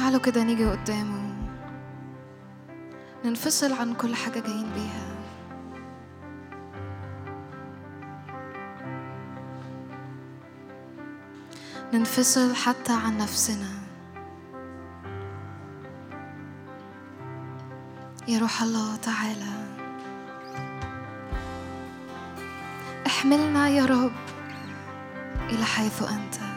تعالوا كده نيجي قدامه ننفصل عن كل حاجة جايين بيها. ننفصل حتى عن نفسنا. يا روح الله تعالى. احملنا يا رب إلى حيث أنت.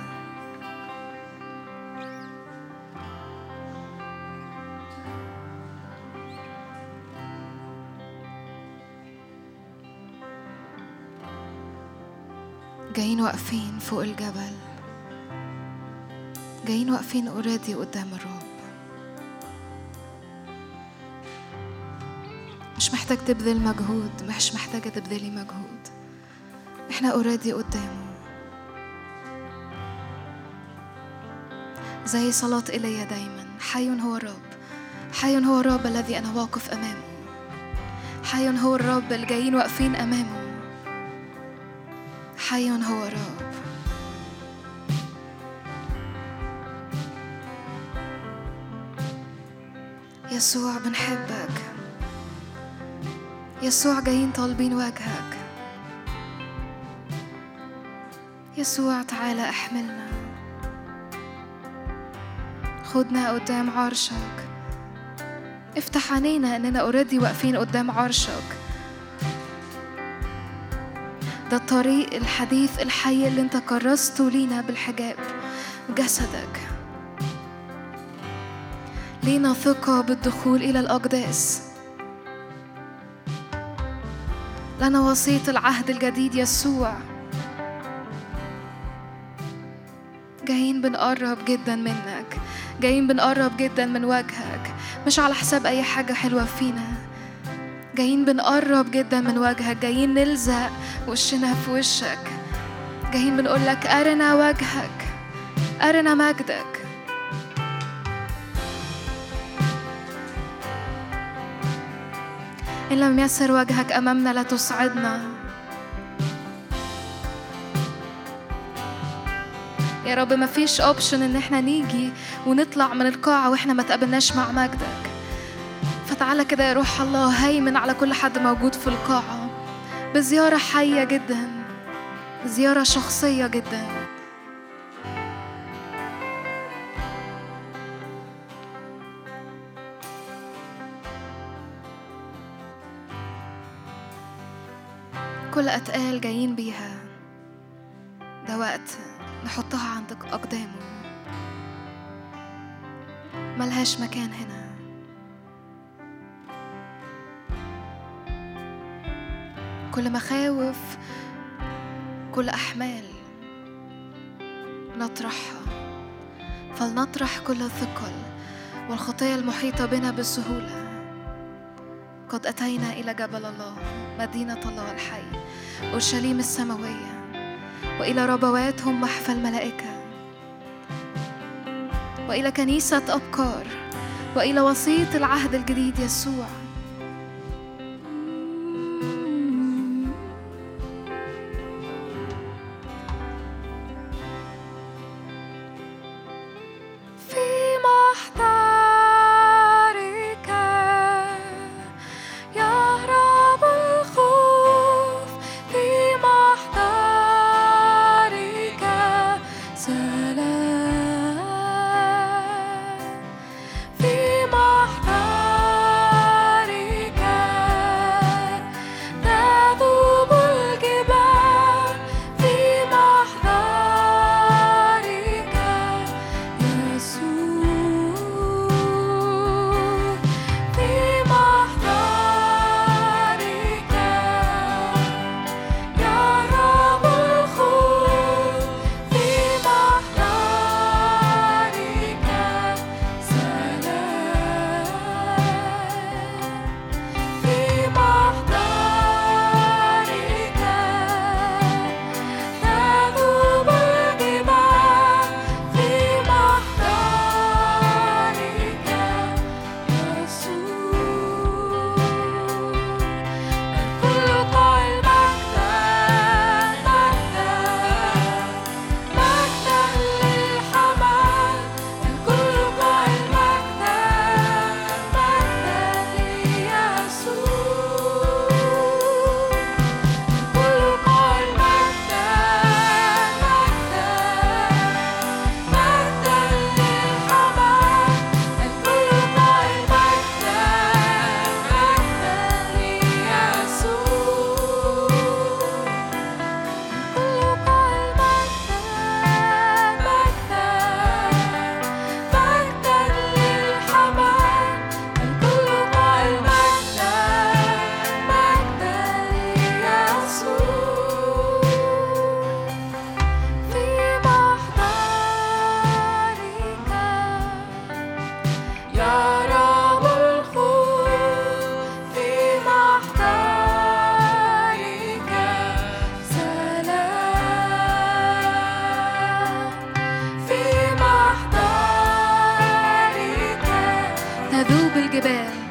جايين واقفين فوق الجبل. جايين واقفين اوريدي قدام الرب مش محتاج تبذل مجهود مش محتاجة تبذلي مجهود. إحنا اوريدي قدامه. زي صلاة إيليا دايما. حي هو الرب حي هو الرب الذي أنا واقف أمامه. حي هو الرب الجايين واقفين أمامه. حي هو الرب يسوع بنحبك. يسوع جايين طالبين وجهك. يسوع تعالى احملنا. خدنا قدام عرشك. افتح عينينا اننا اوريدي واقفين قدام عرشك. ده الطريق الحديث الحي اللي انت كرسته لينا بالحجاب. جسدك. لينا ثقة بالدخول إلى الأقداس. لنا وسيط العهد الجديد يسوع. جايين بنقرب جدا منك. جايين بنقرب جدا من وجهك. مش على حساب أي حاجة حلوة فينا. جايين بنقرب جدا من وجهك. جايين نلزق وشنا في وشك. جايين بنقول لك أرنا وجهك أرنا مجدك. إن لم يسر وجهك أمامنا لا تصعدنا. يا رب ما فيش اوبشن إن إحنا نيجي ونطلع من القاعة وإحنا ما تقابلناش مع مجدك. فتعالى كده يا روح الله هيمن على كل حد موجود في القاعة. بزيارة حية جدا زيارة شخصية جدا. كل أتقال جايين بيها. ده وقت نحطها عند أقدامه. ملهاش مكان هنا. كل مخاوف كل أحمال نطرحها. فلنطرح كل ثقل والخطايا المحيطة بنا بسهولة. قد أتينا إلى جبل الله مدينة الله الحي أورشليم السماوية وإلى ربواتهم محفى الملائكة. وإلى كنيسة أبكار وإلى وسيط العهد الجديد يسوع. الجبال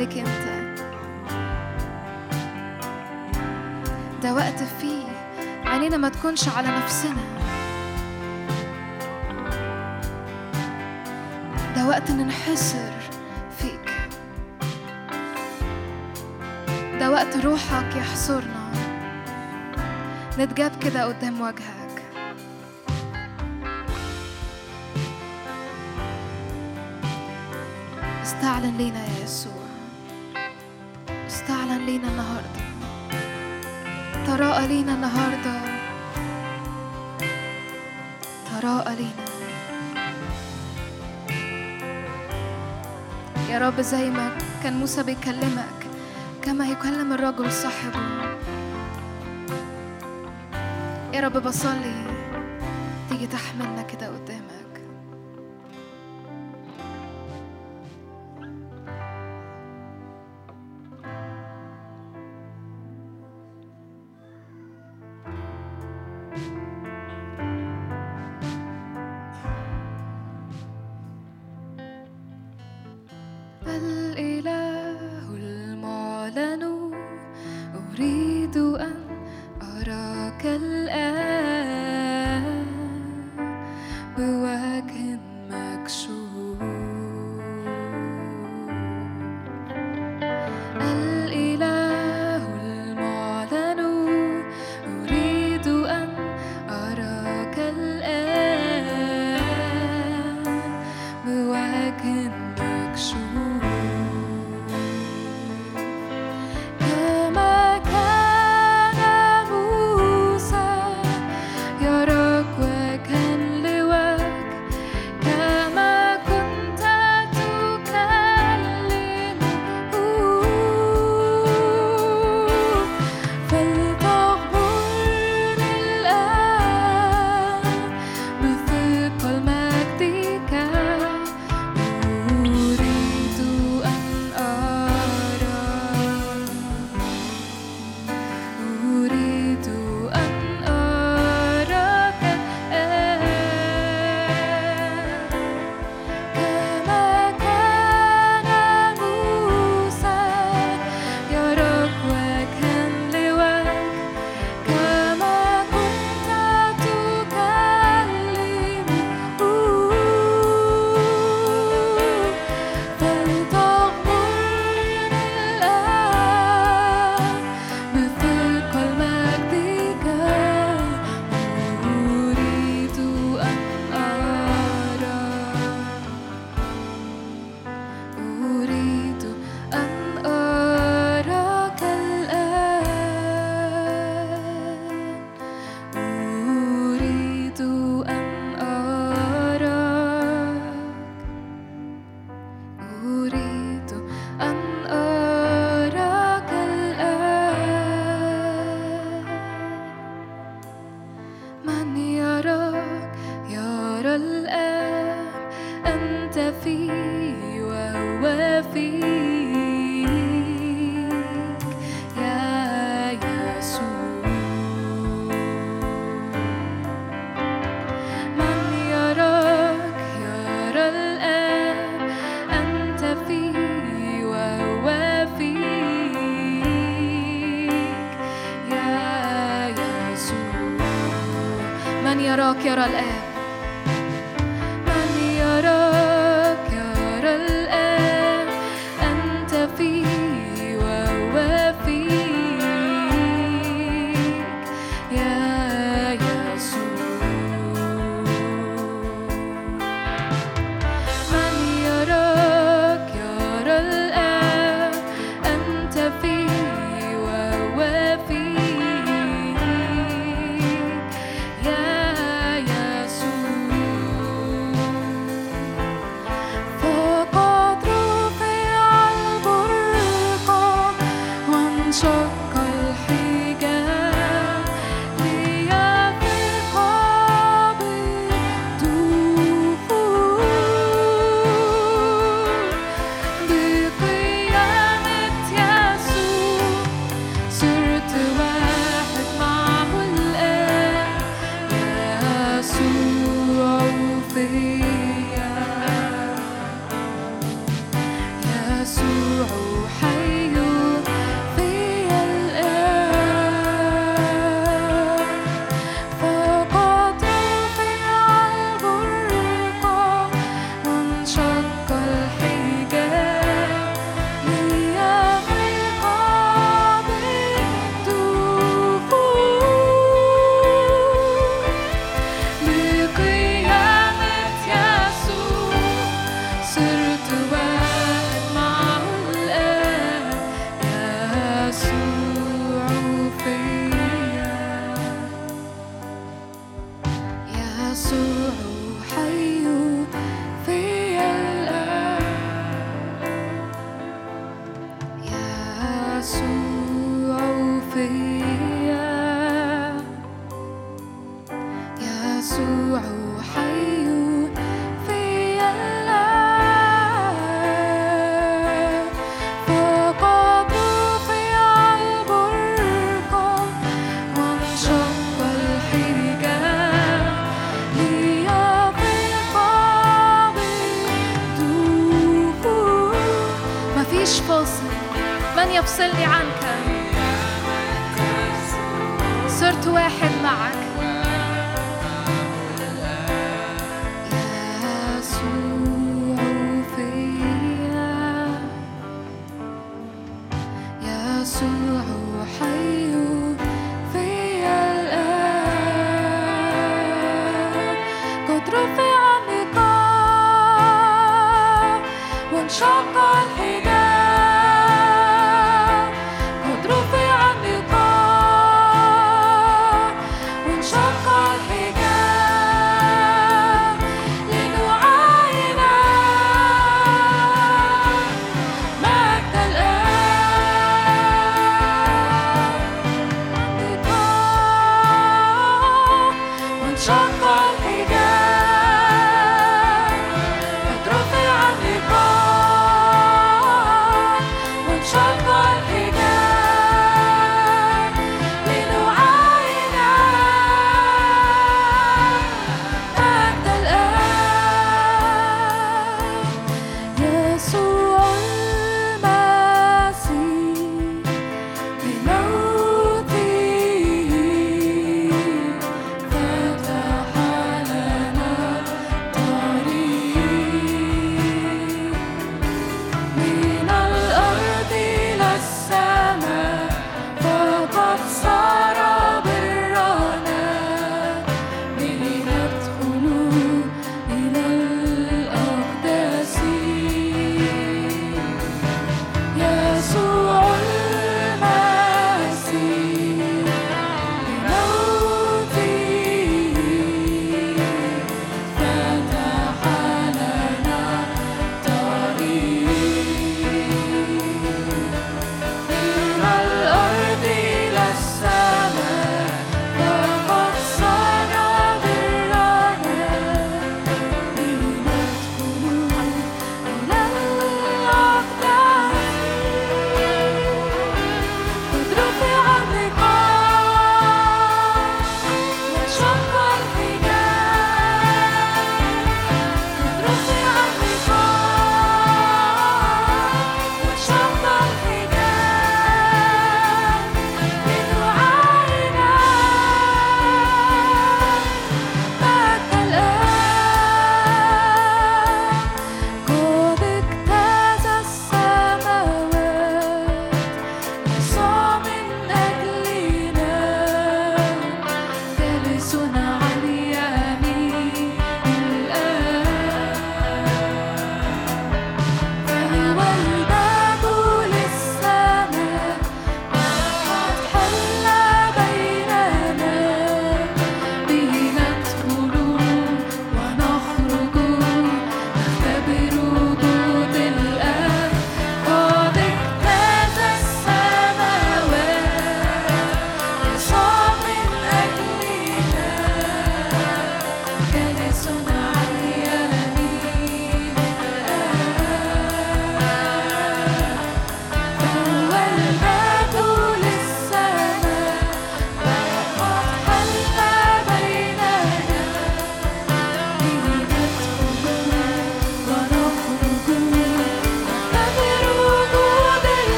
عليك أنت. ده وقت فيه عينينا ما تكونش على نفسنا. ده وقت ننحسر فيك. ده وقت روحك يحصرنا. نتجاب كده قدام وجهك. استعلن لينا يا يسوع. زي ما كان موسى بيكلمك. كما يكلم الرجل صاحبه. يا رب بصلي. تيجي تحملنا.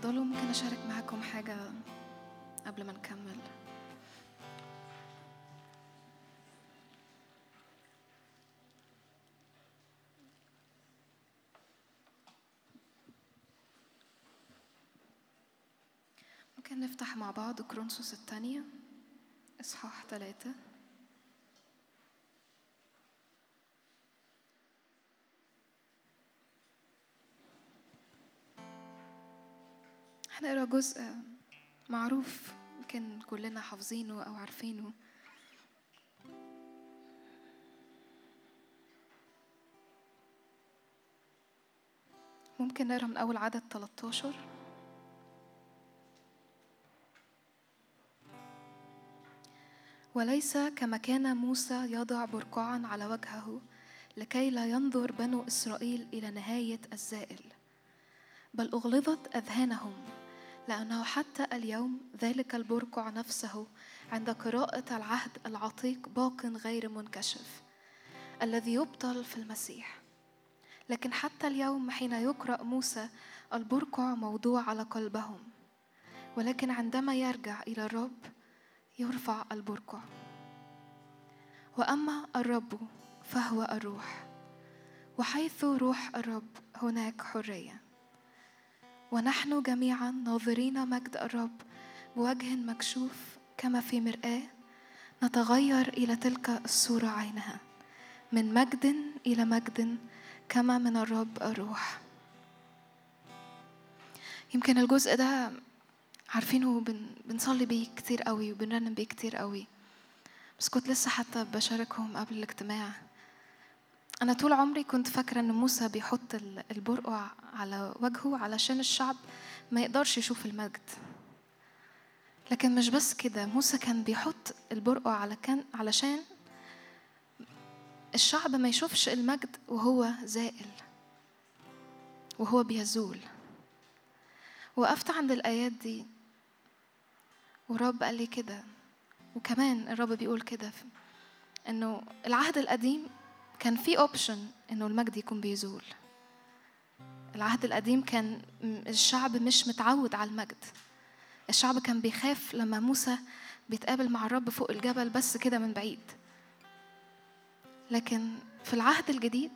تفضلوا ممكن أشارك معاكم حاجة قبل ما نكمل؟ ممكن نفتح مع بعض كرونسوس الثانية إصحاح ثلاثة جزء معروف يمكن كلنا حافظينه أو عارفينه. ممكن نقرأ من أول عدد 13 وليس كما كان موسى يضع برقعا على وجهه لكي لا ينظر بنو إسرائيل إلى نهاية الزائل بل أغلظت أذهانهم. لأنه حتى اليوم ذلك البرقع نفسه عند قراءة العهد العتيق باق غير منكشف الذي يبطل في المسيح. لكن حتى اليوم حين يقرأ موسى البرقع موضوع على قلبهم. ولكن عندما يرجع إلى الرب يرفع البرقع. وأما الرب فهو الروح. وحيث روح الرب هناك حرية. ونحن جميعا ناظرين مجد الرب بوجه مكشوف كما في مرآة نتغير إلى تلك الصورة عينها من مجد إلى مجد كما من الرب الروح. يمكن الجزء ده عارفينه بن بنصلي بيه كتير قوي وبنرنم بيه كتير قوي بس كنت لسه حتى بشاركهم قبل الاجتماع. أنا طول عمري كنت فاكرة إن موسى بيحط ال- البرقع على وجهه علشان الشعب ما يقدرش يشوف المجد. لكن مش بس كده موسى كان بيحط البرقع على كان علشان الشعب ما يشوفش المجد وهو زائل وهو بيزول. وقفت عند الآيات دي ورب قال لي كده. وكمان الرب بيقول كده إنه العهد القديم كان في option إنه المجد يكون بيزول. العهد القديم كان الشعب مش متعود على المجد. الشعب كان بيخاف لما موسى بيتقابل مع الرب فوق الجبل بس كده من بعيد. لكن في العهد الجديد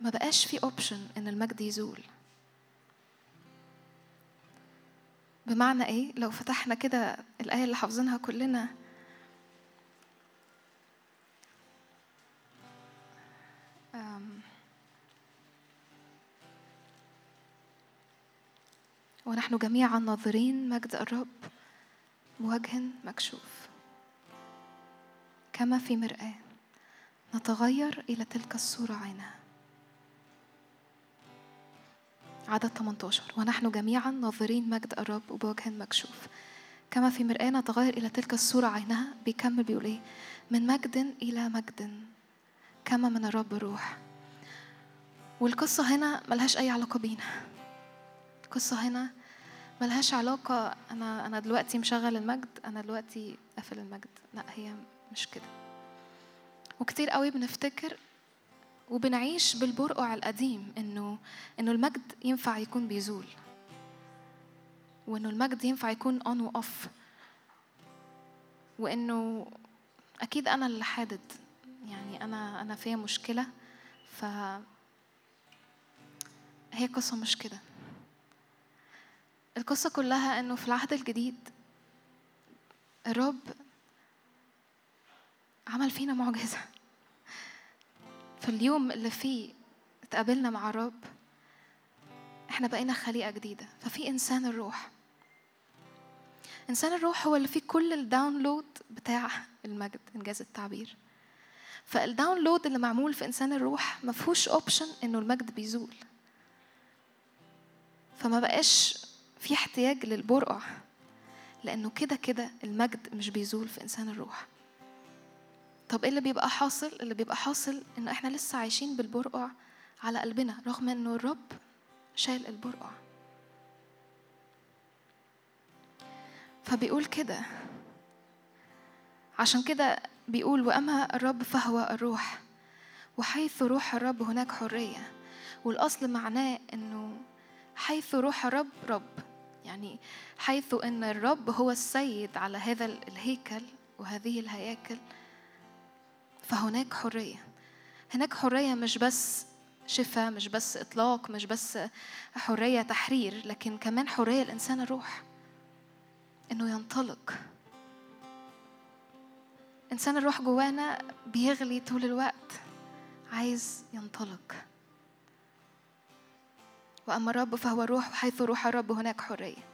ما بقاش في option إن المجد يزول. بمعنى إيه؟ لو فتحنا كده الآية اللي حافظينها كلنا ونحن جميعا ناظرين مجد الرب بوجه مكشوف. كما في مرآة نتغير إلى تلك الصورة عينها عدد 18 ونحن جميعا ناظرين مجد الرب بوجه مكشوف. كما في مرآة نتغير إلى تلك الصورة عينها بيكمل بيقول إيه من مجد إلى مجد. كما من الرب روح. والقصة هنا ملهاش أي علاقة بينا. القصة هنا ملهاش علاقة أنا أنا دلوقتي مشغل المجد أنا دلوقتي قافل المجد. لا هي مش كده. وكتير قوي بنفتكر وبنعيش بالبرقع القديم إنه إنه المجد ينفع يكون بيزول. وإنه المجد ينفع يكون أون وأوف وإنه أكيد أنا اللي حادد يعني أنا أنا فيا مشكلة ف هي قصة مش كده. القصة كلها إنه في العهد الجديد الرب عمل فينا معجزة. في اليوم اللي فيه اتقابلنا مع الرب إحنا بقينا خليقة جديدة. ففي إنسان الروح. إنسان الروح هو اللي فيه كل ال download بتاع المجد إن جاز التعبير. فال download اللي معمول في إنسان الروح ما فيهوش option إنه المجد بيزول. فما بقاش في احتياج للبرقع لأنه كده كده المجد مش بيزول في إنسان الروح. طب إيه اللي بيبقى حاصل؟ اللي بيبقى حاصل إنه إحنا لسه عايشين بالبرقع على قلبنا رغم إنه الرب شايل البرقع فبيقول كده. عشان كده بيقول وأما الرب فهو الروح وحيث روح الرب هناك حرية. والأصل معناه إنه حيث روح الرب رب. يعني حيث إن الرب هو السيد على هذا الهيكل وهذه الهياكل فهناك حرية. هناك حرية مش بس شفاء مش بس إطلاق مش بس حرية تحرير لكن كمان حرية الإنسان الروح إنه ينطلق. إنسان الروح جوانا بيغلي طول الوقت عايز ينطلق. وأما الرب فهو روح وحيث روح الرب هناك حرية.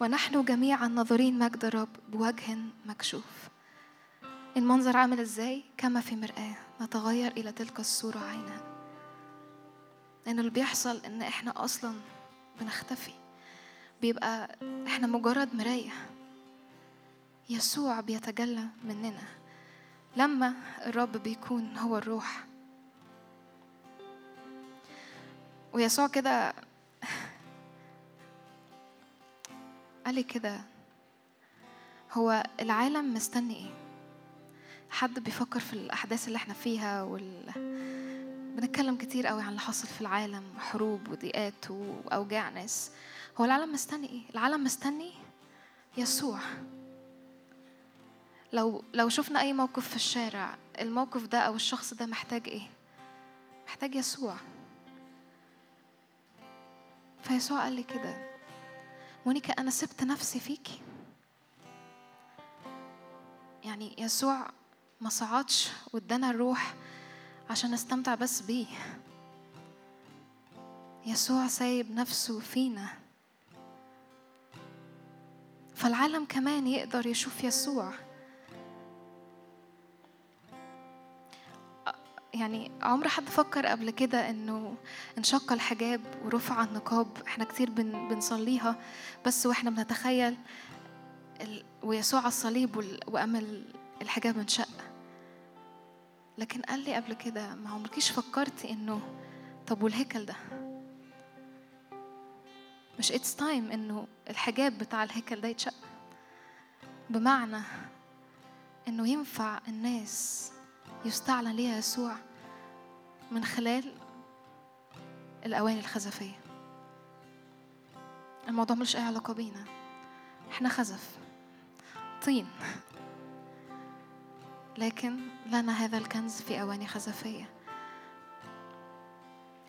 ونحن جميعا ناظرين مجد الرب بوجه مكشوف. المنظر عامل إزاي؟ كما في مرآة نتغير إلى تلك الصورة عينا. إن اللي بيحصل إن إحنا أصلا بنختفي بيبقى إحنا مجرد مراية. يسوع بيتجلى مننا. لما الرب بيكون هو الروح. ويسوع كده قال لي كده هو العالم مستني إيه؟ حد بيفكر في الأحداث اللي إحنا فيها وال... بنتكلم كتير قوي عن اللي حاصل في العالم حروب وضيقات وأوجاع ناس. هو العالم مستني إيه؟ العالم مستني يسوع. لو لو شفنا أي موقف في الشارع الموقف ده أو الشخص ده محتاج إيه؟ محتاج يسوع. فيسوع قال لي كده مونيكا أنا سبت نفسي فيكي يعني يسوع ما صعدش وادانا الروح عشان نستمتع بس بيه. يسوع سايب نفسه فينا. فالعالم كمان يقدر يشوف يسوع. يعني عمر حد فكر قبل كده إنه انشق الحجاب ورفع النقاب؟ إحنا كتير بن بنصليها بس وإحنا بنتخيل ويسوع على الصليب ال- الحجاب انشق. لكن قال لي قبل كده ما عمركيش فكرتي إنه طب والهيكل ده؟ مش it's time إنه الحجاب بتاع الهيكل ده يتشق. بمعنى إنه ينفع الناس يستعلن ليها يسوع من خلال الأواني الخزفية. الموضوع ملوش أي علاقة بينا. إحنا خزف. طين. لكن لنا هذا الكنز في أواني خزفية.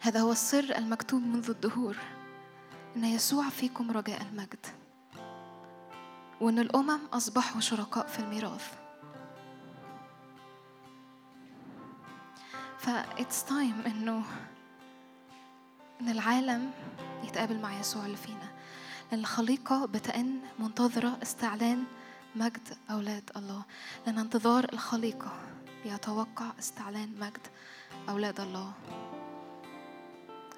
هذا هو السر المكتوب منذ الدهور إن يسوع فيكم رجاء المجد وإن الأمم أصبحوا شركاء في الميراث. ف it's time إنه إن العالم يتقابل مع يسوع اللي فينا. لأن الخليقة بتأن منتظرة استعلان مجد أولاد الله. لأن انتظار الخليقة بيتوقع استعلان مجد أولاد الله.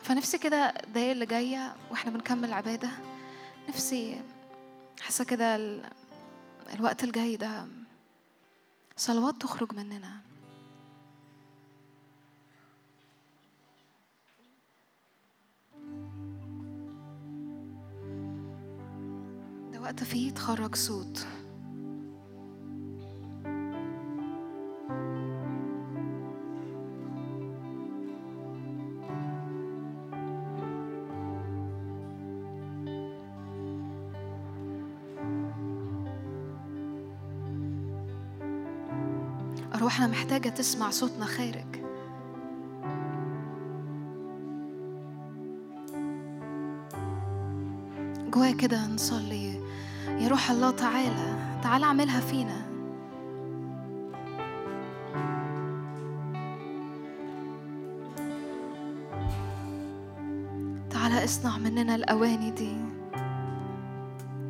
فنفسي كده الدقايق اللي جاية وإحنا بنكمل العبادة نفسي حاسة كده ال- الوقت الجاي ده صلوات تخرج مننا. وقت فيه تخرج صوت. أرواحنا محتاجة تسمع صوتنا خارج. جوايا كده نصلي يا روح الله تعالى تعالى اعملها فينا. تعالى اصنع مننا الأواني دي.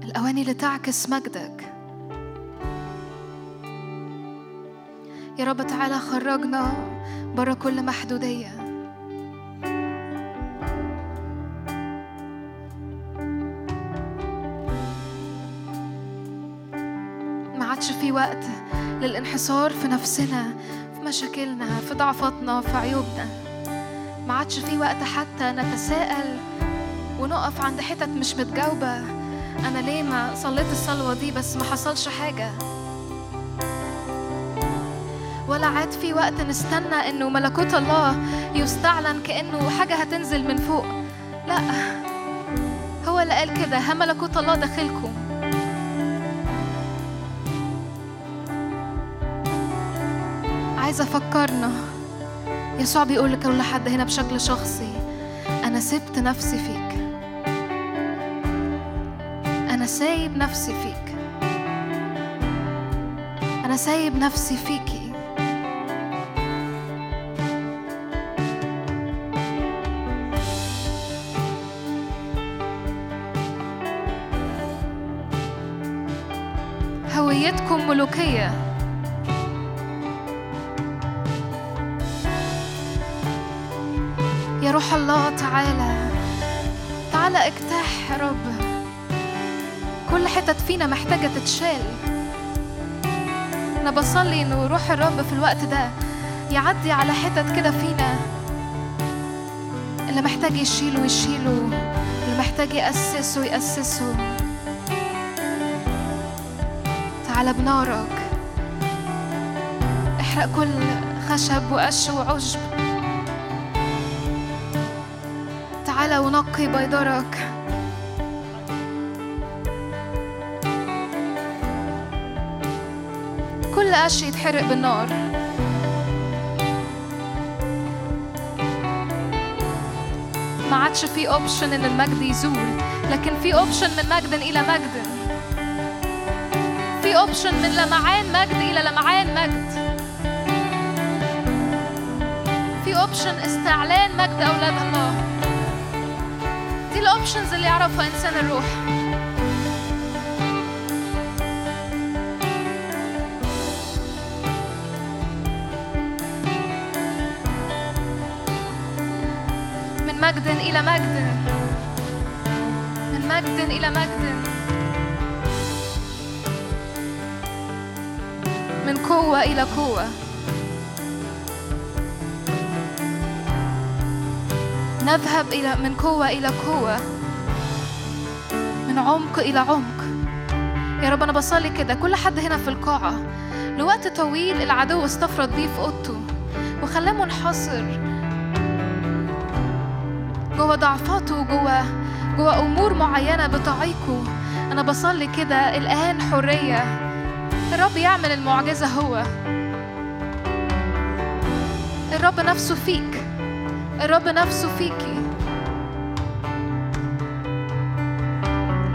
الأواني اللي تعكس مجدك. يا رب تعالى خرجنا برا كل محدودية. للانحصار في نفسنا في مشاكلنا في ضعفاتنا في عيوبنا. ما عادش في وقت حتى نتساءل ونقف عند حتت مش متجاوبة. أنا ليه ما صليت الصلوة دي بس ما حصلش حاجة؟ ولا عاد في وقت نستنى إنه ملكوت الله يستعلن كأنه حاجة هتنزل من فوق. لا هو اللي قال كده ها ملكوت الله داخلكم. عايزة أفكرنا. يسوع بيقول لكل حد هنا بشكل شخصي أنا سبت نفسي فيك. أنا سايب نفسي فيك. أنا سايب نفسي فيكي. هويتكم ملوكية. روح الله تعالى. تعالى اجتاح يا رب. كل حتت فينا محتاجة تتشال. أنا بصلي إنه روح الرب في الوقت ده يعدي على حتت كده فينا. اللي محتاج يشيله يشيله. اللي محتاج يأسسه يأسسه. تعالى بنارك. احرق كل خشب وقش وعشب. ونقي بيضرك. كل قش يتحرق بالنار. ما عادش في option إن المجد يزول لكن في option من مجد إلى مجد. في option من لمعان مجد إلى لمعان مجد. في option استعلان مجد أولاد الله. ال options اللي يعرفها إنسان الروح. من مجد إلى مجد. من مجد إلى مجد. من قوة إلى قوة. نذهب إلى من قوة إلى قوة. من عمق إلى عمق. يا رب أنا بصلي كده. كل حد هنا في القاعة. لوقت طويل العدو استفرد بيه في أوضته. وخلاه منحصر. جوه ضعفاته جوه جوه أمور معينة بتعيقه. أنا بصلي كده. الآن حرية. الرب يعمل المعجزة هو. الرب نفسه فيك. الرب نفسه فيكي.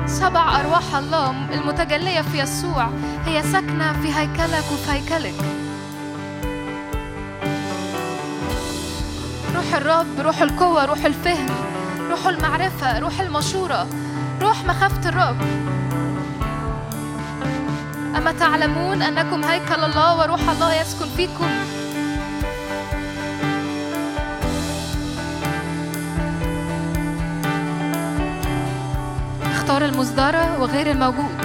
سبع أرواح الله المتجلية في يسوع هي ساكنة في هيكلك وفي هيكلك. روح الرب روح القوة روح الفهم روح المعرفة روح المشورة روح مخافة الرب. أما تعلمون أنكم هيكل الله وروح الله يسكن فيكم اختار المصدرة وغير الموجود.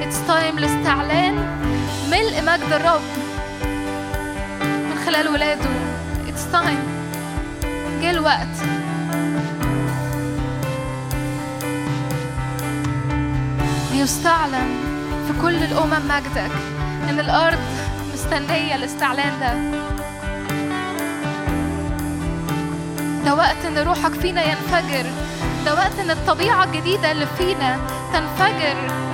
It's time لاستعلان ملء مجد الرب من خلال ولاده. It's time. جه الوقت. ليستعلن في كل الأمم مجدك. إن الأرض مستنية الاستعلان ده. ده وقت إن روحك فينا ينفجر. ده وقت إن الطبيعة الجديدة اللي فينا تنفجر.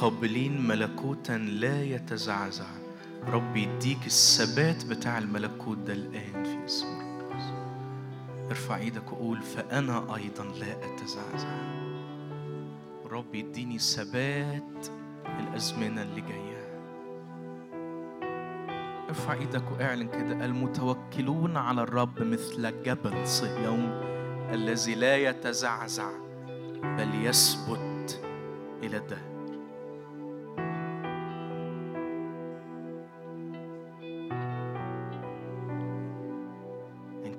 قابلين ملكوتا لا يتزعزع. رب يديك الثبات بتاع الملكوت ده الآن في اسم ارفع إيدك وقول فأنا أيضا لا أتزعزع. رب يديني ثبات الأزمنة اللي جاية. ارفع إيدك واعلن كده المتوكلون على الرب مثل جبل صهيون الذي لا يتزعزع بل يثبت إلى الدهر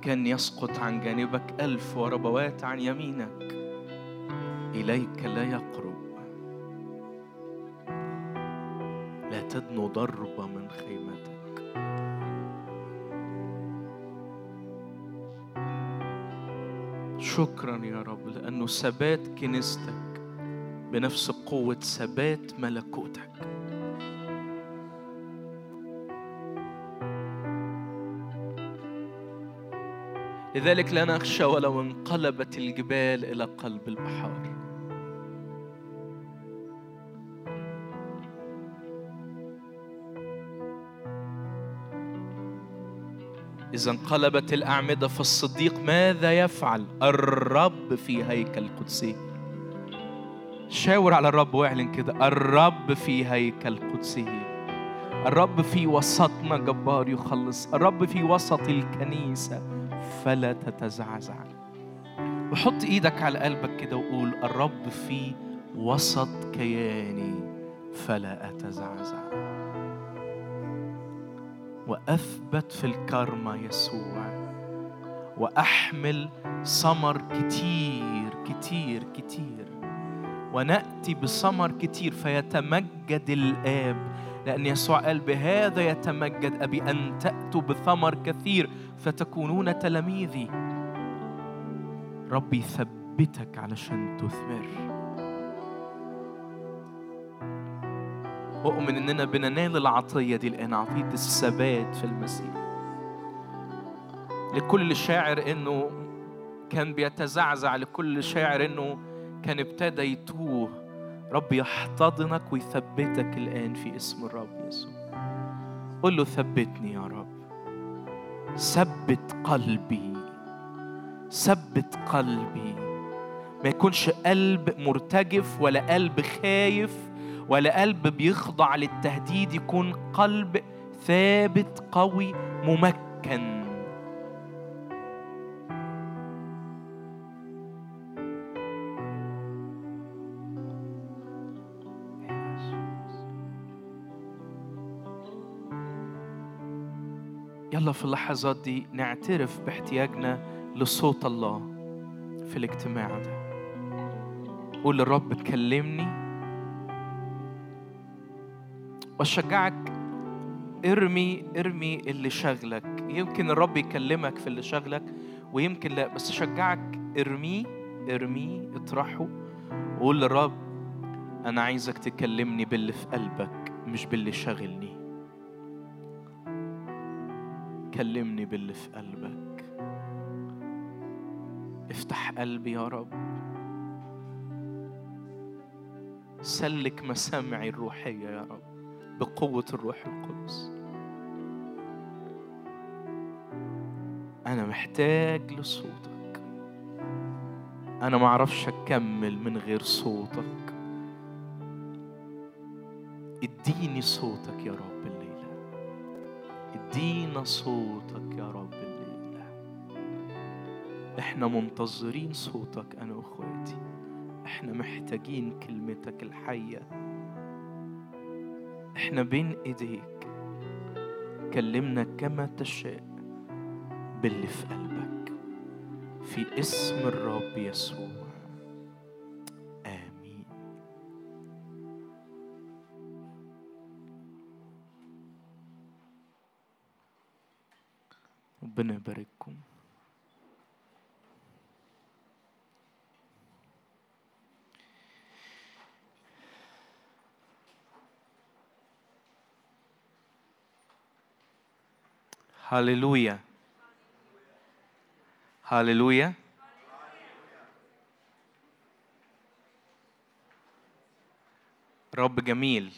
كان يسقط عن جانبك ألف وربوات عن يمينك. إليك لا يقرب. لا تدنو ضربة من خيمتك. شكرا يا رب لأنه ثبات كنيستك بنفس قوة ثبات ملكوتك. لذلك لا نخشى ولو انقلبت الجبال إلى قلب البحار. إذا انقلبت الأعمدة فالصديق ماذا يفعل؟ الرب في هيكل قدسي شاور على الرب واعلن كده الرب في هيكل قدسه الرب في وسطنا جبار يخلص الرب في وسط الكنيسة. فلا تتزعزع. وحط إيدك على قلبك كده وقول الرب في وسط كياني فلا أتزعزع. وأثبت في الكرمة يسوع. وأحمل ثمر كتير كتير كتير. ونأتي بثمر كتير فيتمجد الآب لأن يسوع قال بهذا يتمجد أبي أن تأتوا بثمر كثير فتكونون تلاميذي. ربي يثبتك علشان تثمر. أؤمن إننا بننال العطية دي الآن عطية الثبات في المسيح. لكل شاعر إنه كان بيتزعزع لكل شاعر إنه كان ابتدى يتوه. رب يحتضنك ويثبتك الآن في اسم الرب يسوع. قل له ثبتني يا رب. ثبت قلبي. ثبت قلبي. ما يكونش قلب مرتجف ولا قلب خايف ولا قلب بيخضع للتهديد يكون قلب ثابت قوي ممكن. يلا في اللحظات دي نعترف باحتياجنا لصوت الله في الاجتماع ده. قول للرب كلمني وأشجعك. ارمي ارمي اللي شغلك يمكن الرب يكلمك في اللي شغلك ويمكن لا بس اشجعك ارميه ارميه اطرحه. وقول للرب أنا عايزك تكلمني باللي في قلبك مش باللي شاغلني. كلمني باللي في قلبك. افتح قلبي يا رب. سلك مسامعي الروحية يا رب بقوة الروح القدس. أنا محتاج لصوتك. أنا معرفش أكمل من غير صوتك. اديني صوتك يا رب. الليلة ادينا صوتك يا رب الليلة إحنا منتظرين صوتك أنا وإخواتي. إحنا محتاجين كلمتك الحية. إحنا بين إيديك. كلمنا كما تشاء باللي في قلبك. في اسم الرب يسوع. ربنا يبارككم هللويا هللويا رب جميل.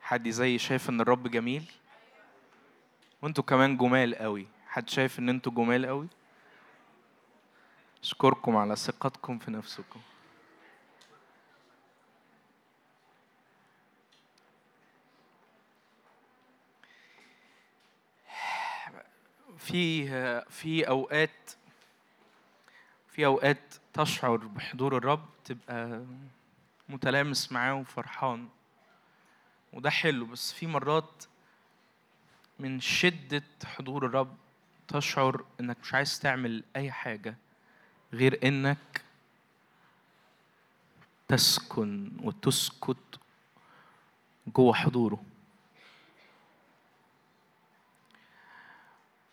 حد زي شايف إن الرب جميل؟ وانتوا كمان جمال قوي. حد شايف ان أنتوا جمال قوي؟ اشكركم على ثقتكم في نفسكم. في في أوقات في أوقات تشعر بحضور الرب تبقى متلامس معاه وفرحان. وده حلو بس في مرات من شدة حضور الرب تشعر إنك مش عايز تعمل أي حاجة غير إنك تسكن وتسكت جوه حضوره.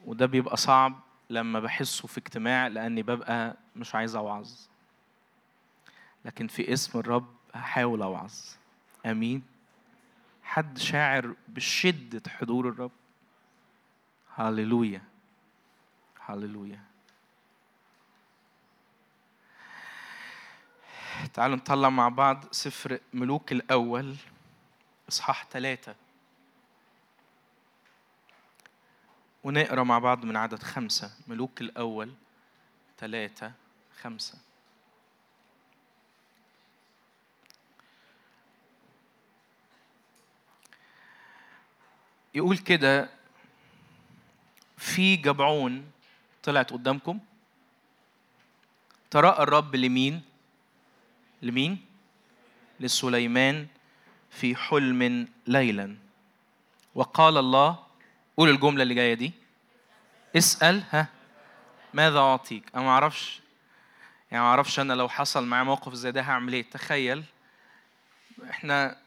وده بيبقى صعب لما بحسه في اجتماع لأني ببقى مش عايز أوعظ. لكن في اسم الرب هحاول أوعظ. آمين. حد شاعر بشدة حضور الرب؟ هللويا هللويا تعالوا نطلع مع بعض سفر ملوك الأول إصحاح ثلاثة ونقرأ مع بعض من عدد خمسة. ملوك الأول ثلاثة خمسة. يقول كده في جبعون طلعت قدامكم. تراءى الرب لمين؟ لمين؟ لسليمان في حلم ليلا. وقال الله قول الجملة اللي جاية دي. اسأل ها ماذا أعطيك؟ أنا ما أعرفش. يعني ما أعرفش أنا لو حصل معايا موقف زي ده هعمل إيه؟ تخيل. إحنا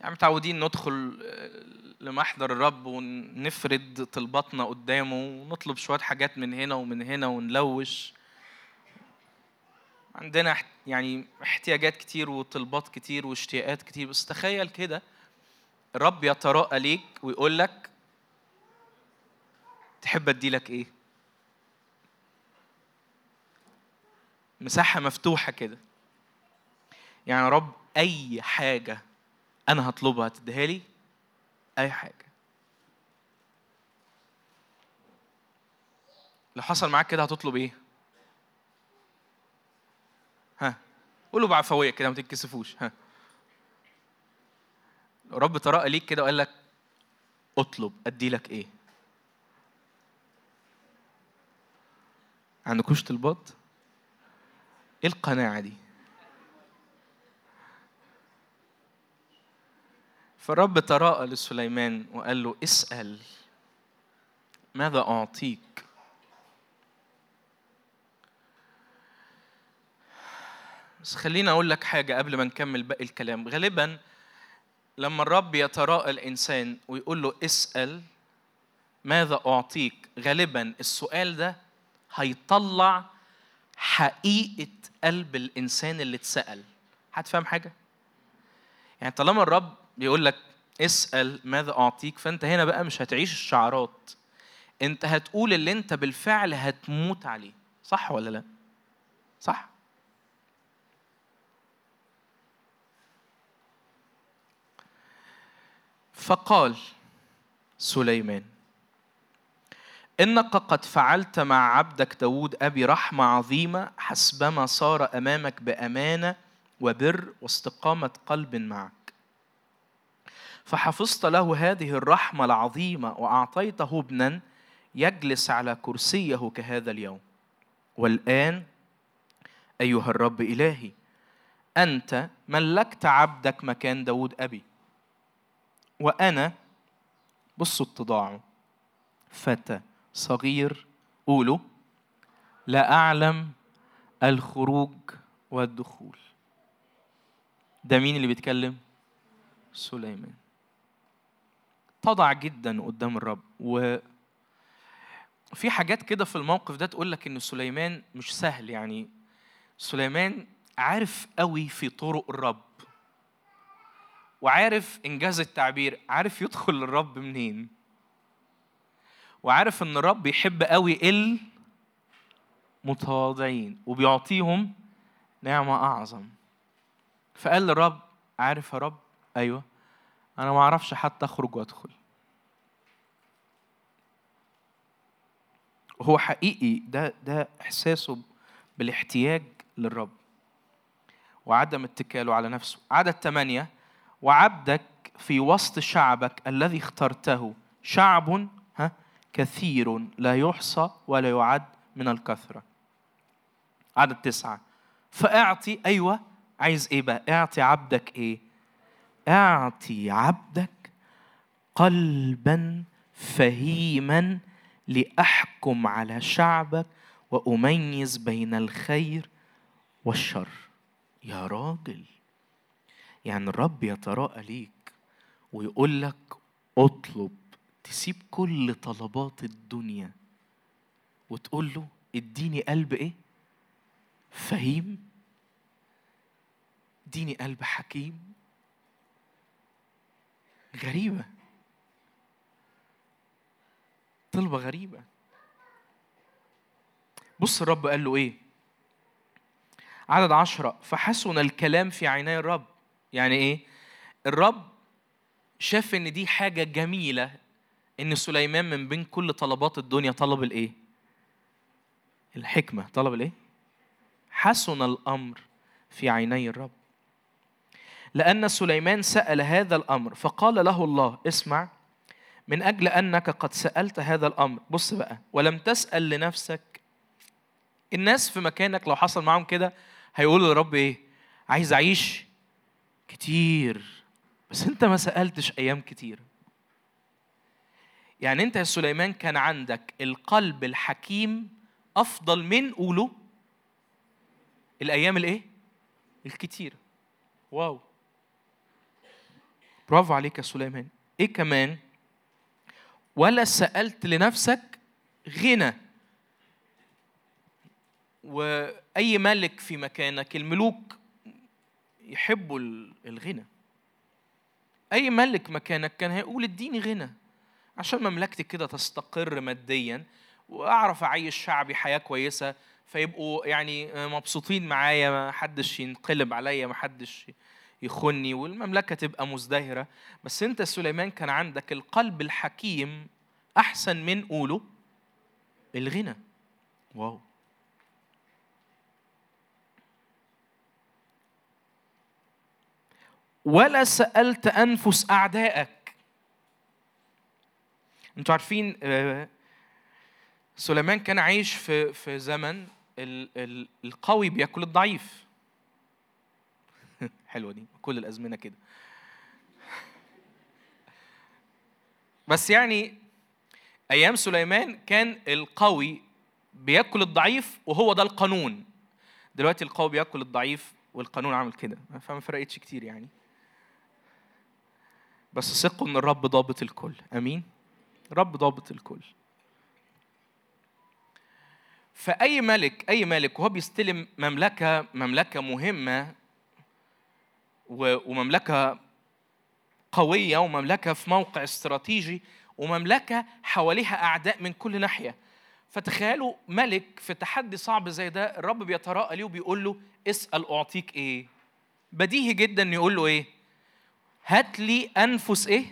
يعني متعودين ندخل لمحضر الرب ونفرد طلباتنا قدامه ونطلب شوية حاجات من هنا ومن هنا ونلوش. عندنا يعني احتياجات كتير وطلبات كتير واشتياقات كتير بس تخيل كده الرب يتراءى ليك ويقول لك تحب أدي لك إيه؟ مساحة مفتوحة كده. يعني رب أي حاجة أنا هطلبها تديها لي؟ أي حاجة. لو حصل معاك كده هتطلب إيه؟ ها قولوا بعفويه كده ما تتكسفوش ها. رب تراءى ليك كده وقال لك اطلب أدي لك إيه؟ عندكوش طلبات إيه القناعة دي؟ فالرب تراءى لسليمان وقال له اسأل ماذا أعطيك؟ بس خليني أقول لك حاجة قبل ما نكمل باقي الكلام. غالبا لما الرب يتراءى الإنسان ويقول له اسأل ماذا أعطيك? غالبا السؤال ده هيطلع حقيقة قلب الإنسان اللي اتسأل. هتفهم حاجة؟ يعني طالما الرب بيقول لك اسأل ماذا أعطيك فأنت هنا بقى مش هتعيش الشعارات. أنت هتقول اللي أنت بالفعل هتموت عليه. صح ولا لا؟ صح. فقال سليمان إنك قد فعلت مع عبدك داود أبي رحمة عظيمة حسبما صار أمامك بأمانة وبر واستقامة قلب معك. فحفظت له هذه الرحمة العظيمة وأعطيته ابنا يجلس على كرسيه كهذا اليوم. والآن أيها الرب إلهي أنت ملكت عبدك مكان داود أبي وأنا بصوا اتضاعه فتى صغير قولوا لا أعلم الخروج والدخول. ده مين اللي بيتكلم؟ سليمان. تضع جدا قدام الرب. و في حاجات كده في الموقف ده تقول لك إن سليمان مش سهل. يعني سليمان عارف قوي في طرق الرب وعارف إنجاز التعبير عارف يدخل للرب منين وعارف إن الرب يحب قوي المتواضعين وبيعطيهم نعمة أعظم. فقال للرب عارف يا رب؟ أيوه. أنا ما أعرفش حتى أخرج وأدخل. هو حقيقي ده ده إحساسه بالاحتياج للرب وعدم اتكاله على نفسه. عدد ثمانية وعبدك في وسط شعبك الذي اخترته شعب ها كثير لا يحصى ولا يعد من الكثرة. عدد تسعة. فأعطي أيوة عايز إيه بقى؟ أعطي عبدك إيه؟ أعطي عبدك قلبا فهيما لأحكم على شعبك وأميز بين الخير والشر. يا راجل يعني الرب يتراءى ليك ويقول لك اطلب تسيب كل طلبات الدنيا وتقول له اديني قلب إيه؟ فهيم. اديني قلب حكيم. غريبة. طلبة غريبة. بص الرب قال له إيه؟ عدد عشرة. فحسن الكلام في عيني الرب. يعني إيه؟ الرب شاف إن دي حاجة جميلة إن سليمان من بين كل طلبات الدنيا طلب الإيه؟ الحكمة. طلب الإيه؟ حسن الأمر في عيني الرب. لأن سليمان سأل هذا الأمر فقال له الله اسمع من أجل أنك قد سألت هذا الأمر بص بقى ولم تسأل لنفسك الناس في مكانك لو حصل معاهم كده هيقولوا للرب إيه؟ عايز أعيش كتير بس أنت ما سألتش أيام كتير. يعني أنت يا سليمان كان عندك القلب الحكيم أفضل من قوله الأيام الإيه؟ الكتيرة واو. برافو عليك يا سليمان. إيه كمان؟ ولا سألت لنفسك غنى. وأي ملك في مكانك الملوك يحبوا ال- الغنى. أي ملك مكانك كان هيقول اديني غنى. عشان مملكتي كده تستقر ماديا وأعرف أعيش شعبي حياة كويسة فيبقوا يعني مبسوطين معايا ما حدش ينقلب عليا ما حدش يخني والمملكة تبقى مزدهرة. بس أنت سليمان كان عندك القلب الحكيم أحسن من قوله الغنى. واو. ولا سألت أنفس أعدائك. أنتوا عارفين آه، سليمان كان عايش في في زمن ال- ال- القوي بياكل الضعيف. حلوة دي كل الأزمنة كده. بس يعني أيام سليمان كان القوي بيأكل الضعيف وهو ده القانون. دلوقتي القوي بيأكل الضعيف والقانون عامل كده فما فرقتش كتير يعني. بس ثقوا إن الرب ضابط الكل. آمين؟ رب ضابط الكل. فأي ملك أي ملك وهو بيستلم مملكة مملكة مهمة و- ومملكة قوية ومملكة في موقع استراتيجي ومملكة حواليها أعداء من كل ناحية. فتخيلوا ملك في تحدي صعب زي ده الرب بيتراءى ليه وبيقول له اسأل أعطيك إيه؟ بديهي جدا إنه يقول له إيه؟ هات لي أنفس إيه؟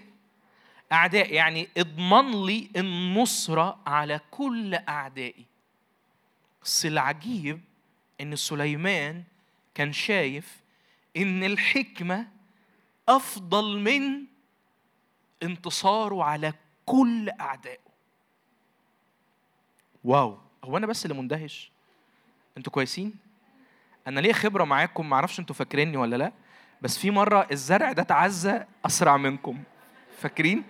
أعداء يعني اضمن لي النصرة على كل أعدائي. بس العجيب إن سليمان كان شايف إن الحكمة أفضل من انتصاره على كل أعدائه. واو. هو أنا بس اللي مندهش؟ أنتوا كويسين؟ أنا ليه خبرة معاكم معرفش أنتوا فاكريني ولا لأ بس في مرة الزرع ده تعزى أسرع منكم. فاكرين؟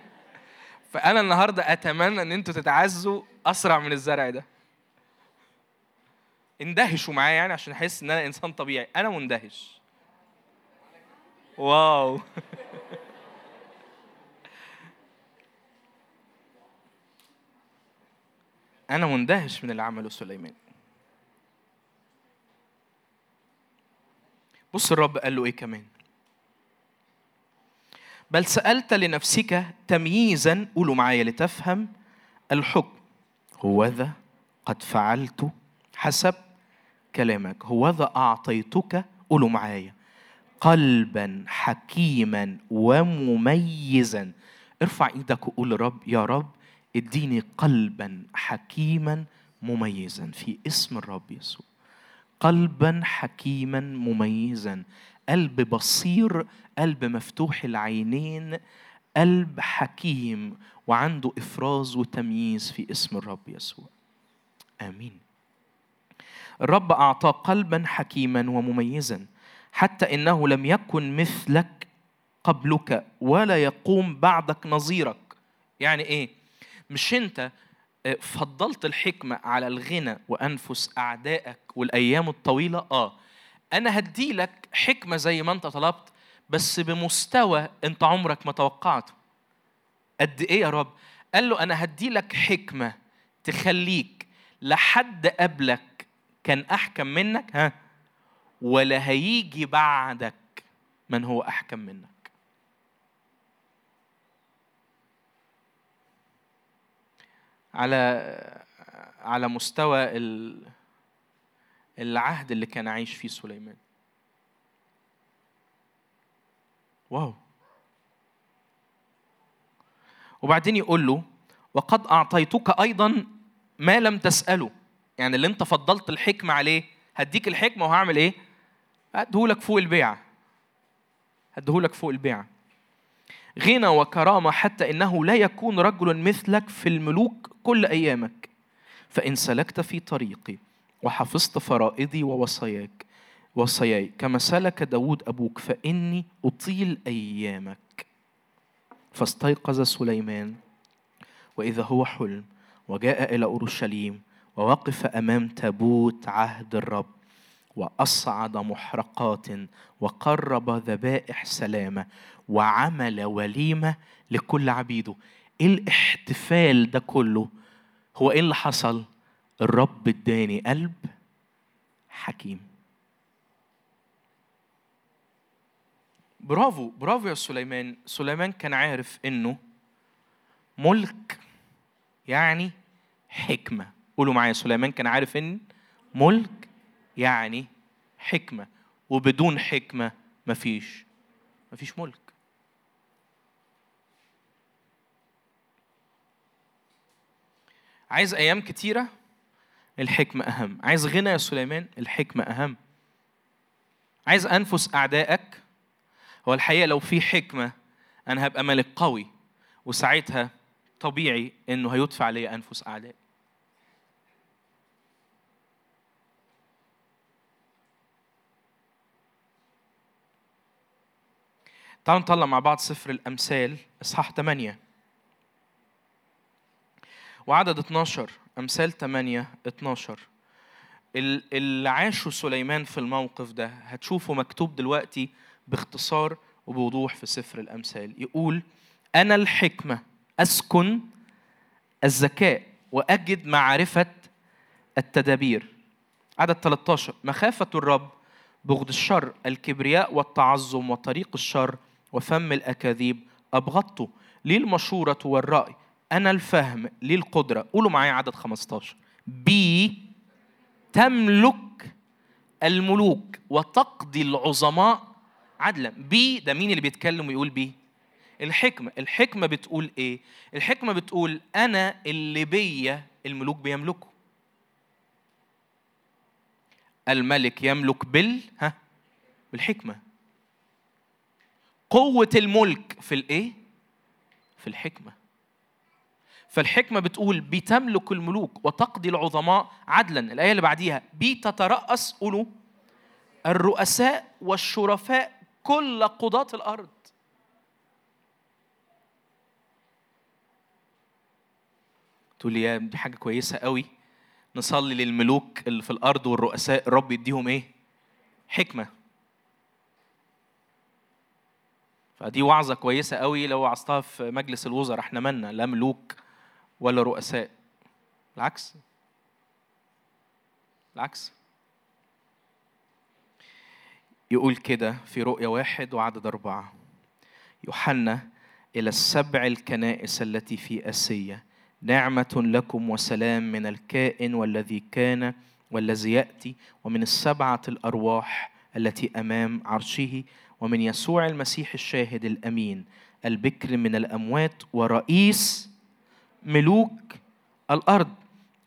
فأنا النهارده أتمنى إن أنتوا تتعزوا أسرع من الزرع ده. اندهشوا معايا يعني عشان أحس إن أنا إنسان طبيعي. أنا مندهش. واو. أنا مندهش من اللي عمله سليمان. بص الرب قال له إيه كمان؟ بل سألت لنفسك تمييزا قولوا معايا لتفهم الحكم هو ذا قد فعلت حسب كلامك هوذا أعطيتك قولوا معايا. قلبا حكيما ومميزا. ارفع إيدك وقول لرب يا رب اديني قلبا حكيما مميزا في اسم الرب يسوع. قلبا حكيما مميزا. قلب بصير قلب مفتوح العينين قلب حكيم وعنده إفراز وتمييز في اسم الرب يسوع. آمين. الرب اعطاه قلبا حكيما ومميزا. حتى إنه لم يكن مثلك قبلك ولا يقوم بعدك نظيرك. يعني إيه؟ مش أنت آه، فضلت الحكمة على الغنى وأنفس أعدائك والأيام الطويلة؟ آه. أنا هديلك حكمة زي ما أنت طلبت بس بمستوى أنت عمرك ما توقعته. قد إيه يا رب؟ قال له أنا هديلك حكمة تخليك لحد قبلك كان أحكم منك؟ ها؟ ولا هيجي بعدك من هو أحكم منك. على على مستوى ال- العهد اللي كان عايش فيه سليمان. واو. وبعدين يقول له وقد أعطيتك أيضا ما لم تسأله. يعني اللي أنت فضلت الحكمة عليه هديك الحكمة وهعمل إيه؟ هديهولك فوق البيع. هديهولك فوق البيع. غنى وكرامة حتى إنه لا يكون رجل مثلك في الملوك كل أيامك. فإن سلكت في طريقي وحفظت فرائضي ووصاياك وصاياي كما سلك داود أبوك فإني أطيل أيامك. فاستيقظ سليمان وإذا هو حلم وجاء إلى أورشليم ووقف أمام تابوت عهد الرب. وأصعد محرقات وقرب ذبائح سلامة وعمل وليمة لكل عبيده. إيه الاحتفال ده كله؟ هو إيه اللي حصل؟ الرب اداني قلب حكيم. برافو برافو يا سليمان. سليمان كان عارف إنه ملك يعني حكمة. قولوا معايا سليمان كان عارف إن ملك يعني حكمة وبدون حكمة مفيش مفيش ملك. عايز أيام كتيرة الحكمة أهم. عايز غنى يا سليمان الحكمة أهم. عايز أنفس أعدائك. هو الحقيقة لو في حكمة أنا هبقى ملك قوي وساعتها طبيعي إنه هيدفع علي أنفس أعدائي. تعالوا نطلع مع بعض سفر الأمثال إصحاح 8 وعدد 12 أمثال 8 12 ال- اللي عاشه سليمان في الموقف ده هتشوفه مكتوب دلوقتي باختصار وبوضوح في سفر الأمثال. يقول أنا الحكمة أسكن الذكاء وأجد معرفة التدابير. عدد 13 مخافة الرب بغض الشر الكبرياء والتعظم وطريق الشر وفم الأكاذيب أبغضته لي المشورة والرأي. أنا الفهم لي القدرة قولوا معايا عدد 15 بي تملك الملوك وتقضي العظماء عدلا. بي ده مين اللي بيتكلم ويقول بي الحكمة. الحكمة بتقول إيه؟ الحكمة بتقول أنا اللي بيا الملوك بيملكوا. الملك يملك بال ها؟ بالحكمة. قوة الملك في الإيه؟ في الحكمة. فالحكمة بتقول بتملك الملوك وتقضي العظماء عدلا. الآية اللي بعديها بتترأس قولوا الرؤساء والشرفاء كل قضاة الأرض. تقول لي يا دي حاجة كويسة قوي. نصلي للملوك اللي في الأرض والرؤساء الرب يديهم إيه؟ حكمة. فدي وعظة كويسة قوي لو وعظتها في مجلس الوزراء إحنا مالنا لا ملوك ولا رؤساء. بالعكس بالعكس يقول كده في رؤيا واحد وعدد أربعة. يوحنا إلى السبع الكنائس التي في آسيا نعمة لكم وسلام من الكائن والذي كان والذي يأتي ومن السبعة الأرواح التي أمام عرشه ومن يسوع المسيح الشاهد الأمين البكر من الأموات ورئيس ملوك الأرض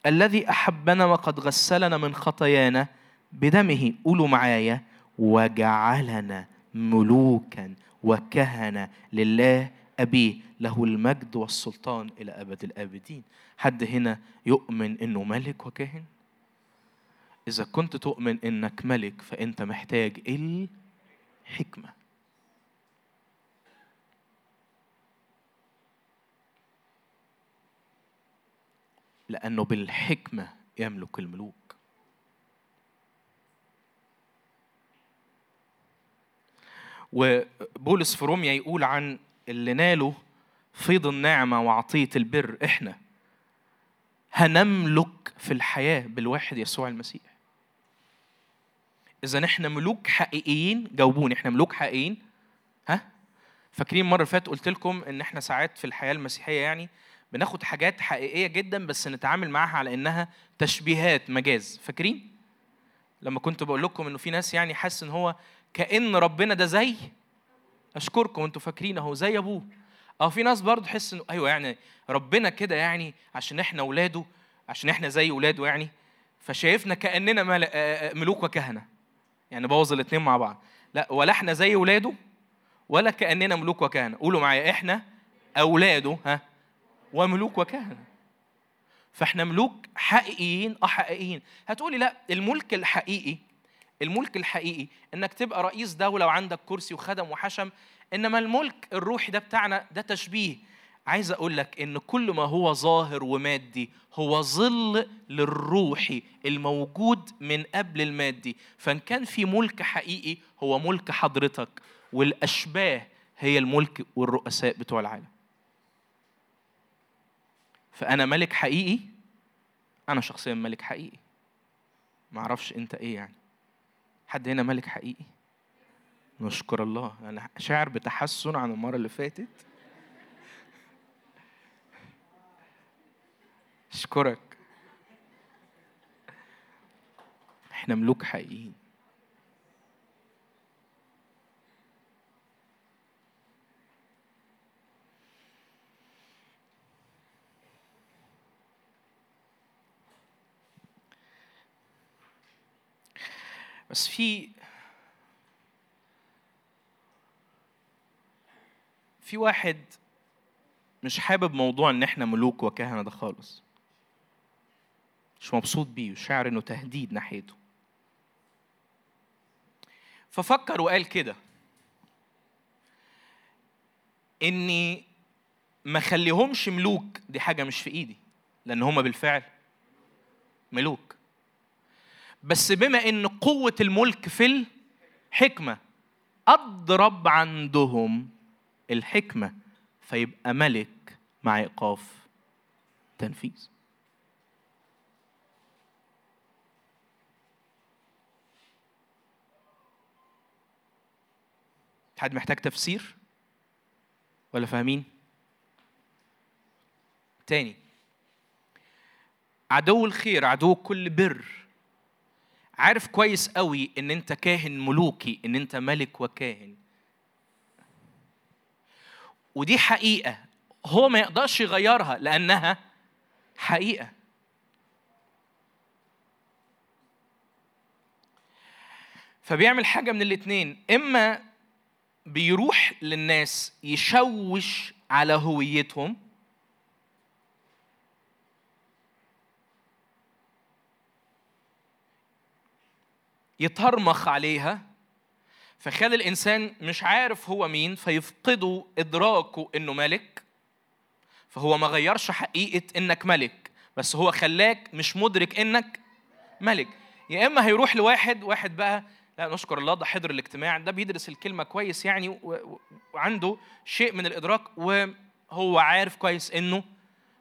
الذي أحبنا وقد غسلنا من خطايانا بدمه. قولوا معايا وجعلنا ملوكا وكهنة لله. ابيه له المجد والسلطان إلى أبد الآبدين. حد هنا يؤمن إنه ملك وكاهن؟ إذا كنت تؤمن إنك ملك فأنت محتاج الحكمه لأنه بالحكمة يملك الملوك. وبولس في روميا يقول عن اللي نالوا فيض النعمة وعطية البر إحنا هنملك في الحياة بالواحد يسوع المسيح. إذا إحنا ملوك حقيقيين جاوبوني إحنا ملوك حقيقيين؟ ها؟ فاكرين المرة اللي فاتت قلت لكم إن إحنا ساعات في الحياة المسيحية يعني بناخد حاجات حقيقية جدا بس نتعامل معاها على إنها تشبيهات مجاز. فاكرين؟ لما كنت بقول لكم إنه في ناس يعني حاسس إن هو كأن ربنا ده زي؟ أشكركم أنتوا فاكرين أهو زي أبوه. أو في ناس برضه تحس إنه أيوه يعني ربنا كده يعني عشان إحنا اولاده عشان إحنا زي اولاده يعني فشايفنا كأننا مل- ملوك وكهنة. يعني بوظ الاثنين مع بعض. لا ولا إحنا زي اولاده ولا كأننا ملوك وكهنة. قولوا معايا إحنا أولاده ها وملوك وكهنة. فاحنا ملوك حقيقيين آه حقيقيين. هتقولي لا الملك الحقيقي الملك الحقيقي انك تبقى رئيس دولة وعندك كرسي وخدم وحشم انما الملك الروحي ده بتاعنا ده تشبيه. عايز أقول لك إن كل ما هو ظاهر ومادي هو ظل للروحي الموجود من قبل المادي. فإن كان في ملك حقيقي هو ملك حضرتك والأشباه هي الملك والرؤساء بتوع العالم. فأنا ملك حقيقي أنا شخصيا ملك حقيقي. ما أعرفش أنت إيه يعني. حد هنا ملك حقيقي؟ نشكر الله. أنا شاعر بتحسن عن المرة اللي فاتت. أشكرك. إحنا ملوك حقيقيين. بس في في واحد مش حابب موضوع إن إحنا ملوك وكهنة ده خالص. مش مبسوط بيه وشاعر إنه تهديد ناحيته. ففكر وقال كده إني ما خليهمش ملوك. دي حاجة مش في إيدي لأن هم بالفعل ملوك. بس بما إن قوة الملك في الحكمة أضرب عندهم الحكمة فيبقى ملك مع إيقاف تنفيذ. حد محتاج تفسير؟ ولا فاهمين؟ تاني. عدو الخير عدو كل بر. عارف كويس قوي إن أنت كاهن ملوكي إن أنت ملك وكاهن. ودي حقيقة. هو ما يقدرش يغيرها لأنها حقيقة. فبيعمل حاجة من الاتنين. إما بيروح للناس يشوش على هويتهم. يترمخ عليها. فخلي الإنسان مش عارف هو مين فيفقدوا إدراكه إنه ملك. فهو ما غيرش حقيقة إنك ملك بس هو خلاك مش مدرك إنك ملك. يا إما هيروح لواحد واحد بقى لا نشكر الله ده حضر الاجتماع ده بيدرس الكلمة كويس يعني وعنده شيء من الإدراك وهو عارف كويس إنه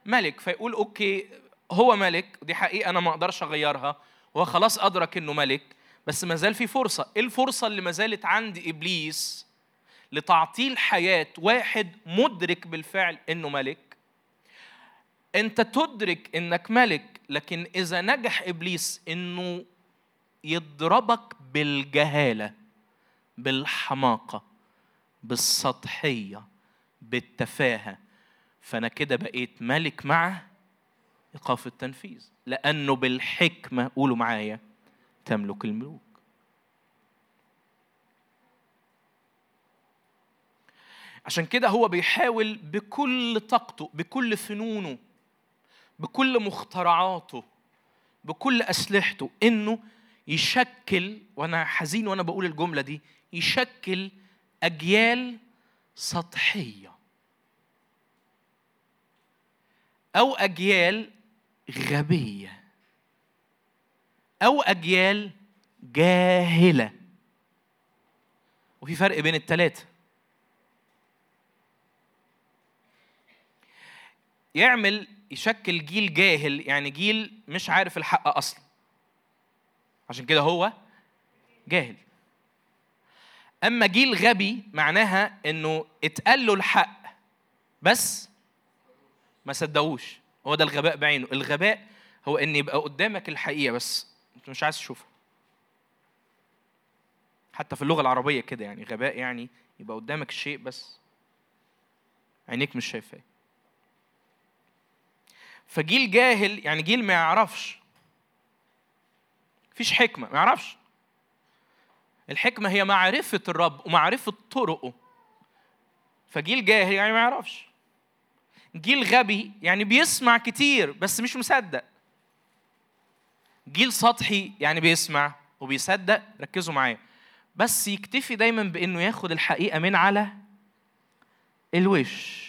ملك. فيقول أوكي هو ملك دي حقيقة أنا ما أقدرش أغيرها هو خلاص أدرك إنه ملك بس ما زال في فرصة. إيه الفرصة اللي ما زالت عند إبليس لتعطيل حياة واحد مدرك بالفعل إنه ملك؟ أنت تدرك إنك ملك لكن إذا نجح إبليس إنه يضربك بالجهالة بالحماقة بالسطحية بالتفاهة. فأنا كده بقيت ملك مع إيقاف التنفيذ لأنه بالحكمة قولوا معايا تملك الملوك. عشان كده هو بيحاول بكل طاقته بكل فنونه بكل مخترعاته بكل أسلحته إنه يشكل وأنا حزين وأنا بقول الجملة دي يشكل أجيال سطحية. أو أجيال غبية. أو أجيال جاهلة. وفي فرق بين الثلاثه يعمل يشكل جيل جاهل يعني جيل مش عارف الحق أصلا. عشان كده هو جاهل. أما جيل غبي معناها إنه اتقال له الحق بس ما صدقوش. هو ده الغباء بعينه. الغباء هو إن يبقى قدامك الحقيقة بس أنت مش عايز تشوفها. حتى في اللغة العربية كده يعني. غباء يعني يبقى قدامك الشيء بس عينيك مش شايفاه. فجيل جاهل يعني جيل ما يعرفش. مفيش حكمة ما يعرفش. الحكمة هي معرفة الرب ومعرفة طرقه. فجيل جاهل يعني ما يعرفش. جيل غبي يعني بيسمع كتير بس مش مصدق. جيل سطحي يعني بيسمع وبيصدق ركزوا معايا. بس يكتفي دايما بإنه ياخد الحقيقة من على الوش.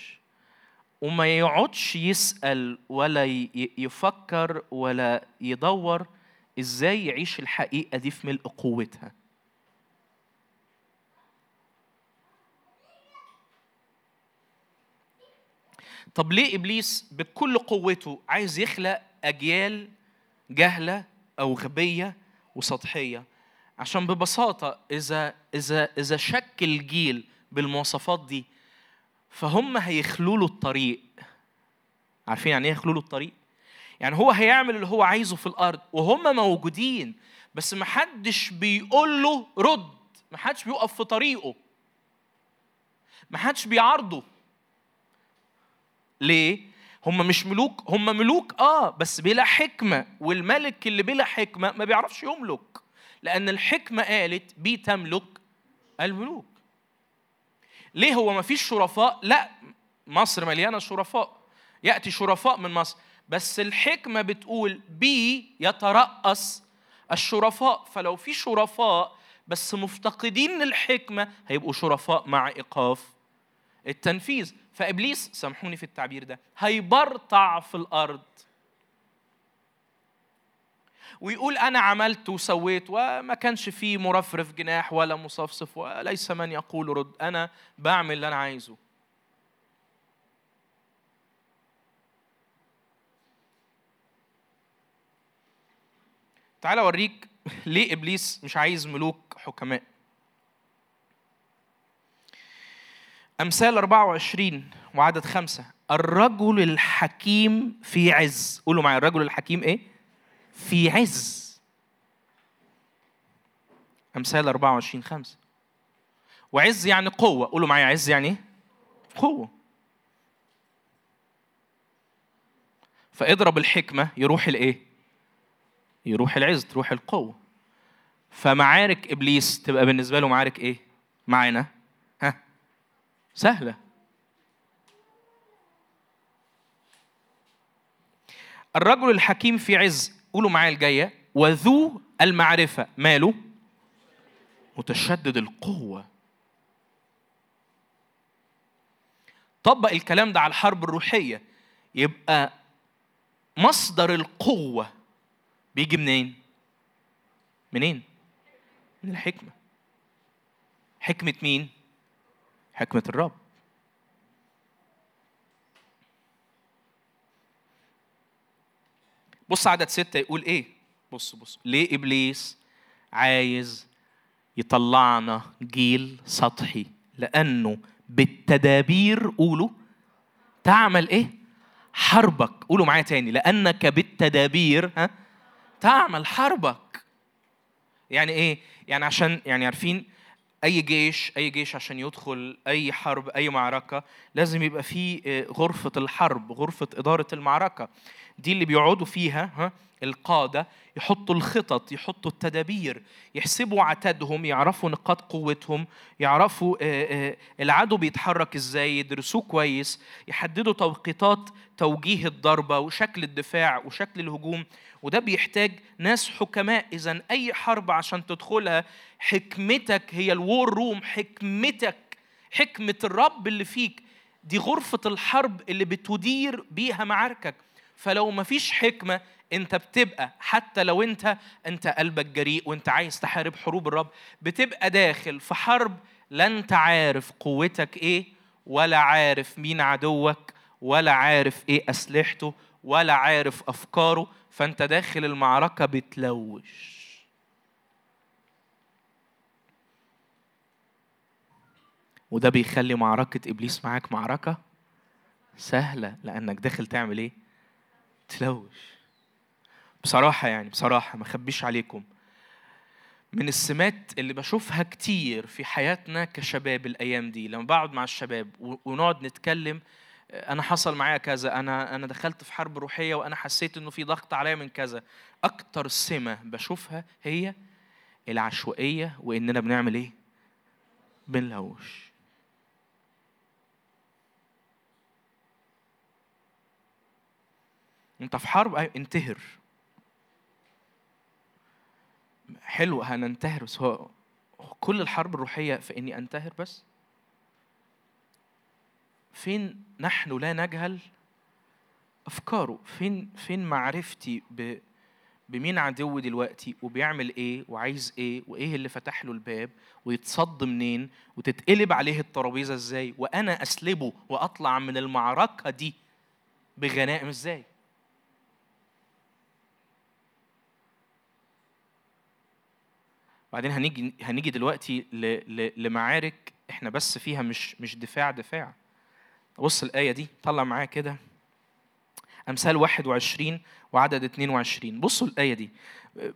وما يقعدش يسأل ولا يفكر ولا يدور إزاي يعيش الحقيقة دي في ملء قوتها؟ طب ليه إبليس بكل قوته عايز يخلق أجيال جهلة أو غبيه وسطحية؟ عشان ببساطة إذا إذا إذا شكل جيل بالمواصفات دي فهم هيخلوا له الطريق. عارفين يعني إيه يخلوا له الطريق؟ يعني هو هيعمل اللي هو عايزه في الأرض وهم موجودين بس محدش بيقول له رد محدش بيقف في طريقه محدش بيعارضه. ليه؟ هم مش ملوك هم ملوك آه بس بلا حكمة والملك اللي بلا حكمة ما بيعرفش يملك لأن الحكمة قالت بي تملك الملوك. ليه هو ما فيش شرفاء؟ لا مصر مليانة شرفاء يأتي شرفاء من مصر. بس الحكمة بتقول بي يترأس الشرفاء. فلو في شرفاء بس مفتقدين للحكمه هيبقوا شرفاء مع إيقاف التنفيذ. فإبليس سامحوني في التعبير ده هيبرطع في الأرض ويقول أنا عملت وسويت وما كانش فيه مرفرف جناح ولا مصفصف وليس من يقول رد. أنا بعمل اللي أنا عايزه. تعال اوريك ليه إبليس مش عايز ملوك حكماء. أمثال 24 وعدد خمسة. الرجل الحكيم في عز. قولوا معايا الرجل الحكيم إيه؟ في عز. أمثال 24 خمسة. وعز يعني قوة. قولوا معايا عز يعني إيه قوة. فاضرب الحكمة يروح الايه يروح العز تروح القوة. فمعارك إبليس تبقى بالنسبة له معارك إيه؟ معانا ها؟ سهلة. الرجل الحكيم في عز قولوا معايا الجاية وذو المعرفة ماله؟ متشدد القوة. طبق الكلام ده على الحرب الروحية يبقى مصدر القوة. بيجي منين؟ منين؟ من الحكمة. حكمة مين؟ حكمة الرب. بص عدد ستة يقول إيه؟ بص بص. ليه إبليس عايز يطلعنا جيل سطحي؟ لأنه بالتدابير قولوا تعمل إيه؟ حربك. قولوا معايا تاني. لأنك بالتدابير ها؟ تعمل حربك. يعني إيه؟ يعني عشان يعني عارفين أي جيش أي جيش عشان يدخل أي حرب أي معركة لازم يبقى فيه آه، غرفة الحرب غرفة إدارة المعركة. دي اللي بيقعدوا فيها ها القادة يحطوا الخطط يحطوا التدابير يحسبوا عتادهم يعرفوا نقاط قوتهم يعرفوا آه، آه، العدو بيتحرك إزاي يدرسوه كويس يحددوا توقيتات توجيه الضربة وشكل الدفاع وشكل الهجوم. وده بيحتاج ناس حكماء. اذا أي حرب عشان تدخلها حكمتك هي الوور روم حكمتك حكمة الرب اللي فيك. دي غرفة الحرب اللي بتدير بيها معاركك. فلو مفيش حكمة انت بتبقى حتى لو انت انت قلبك جريء وانت عايز تحارب حروب الرب بتبقى داخل في حرب لا انت عارف قوتك إيه ولا عارف مين عدوك ولا عارف إيه أسلحته ولا عارف أفكاره فانت داخل المعركة بتلوش. وده بيخلي معركة إبليس معاك معركة سهلة لأنك داخل تعمل إيه؟ تلوش بصراحة يعني بصراحة ما اخبيش عليكم. من السمات اللي بشوفها كتير في حياتنا كشباب الأيام دي لما بقعد مع الشباب ونقعد نتكلم أنا حصل معايا كذا أنا أنا دخلت في حرب روحية وأنا حسيت إنه في ضغط عليا من كذا. أكتر سمة بشوفها هي العشوائية وإننا بنعمل إيه؟ بنلوش انت في حرب؟ أيوة، انتهر. حلو هننتهر. بس هو كل الحرب الروحية في إني أنتهر بس؟ فين نحن لا نجهل أفكاره؟ فين فين معرفتي ب بمين عدو دلوقتي؟ وبيعمل إيه؟ وعايز إيه؟ وإيه اللي فتح له الباب؟ ويتصد منين؟ وتتقلب عليه الترابيزة إزاي؟ وأنا أسلبه وأطلع من المعركة دي بغنائم إزاي؟ بعدين هنيجي هنيجي دلوقتي ل... ل... لمعارك إحنا بس فيها مش مش دفاع دفاع. بص الآية دي طلع معايا كده. أمثال 21 وعدد 22 بصوا الآية دي.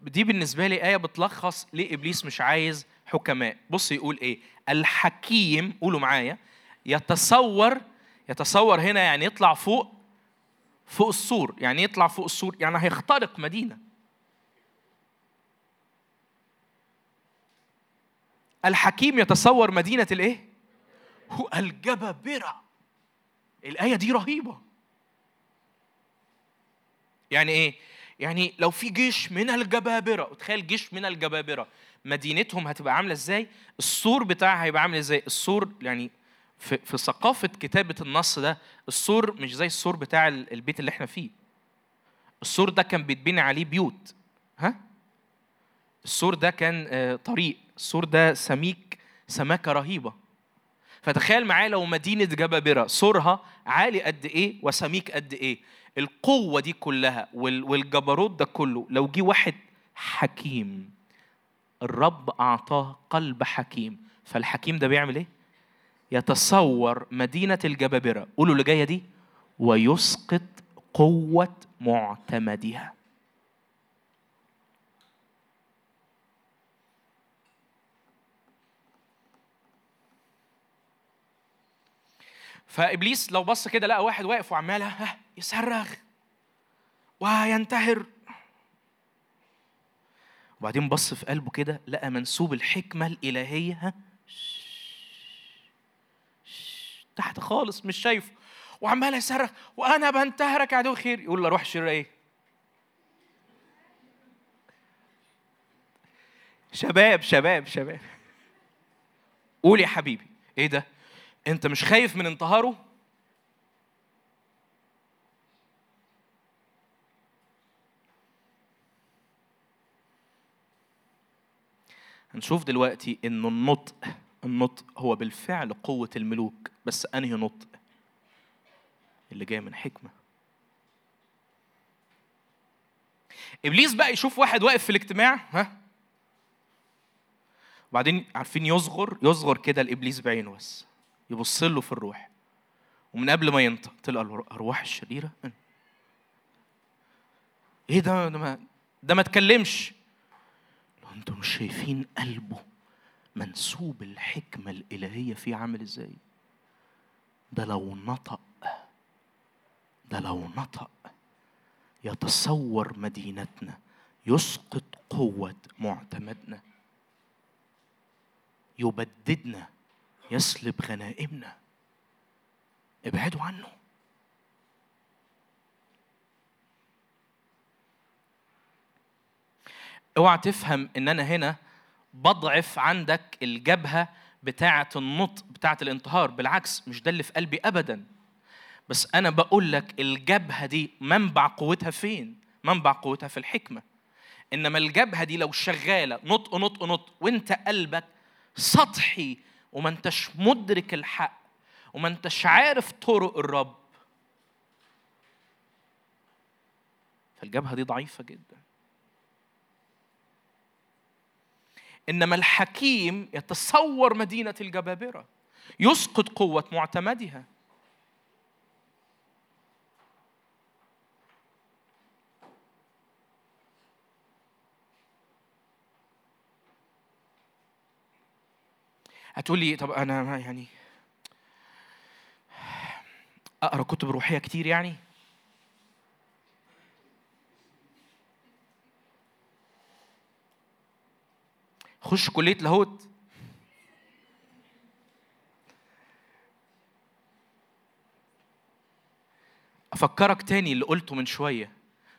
دي بالنسبة لي آية بتلخص ليه إبليس مش عايز حكماء. بص يقول إيه؟ الحكيم قولوا معايا يتصور يتصور هنا يعني يطلع فوق فوق السور. يعني يطلع فوق السور. يعني هيخترق مدينة. الحكيم يتصور مدينة الإيه؟ هو الجبابرة الآية دي رهيبة يعني إيه؟ يعني لو في جيش من الجبابرة وتخيل جيش من الجبابرة مدينتهم هتبقى عاملة إزاي؟ السور بتاعها هيبقى عامل إزاي؟ السور يعني في, في ثقافة كتابة النص ده السور مش زي السور بتاع ال- البيت اللي إحنا فيه السور ده كان بيتبني عليه بيوت ها؟ السور ده كان آه، طريق السور ده سميك سماكة رهيبة. فتخيل معايا لو مدينة جبابرة سورها عالي قد إيه وسميك قد إيه. القوة دي كلها وال- والجبروت ده كله لو جه واحد حكيم الرب أعطاه قلب حكيم. فالحكيم ده بيعمل إيه؟ يتصور مدينة الجبابرة. قولوا اللي جاية دي. ويسقط قوة معتمدها. فإبليس لو بص كده لقى واحد واقف وعمال يصرخ وينتهر وبعدين بص في قلبه كده لقى منسوب الحكمة الإلهية تحت خالص مش شايفه. وعمال يصرخ وأنا بنتهرك يا عدو خير يقول له روح شر إيه؟ شباب شباب شباب. قول يا حبيبي. إيه ده؟ انت مش خايف من انتهاره؟ هنشوف دلوقتي انه النطق النطق هو بالفعل قوة الملوك بس أنهي نطق؟ اللي جاي من حكمة. إبليس بقى يشوف واحد واقف في الاجتماع ها؟ وبعدين عارفين يصغر يصغر كده الابليس بعينه بس. يبص له في الروح. ومن قبل ما ينطق تلقى الارواح الشريرة؟ إيه ده ده ما ده ما اتكلمش. أنتوا مش شايفين قلبه منسوب الحكمة الإلهية فيه عامل إزاي؟ ده لو نطق ده لو نطق يتصور مدينتنا يسقط قوة معتمدنا يبددنا يسلب غنائمنا. ابعدوا عنه. اوعى تفهم ان أنا هنا بضعف عندك الجبهة بتاعة النطق بتاعة الانتهار بالعكس مش ده اللي في قلبي ابدا. بس أنا بقول لك الجبهة دي منبع قوتها فين؟ منبع قوتها في الحكمة. إنما الجبهة دي لو شغالة نطق نطق نطق وأنت قلبك سطحي وما انتش مدرك الحق وما انتش عارف طرق الرب. فالجبهة دي ضعيفة جدا. إنما الحكيم يتصور مدينة الجبابرة يسقط قوة معتمدها. هتقولي طب أنا يعني أقرأ كتب روحية كتير يعني؟ خش كلية لاهوت. أفكرك تاني اللي قلته من شوية.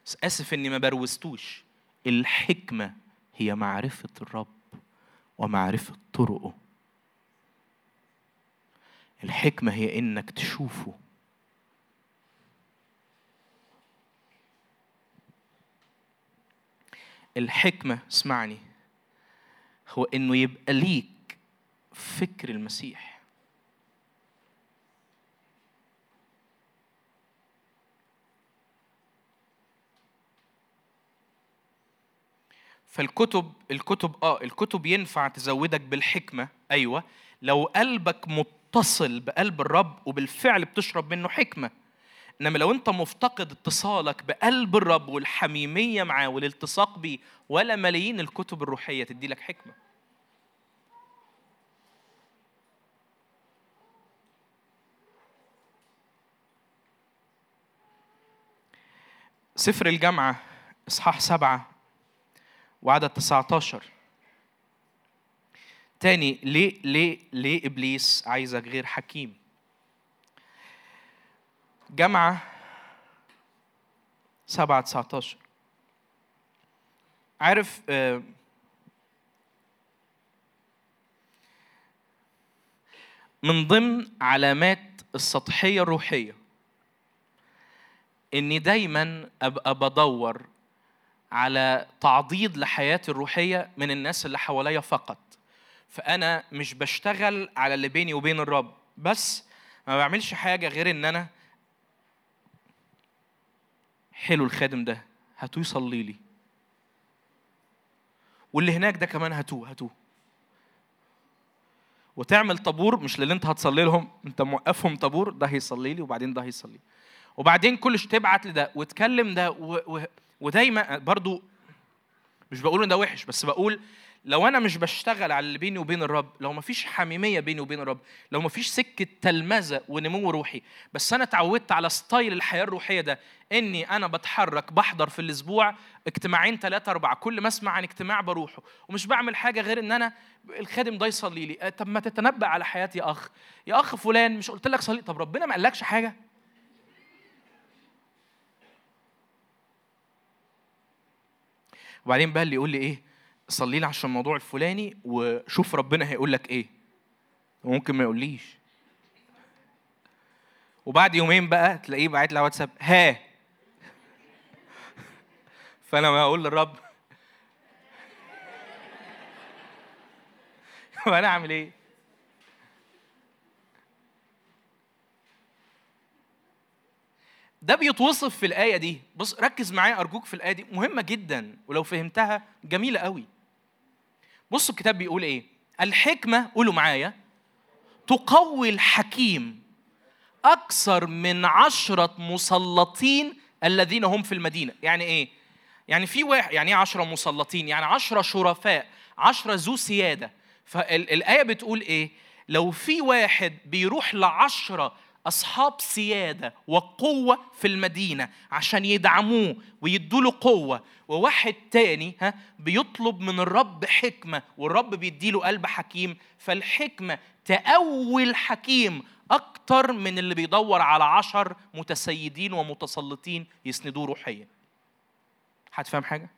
بس آسف إني ما بروزتوش. الحكمة هي معرفة الرب ومعرفة طرقه. الحكمة هي إنك تشوفه. الحكمة اسمعني هو إنه يبقى ليك فكر المسيح. فالكتب الكتب آه الكتب ينفع تزودك بالحكمة أيوه. لو قلبك متصل بقلب الرب وبالفعل بتشرب منه حكمة. إنما لو أنت مفتقد اتصالك بقلب الرب والحميمية معاه والالتصاق بيه ولا ملايين الكتب الروحية تدي لك حكمة. سفر الجامعة إصحاح سبعة وعدد 19 تاني ليه ليه ليه إبليس عايزك غير حكيم؟ جامعة سبعة 19 عارف آه، من ضمن علامات السطحية الروحية إني دايما أبقى بدور على تعضيد لحياتي الروحية من الناس اللي حواليا فقط. فأنا مش بشتغل على اللي بيني وبين الرب بس ما بعملش حاجة غير إن أنا حلو الخادم ده هاتوه يصلي لي. واللي هناك ده كمان هاتوه هاتوه. وتعمل طابور مش للي أنت هتصلي لهم أنت موقفهم طابور ده هيصلي لي وبعدين ده هيصلي. وبعدين كل تبعت لده وتكلم ده و... و... ودايما برضو مش بقول إن ده وحش بس بقول لو أنا مش بشتغل على اللي بيني وبين الرب لو ما فيش حميمية بيني وبين الرب لو ما فيش سكة تلمذة ونمو روحي بس أنا اتعودت على ستايل الحياة الروحية ده إني أنا بتحرك بحضر في الأسبوع اجتماعين ثلاثة أربعة كل ما أسمع عن اجتماع بروحه ومش بعمل حاجة غير إن أنا الخادم ده يصلي لي أه، طب ما تتنبأ على حياتي يا أخ يا أخ فلان مش قلت لك صلي طب ربنا ما قالكش حاجة؟ وبعدين بقى اللي يقول لي إيه؟ صلي لي عشان الموضوع الفلاني وشوف ربنا هيقول لك إيه. وممكن ما يقوليش. وبعد يومين بقى تلاقيه باعت لي على واتساب ها. فأنا ما أقول للرب. وأنا أعمل إيه؟ ده بيتوصف في الآية دي. بص ركز معايا أرجوك في الآية دي. مهمة جدا ولو فهمتها جميلة قوي. بصوا الكتاب بيقول إيه؟ الحكمة قولوا معايا تقوي الحكيم أكثر من عشرة مسلطين الذين هم في المدينة. يعني إيه؟ يعني في واحد يعني إيه عشرة مسلطين؟ يعني عشرة شرفاء عشرة ذو سيادة. فالآية بتقول إيه؟ لو في واحد بيروح لعشرة أصحاب سيادة وقوة في المدينة عشان يدعموه ويدوا له قوة. وواحد تاني ها بيطلب من الرب حكمة والرب بيديله قلب حكيم. فالحكمة تقوي الحكيم أكتر من اللي بيدور على عشر متسيدين ومتسلطين يسندوه روحيا. حد فاهم حاجة؟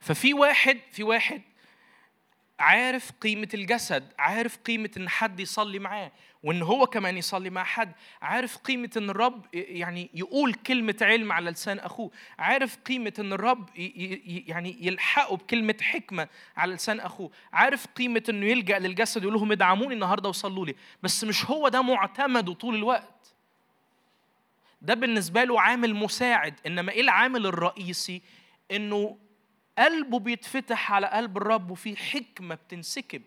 ففي واحد في واحد عارف قيمة الجسد عارف قيمة إن حد يصلي معاه وإن هو كمان يصلي مع حد عارف قيمة إن الرب يعني يقول كلمة علم على لسان أخوه عارف قيمة إن الرب يعني يلحقه بكلمة حكمة على لسان أخوه عارف قيمة إنه يلجأ للجسد ويقول لهم ادعموني النهاردة وصلوا لي بس مش هو ده معتمده طول الوقت. ده بالنسبة له عامل مساعد إنما إيه العامل الرئيسي؟ إنه قلبه بيتفتح على قلب الرب وفي حكمة بتنسكب.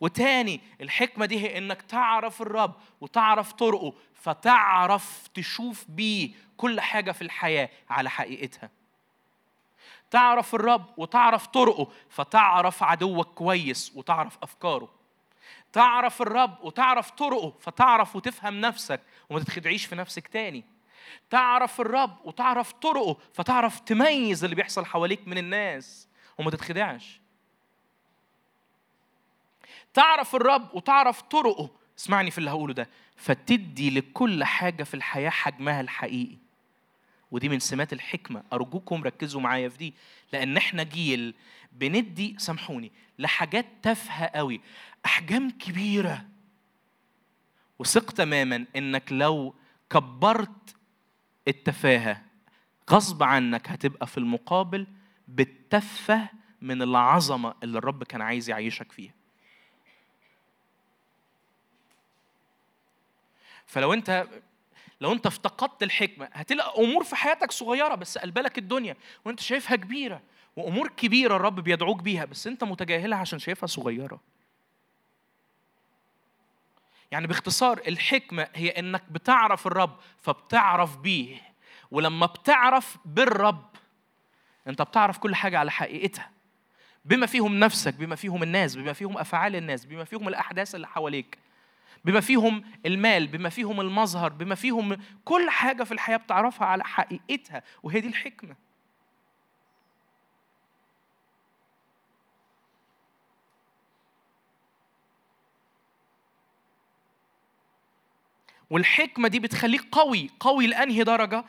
وتاني الحكمة دي هي إنك تعرف الرب وتعرف طرقه فتعرف تشوف بيه كل حاجة في الحياة على حقيقتها. تعرف الرب وتعرف طرقه فتعرف عدوك كويس وتعرف أفكاره. تعرف الرب وتعرف طرقه فتعرف وتفهم نفسك وما تتخدعيش في نفسك تاني. تعرف الرب وتعرف طرقه فتعرف تميز اللي بيحصل حواليك من الناس وما تتخدعش. تعرف الرب وتعرف طرقه. اسمعني في اللي هقوله ده. فتدي لكل حاجة في الحياة حجمها الحقيقي. ودي من سمات الحكمة. أرجوكم ركزوا معايا في دي. لأن إحنا جيل بندي سامحوني لحاجات تافهة قوي. أحجام كبيرة. وثق تماما إنك لو كبرت التفاهة. غصب عنك هتبقى في المقابل بتفه من العظمة اللي الرب كان عايز يعيشك فيها. فلو انت لو انت افتقدت الحكمة هتلاقي أمور في حياتك صغيرة بس قلبلك الدنيا وانت شايفها كبيرة وأمور كبيرة الرب بيدعوك بيها بس انت متجاهلها عشان شايفها صغيرة. يعني باختصار الحكمة هي إنك بتعرف الرب فبتعرف بيه ولما بتعرف بالرب أنت بتعرف كل حاجة على حقيقتها بما فيهم نفسك بما فيهم الناس بما فيهم أفعال الناس بما فيهم الأحداث اللي حواليك بما فيهم المال بما فيهم المظهر بما فيهم كل حاجة في الحياة بتعرفها على حقيقتها وهي دي الحكمة. والحكمة دي بتخليك قوي قوي لأنهي درجة؟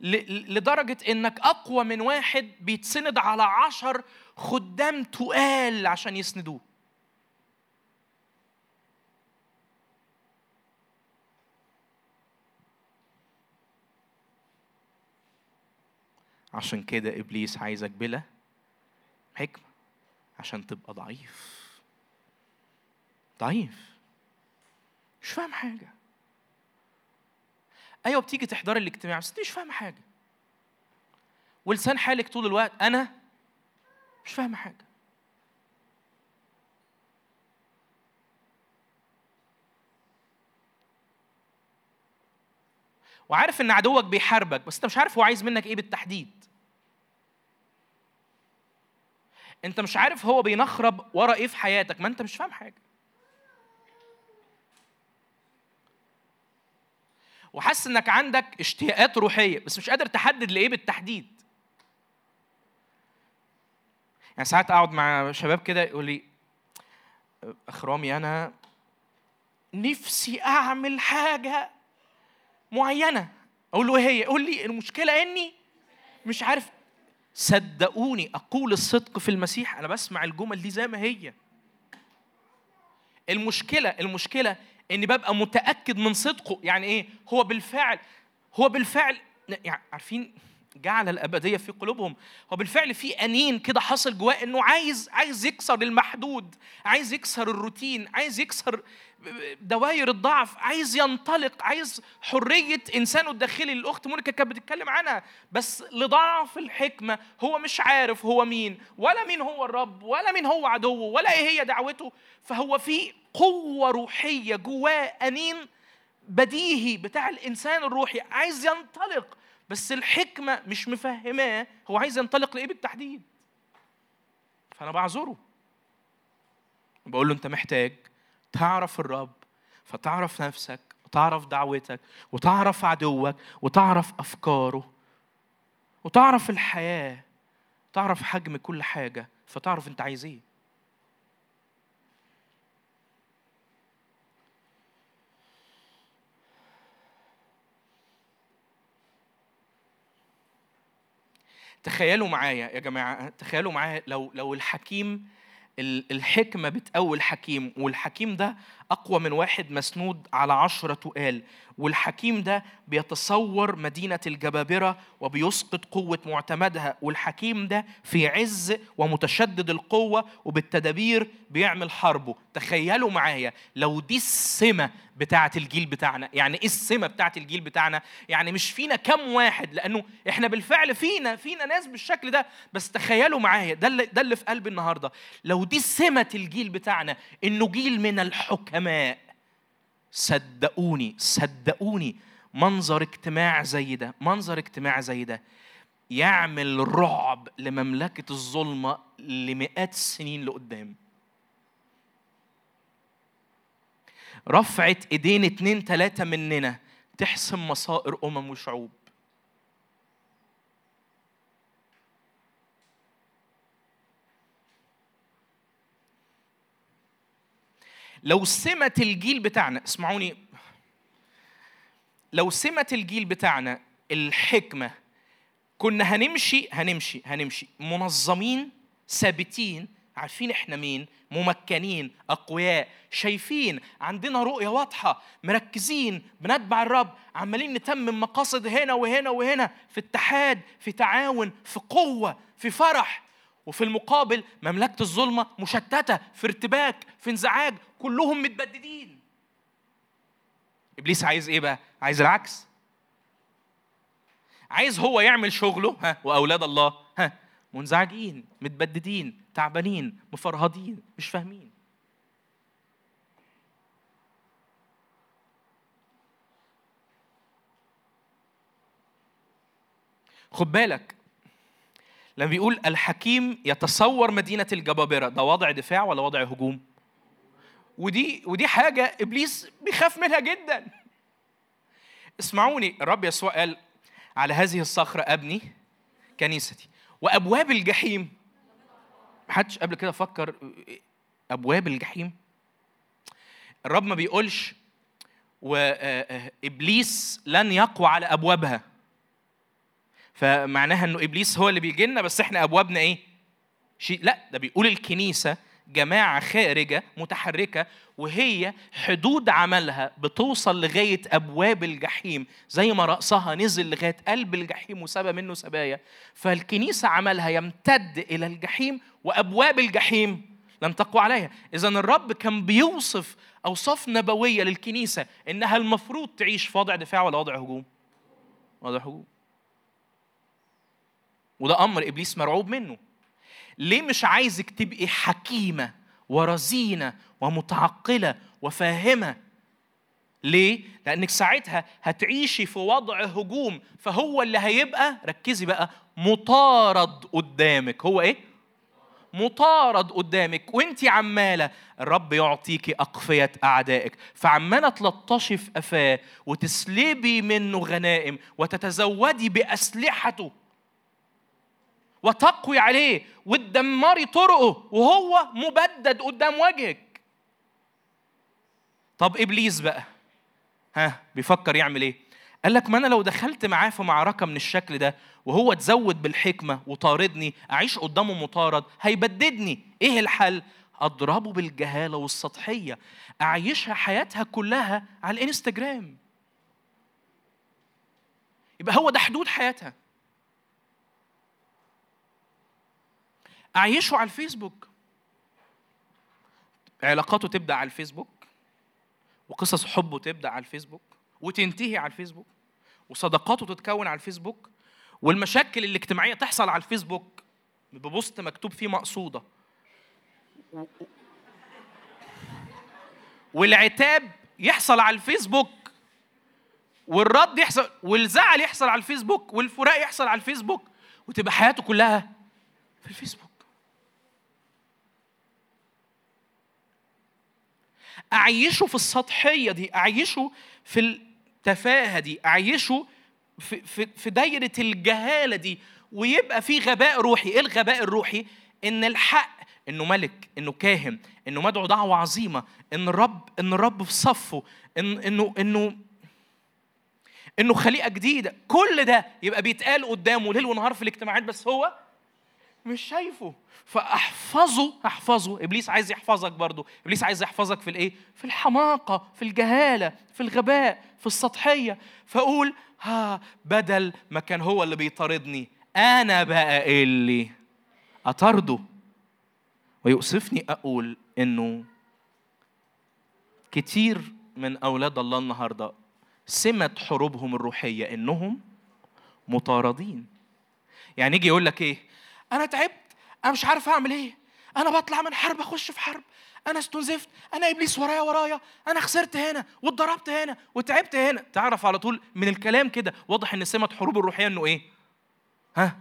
لدرجة إنك أقوى من واحد بيتسند على عشر خدام تقال عشان يسندوه. عشان كده إبليس عايزك بلا حكمة عشان تبقى ضعيف. ضعيف. مش فاهم حاجة. أيوه بتيجي تحضري الاجتماع بس أنت مش فاهمة حاجة. ولسان حالك طول الوقت أنا مش فاهمة حاجة. وعارف إن عدوك بيحاربك بس أنت مش عارف هو عايز منك إيه بالتحديد. أنت مش عارف هو بينخرب ورا إيه في حياتك ما أنت مش فاهم حاجة. وحاسس إنك عندك اشتياقات روحية بس مش قادر تحدد لإيه بالتحديد. يعني ساعات أقعد مع شباب كده يقول لي اخ رامي أنا نفسي أعمل حاجة معينة. أقول له إيه هي؟ يقول لي المشكلة إني مش عارف. صدقوني أقول الصدق في المسيح أنا بسمع الجمل دي زي ما هي. المشكلة المشكلة إني ببقى متأكد من صدقه. يعني إيه؟ هو بالفعل هو بالفعل يعني عارفين جعل الأبدية في قلوبهم. هو بالفعل في أنين كده حاصل جواه إنه عايز عايز يكسر المحدود عايز يكسر الروتين عايز يكسر دوائر الضعف عايز ينطلق عايز حرية إنسانه الداخلي. الأخت مونيكا كانت بتتكلم عنها بس لضعف الحكمة هو مش عارف هو مين ولا مين هو الرب ولا مين هو عدوه ولا إيه هي دعوته. فهو في قوة روحية جواه أنين بديهي بتاع الإنسان الروحي عايز ينطلق بس الحكمة مش مفهماه. هو عايز ينطلق لإيه بالتحديد؟ فأنا بعذره. بقول له أنت محتاج تعرف الرب فتعرف نفسك وتعرف دعوتك وتعرف عدوك وتعرف أفكاره وتعرف الحياة تعرف حجم كل حاجة فتعرف أنت عايز إيه. تخيلوا معايا يا جماعة تخيلوا معايا لو لو الحكيم ال- الحكمة بتقوي الحكيم والحكيم ده أقوى من واحد مسنود على عشرة تقال والحكيم ده بيتصور مدينة الجبابرة وبيسقط قوة معتمدها والحكيم ده في عز ومتشدد القوة وبالتدابير بيعمل حربه. تخيلوا معايا لو دي السمة بتاعه الجيل بتاعنا. يعني إيه السمة بتاعه الجيل بتاعنا؟ يعني مش فينا كم واحد لأنه إحنا بالفعل فينا فينا ناس بالشكل ده. بس تخيلوا معايا ده اللي ده اللي في قلبي النهارده. لو دي سمة الجيل بتاعنا إنه جيل من الحكماء. صدقوني صدقوني منظر اجتماع زي ده منظر اجتماع زي ده يعمل رعب لمملكة الظلمة لمئات السنين لقدام. رفعت إيدين اتنين تلاتة مننا تحسم مصائر أمم وشعوب. لو سمة الجيل بتاعنا اسمعوني لو سمة الجيل بتاعنا الحكمة كنا هنمشي هنمشي هنمشي. منظمين ثابتين عارفين إحنا مين؟ ممكنين أقوياء شايفين عندنا رؤية واضحة مركزين بنتبع الرب عمالين نتمم مقاصد هنا وهنا وهنا في اتحاد في تعاون في قوة في فرح. وفي المقابل مملكة الظلمة مشتتة في ارتباك في انزعاج كلهم متبددين. إبليس عايز إيه بقى؟ عايز العكس. عايز هو يعمل شغله ها وأولاد الله ها منزعجين متبددين تعبانين مفرهدين مش فاهمين. خد بالك لما بيقول الحكيم يتصور مدينة الجبابرة ده وضع دفاع ولا وضع هجوم؟ ودي ودي حاجة إبليس بيخاف منها جدا. اسمعوني الرب يسوع قال على هذه الصخرة أبني كنيستي وأبواب الجحيم محدش قبل كده فكر أبواب الجحيم الرب ما بيقولش وإبليس لن يقوى على أبوابها فمعناها إنه إبليس هو اللي بيجي لنا بس إحنا أبوابنا إيه؟ شيء لا ده بيقول الكنيسة جماعة خارجة متحركة وهي حدود عملها بتوصل لغاية أبواب الجحيم زي ما رأسها نزل لغاية قلب الجحيم وسبى منه سبايا. فالكنيسة عملها يمتد إلى الجحيم وأبواب الجحيم لن تقوى عليها. إذا الرب كان بيوصف أوصاف نبوية للكنيسة إنها المفروض تعيش في وضع دفاع ولا وضع هجوم؟ وضع هجوم. وده أمر إبليس مرعوب منه. ليه مش عايزك تبقي حكيمة ورزينة ومتعقلة وفاهمة؟ ليه؟ لأنك ساعتها هتعيشي في وضع هجوم فهو اللي هيبقى ركزي بقى مطارد قدامك. هو إيه؟ مطارد قدامك. وأنت عمالة الرب يعطيكي أقفية أعدائك. فعمالة تلطشي في قفاه وتسلبي منه غنائم وتتزودي بأسلحته. وتقوي عليه وتدمري طرقه وهو مبدد قدام وجهك. طب إبليس بقى ها بيفكر يعمل إيه؟ قال لك ما أنا لو دخلت معاه في معركة من الشكل ده وهو تزود بالحكمة وطاردني أعيش قدامه مطارد هيبددني. إيه الحل؟ أضربه بالجهالة والسطحية أعيشها حياتها كلها على الإنستجرام. يبقى هو ده حدود حياتها. اعيشه على الفيسبوك. علاقاته تبدأ على الفيسبوك وقصص حبه تبدأ على الفيسبوك وتنتهي على الفيسبوك وصداقاته تتكون على الفيسبوك والمشاكل الاجتماعية تحصل على الفيسبوك ببوست مكتوب فيه مقصودة. والعتاب يحصل على الفيسبوك والرد يحصل والزعل يحصل على الفيسبوك والفراق يحصل على الفيسبوك وتبقى حياته كلها في الفيسبوك. أعيشه في السطحية دي أعيشه في التفاهة دي أعيشه في, في, في دايرة الجهالة دي ويبقى في غباء روحي إيه الغباء الروحي؟ إن الحق إنه ملك إنه كاهن إنه مدعو دعوة عظيمة إن الرب إن الرب في صفه إن إنه إنه إنه خليقة جديدة كل ده يبقى بيتقال قدامه ليل ونهار في الاجتماعات بس هو مش شايفه. فأحفظه. أحفظه. إبليس عايز يحفظك برضه إبليس عايز يحفظك في الإيه؟ في الحماقة في الجهالة في الغباء في السطحية. فأقول ها بدل ما كان هو اللي بيطاردني أنا بقى اللي أطارده. ويؤسفني أقول إنه كتير من أولاد الله النهارده سمه حروبهم الروحية إنهم مطاردين. يعني يجي يقول لك إيه؟ أنا تعبت أنا مش عارف أعمل إيه. أنا بطلع من حرب أخش في حرب. أنا استنزفت أنا إبليس ورايا ورايا. أنا خسرت هنا واتضربت هنا وتعبت هنا. تعرف على طول من الكلام كده واضح إن سمه حروب الروحية إنه إيه؟ ها؟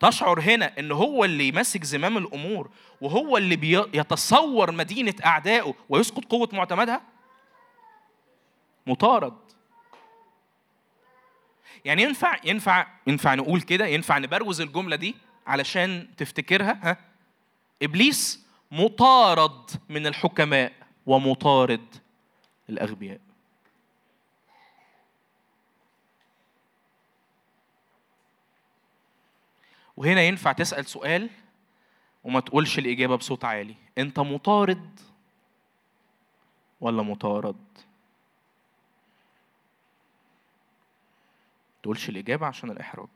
تشعر هنا إن هو اللي ماسك زمام الأمور وهو اللي بيتصور مدينة أعدائه ويسقط قوة معتمدها؟ مطارد. يعني ينفع ينفع ينفع نقول كده؟ ينفع نبروز الجملة دي؟ علشان تفتكرها ها؟ إبليس مطارد من الحكماء ومطارد الأغبياء. وهنا ينفع تسأل سؤال وما تقولش الإجابة بصوت عالي. أنت مطارد ولا مطارد؟ تقولش الإجابة عشان الإحراج.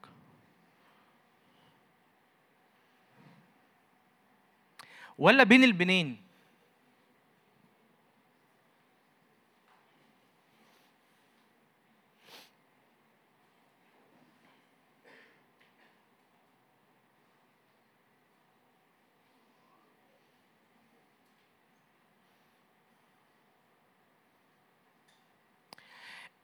ولا بين البنين؟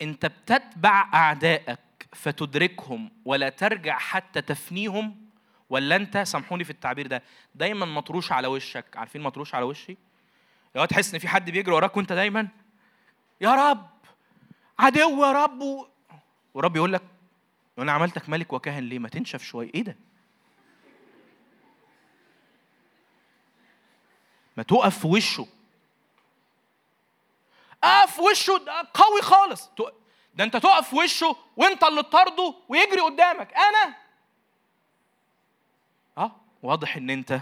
انت بتتبع أعدائك فتدركهم ولا ترجع حتى تفنيهم ولا انت سامحوني في التعبير ده؟ دايما مطروش على وشك. عارفين مطروش على وشي؟ لو تحس إن في حد بيجري وراك وأنت دايما يا رب! عدو يا رب! و... ورب يقول لك وأنا عملتك ملك وكاهن ليه؟ ما تنشف شوية. إيه ده؟ ما تقف في وشه. اقف في وشه ده قوي خالص. ده انت تقف في وشه وانت اللي تطرده ويجري قدامك. أنا آه واضح إن أنت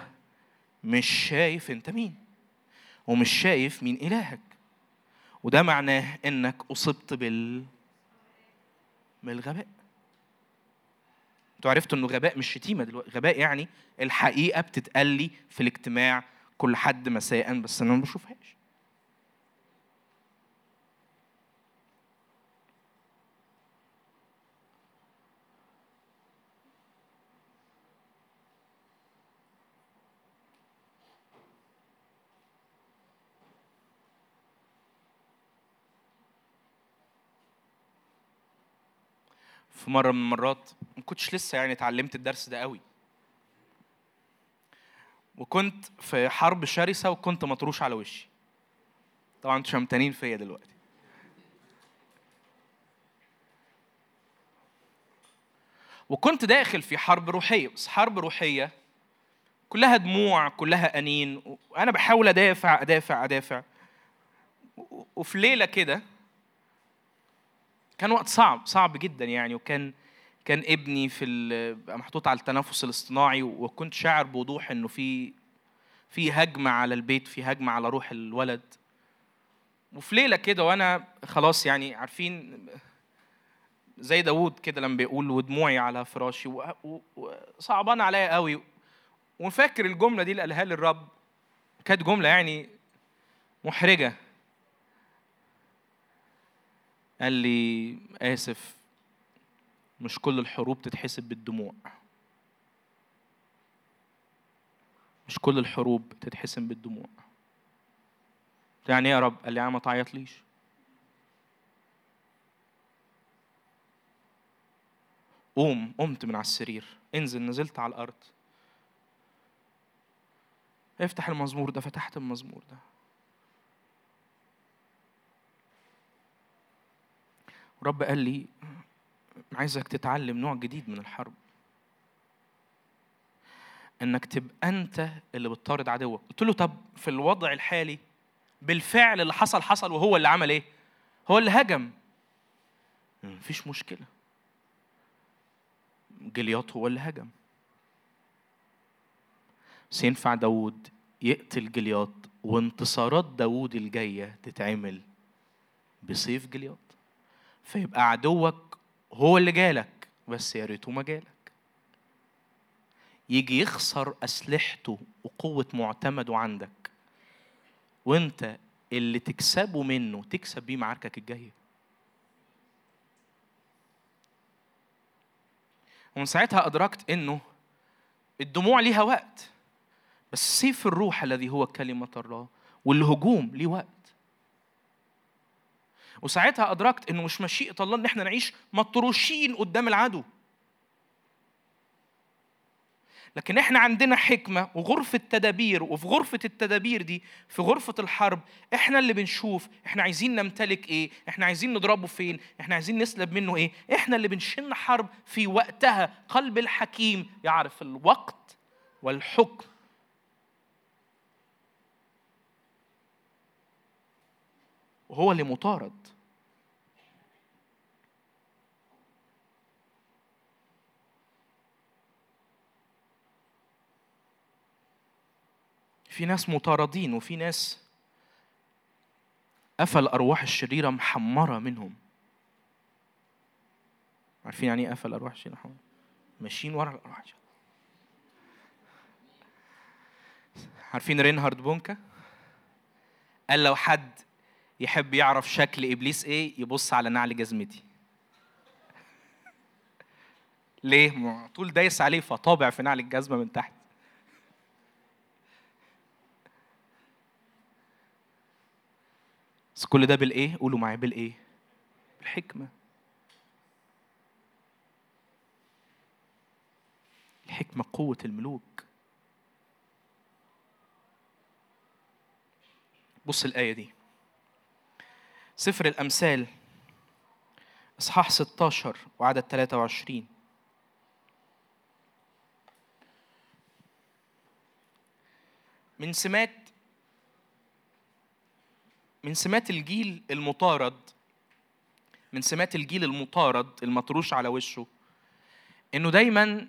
مش شايف أنت مين ومش شايف مين إلهك. وده معناه إنك أصبت بال بالغباء. أنتوا عرفتوا إنه غباء مش شتيمة دلوقتي. غباء يعني الحقيقة بتتقال لي في الاجتماع كل حد مساء بس أنا ما بشوفهاش. في مرة من المرات ما كنتش لسه يعني اتعلمت الدرس ده قوي. وكنت في حرب شرسة وكنت مطروش على وشي. طبعا أنتوا شمتانين فيا دلوقتي. وكنت داخل في حرب روحية بس حرب روحية كلها دموع كلها أنين وأنا بحاول أدافع أدافع أدافع. وفي ليلة كده كان وقت صعب صعب جدا يعني. وكان كان ابني في محطوط على التنفس الاصطناعي وكنت شاعر بوضوح إنه في في هجمة على البيت في هجمة على روح الولد. وفي ليلة كده وأنا خلاص يعني عارفين زي داوود كده لما بيقول ودموعي على فراشي وصعبان عليا قوي. وفاكر الجملة دي اللي قالها لي الرب. كانت جملة يعني محرجة. قال لي آسف مش كل الحروب تتحسب بالدموع. مش كل الحروب تتحسم بالدموع. يعني إيه يا رب؟ قال لي يا عم ما تعيطليش قوم قمت من على السرير. انزل نزلت على الأرض. افتح المزمور ده فتحت المزمور ده. ورب قال لي عايزك تتعلم نوع جديد من الحرب. إنك تبقى أنت اللي بتطارد عدوك. قلت له طب في الوضع الحالي بالفعل اللي حصل حصل وهو اللي عمل إيه؟ هو اللي هجم. مفيش مشكلة. جلياط هو اللي هجم. بس ينفع داود يقتل جلياط وانتصارات داود الجاية تتعمل بسيف جلياط؟ فيبقى عدوك هو اللي جالك بس يا ريته ما جالك. يجي يخسر أسلحته وقوة معتمده عندك وانت اللي تكسبه منه تكسب بيه معاركك الجاية. ومن ساعتها أدركت إنه الدموع ليها وقت بس سيف الروح الذي هو كلمة الله والهجوم ليه وقت. وساعتها أدركت إنه مش مشيئة الله إن إحنا نعيش مطروشين قدام العدو. لكن إحنا عندنا حكمة وغرفة تدابير وفي غرفة التدابير دي في غرفة الحرب إحنا اللي بنشوف إحنا عايزين نمتلك إيه إحنا عايزين نضربه فين إحنا عايزين نسلب منه إيه. إحنا اللي بنشن حرب في وقتها. قلب الحكيم يعرف الوقت والحكم. وهو اللي مطارد. في ناس مطاردين وفي ناس قفل الأرواح الشريرة محمرة منهم. عارفين يعني إيه قفل الأرواح الشريرة محمرة؟ ماشيين ورا الأرواح الشريرة. عارفين رينهارد بونكا؟ قال لو حد يحب يعرف شكل إبليس إيه يبص على نعل جزمتي ليه؟ طول دايس عليه فطابع في نعل الجزمة من تحت بس كل ده بالإيه؟ قولوا معايا بالإيه؟ بالحكمة. الحكمة قوة الملوك. بص الآية دي. سفر الأمثال إصحاح 16 وعدد 23 من سمات من سمات الجيل المطارد من سمات الجيل المطارد المطروش على وشه إنه دايما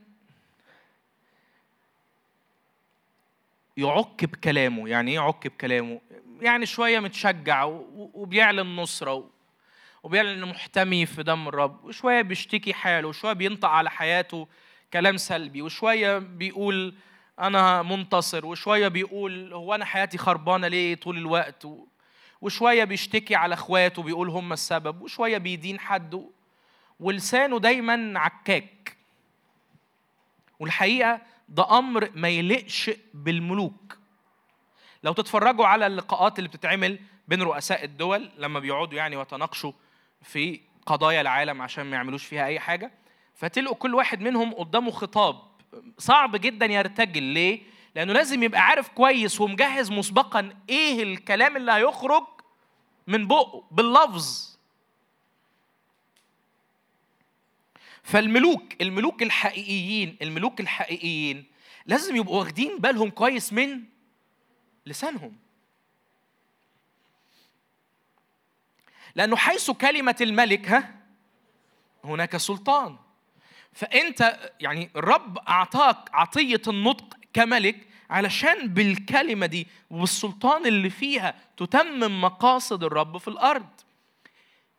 يعك بكلامه يعني إيه يعك بكلامه؟ يعني شوية متشجع وبيعلن نصره وبيعلن إنه محتمي في دم الرب وشوية بيشتكي حاله وشوية بينطق على حياته كلام سلبي وشوية بيقول أنا منتصر وشوية بيقول هو أنا حياتي خربانة ليه طول الوقت؟ وشوية بيشتكي على أخواته بيقول هم السبب وشوية بيدين حد ولسانه دايما عكاك. والحقيقة ده أمر ما يليقش بالملوك. لو تتفرجوا على اللقاءات اللي بتتعمل بين رؤساء الدول لما بيقعدوا يعني ويتناقشوا في قضايا العالم عشان ما يعملوش فيها أي حاجة فتلقوا كل واحد منهم قدامه خطاب صعب جدا يرتجل. ليه؟ لأنه لازم يبقى عارف كويس ومجهز مسبقا إيه الكلام اللي هيخرج من بقه باللفظ. فالملوك الملوك الحقيقيين الملوك الحقيقيين لازم يبقوا واخدين بالهم كويس من لسانهم. لأنه حيث كلمة الملك ها هناك سلطان. فأنت يعني الرب أعطاك عطية النطق كملك علشان بالكلمة دي والسلطان اللي فيها تتمم مقاصد الرب في الأرض.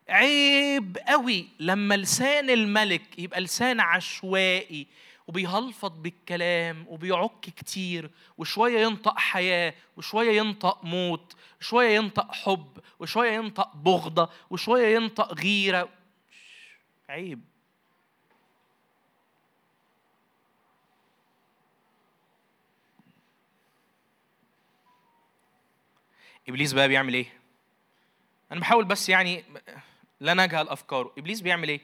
عيب قوي لما لسان الملك يبقى لسان عشوائي وبيهلفط بالكلام وبيعك كتير وشوية ينطق حياة وشوية ينطق موت وشوية ينطق حب وشوية ينطق بغضة وشوية ينطق غيرة. عيب. إبليس بقى بيعمل إيه؟ أنا بحاول بس يعني لا نجهل أفكاره. إبليس بيعمل إيه؟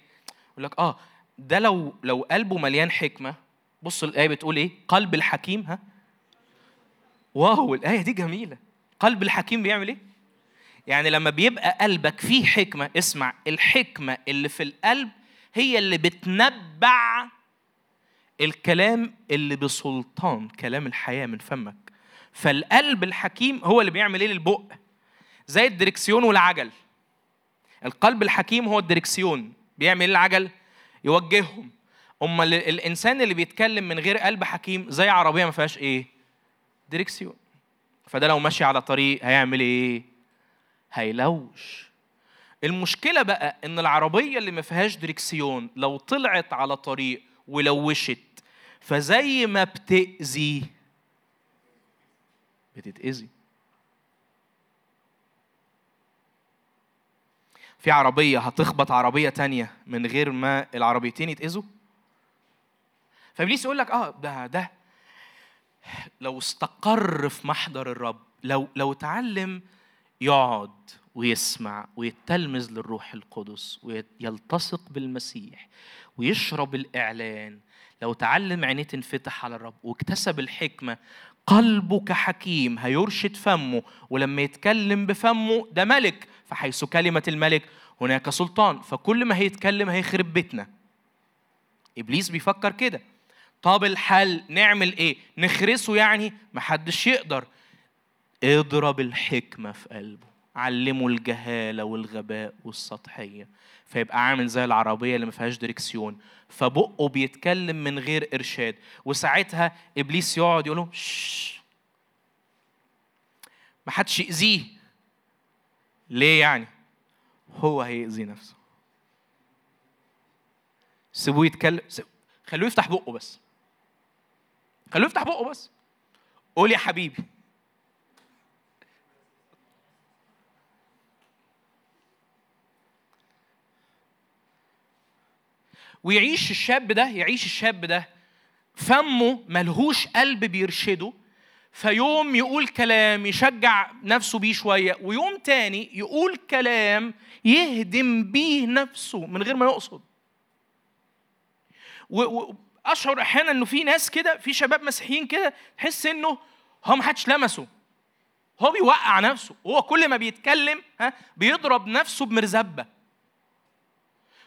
يقول لك آه ده لو لو قلبه مليان حكمة بص الآية بتقول إيه؟ قلب الحكيم ها؟ واو الآية دي جميلة. قلب الحكيم بيعمل إيه؟ يعني لما بيبقى قلبك فيه حكمة اسمع الحكمة اللي في القلب هي اللي بتنبع الكلام اللي بسلطان كلام الحياة من فمك. فالقلب الحكيم هو اللي بيعمل إيه للبق؟ زي الدركسيون والعجل. القلب الحكيم هو الدركسيون بيعمل إيه العجل؟ يوجههم. امال ال- الإنسان اللي بيتكلم من غير قلب حكيم زي عربية ما فيهاش إيه؟ دركسيون فده لو ماشي على طريق هيعمل إيه؟ هيلوش. المشكلة بقى إن العربية اللي ما فيهاش دركسيون لو طلعت على طريق ولوشت فزي ما بتأذي بتتأذي. في عربية هتخبط عربية تانية من غير ما العربيتين يتأذوا؟ فإبليس يقول لك آه ده ده لو استقر في محضر الرب لو لو اتعلم يقعد ويسمع ويتلمذ للروح القدس ويلتصق بالمسيح ويشرب الإعلان لو تعلم عينيه تنفتح على الرب واكتسب الحكمة قلبه كحكيم هيرشد فمه ولما يتكلم بفمه ده ملك فحيث كلمة الملك هناك سلطان فكل ما هيتكلم هيخرب بيتنا. إبليس بيفكر كده. طب الحل نعمل إيه؟ نخرسه يعني؟ محدش يقدر. اضرب الحكمة في قلبه علمه الجهالة والغباء والسطحية. فيبقى عامل زي العربية اللي ما فيهاش دريكسيون فبقه بيتكلم من غير إرشاد. وساعتها إبليس يقعد يقول له "شش، ما حدش يأذيه. ليه يعني؟ هو هيأذي نفسه. سيبوه يتكلم. سيب- خلوه يفتح بقه بس. خلوه يفتح بقه بس. قول يا حبيبي. ويعيش الشاب ده يعيش الشاب ده فمه ملهوش قلب بيرشده فيوم يقول كلام يشجع نفسه بيه شوية ويوم تاني يقول كلام يهدم بيه نفسه من غير ما يقصد. واشعر أحيانا إنه في ناس كده في شباب مسيحيين كده تحس إنه هو ما حدش لمسه. هو بيوقع نفسه هو كل ما بيتكلم ها بيضرب نفسه بمرزبة.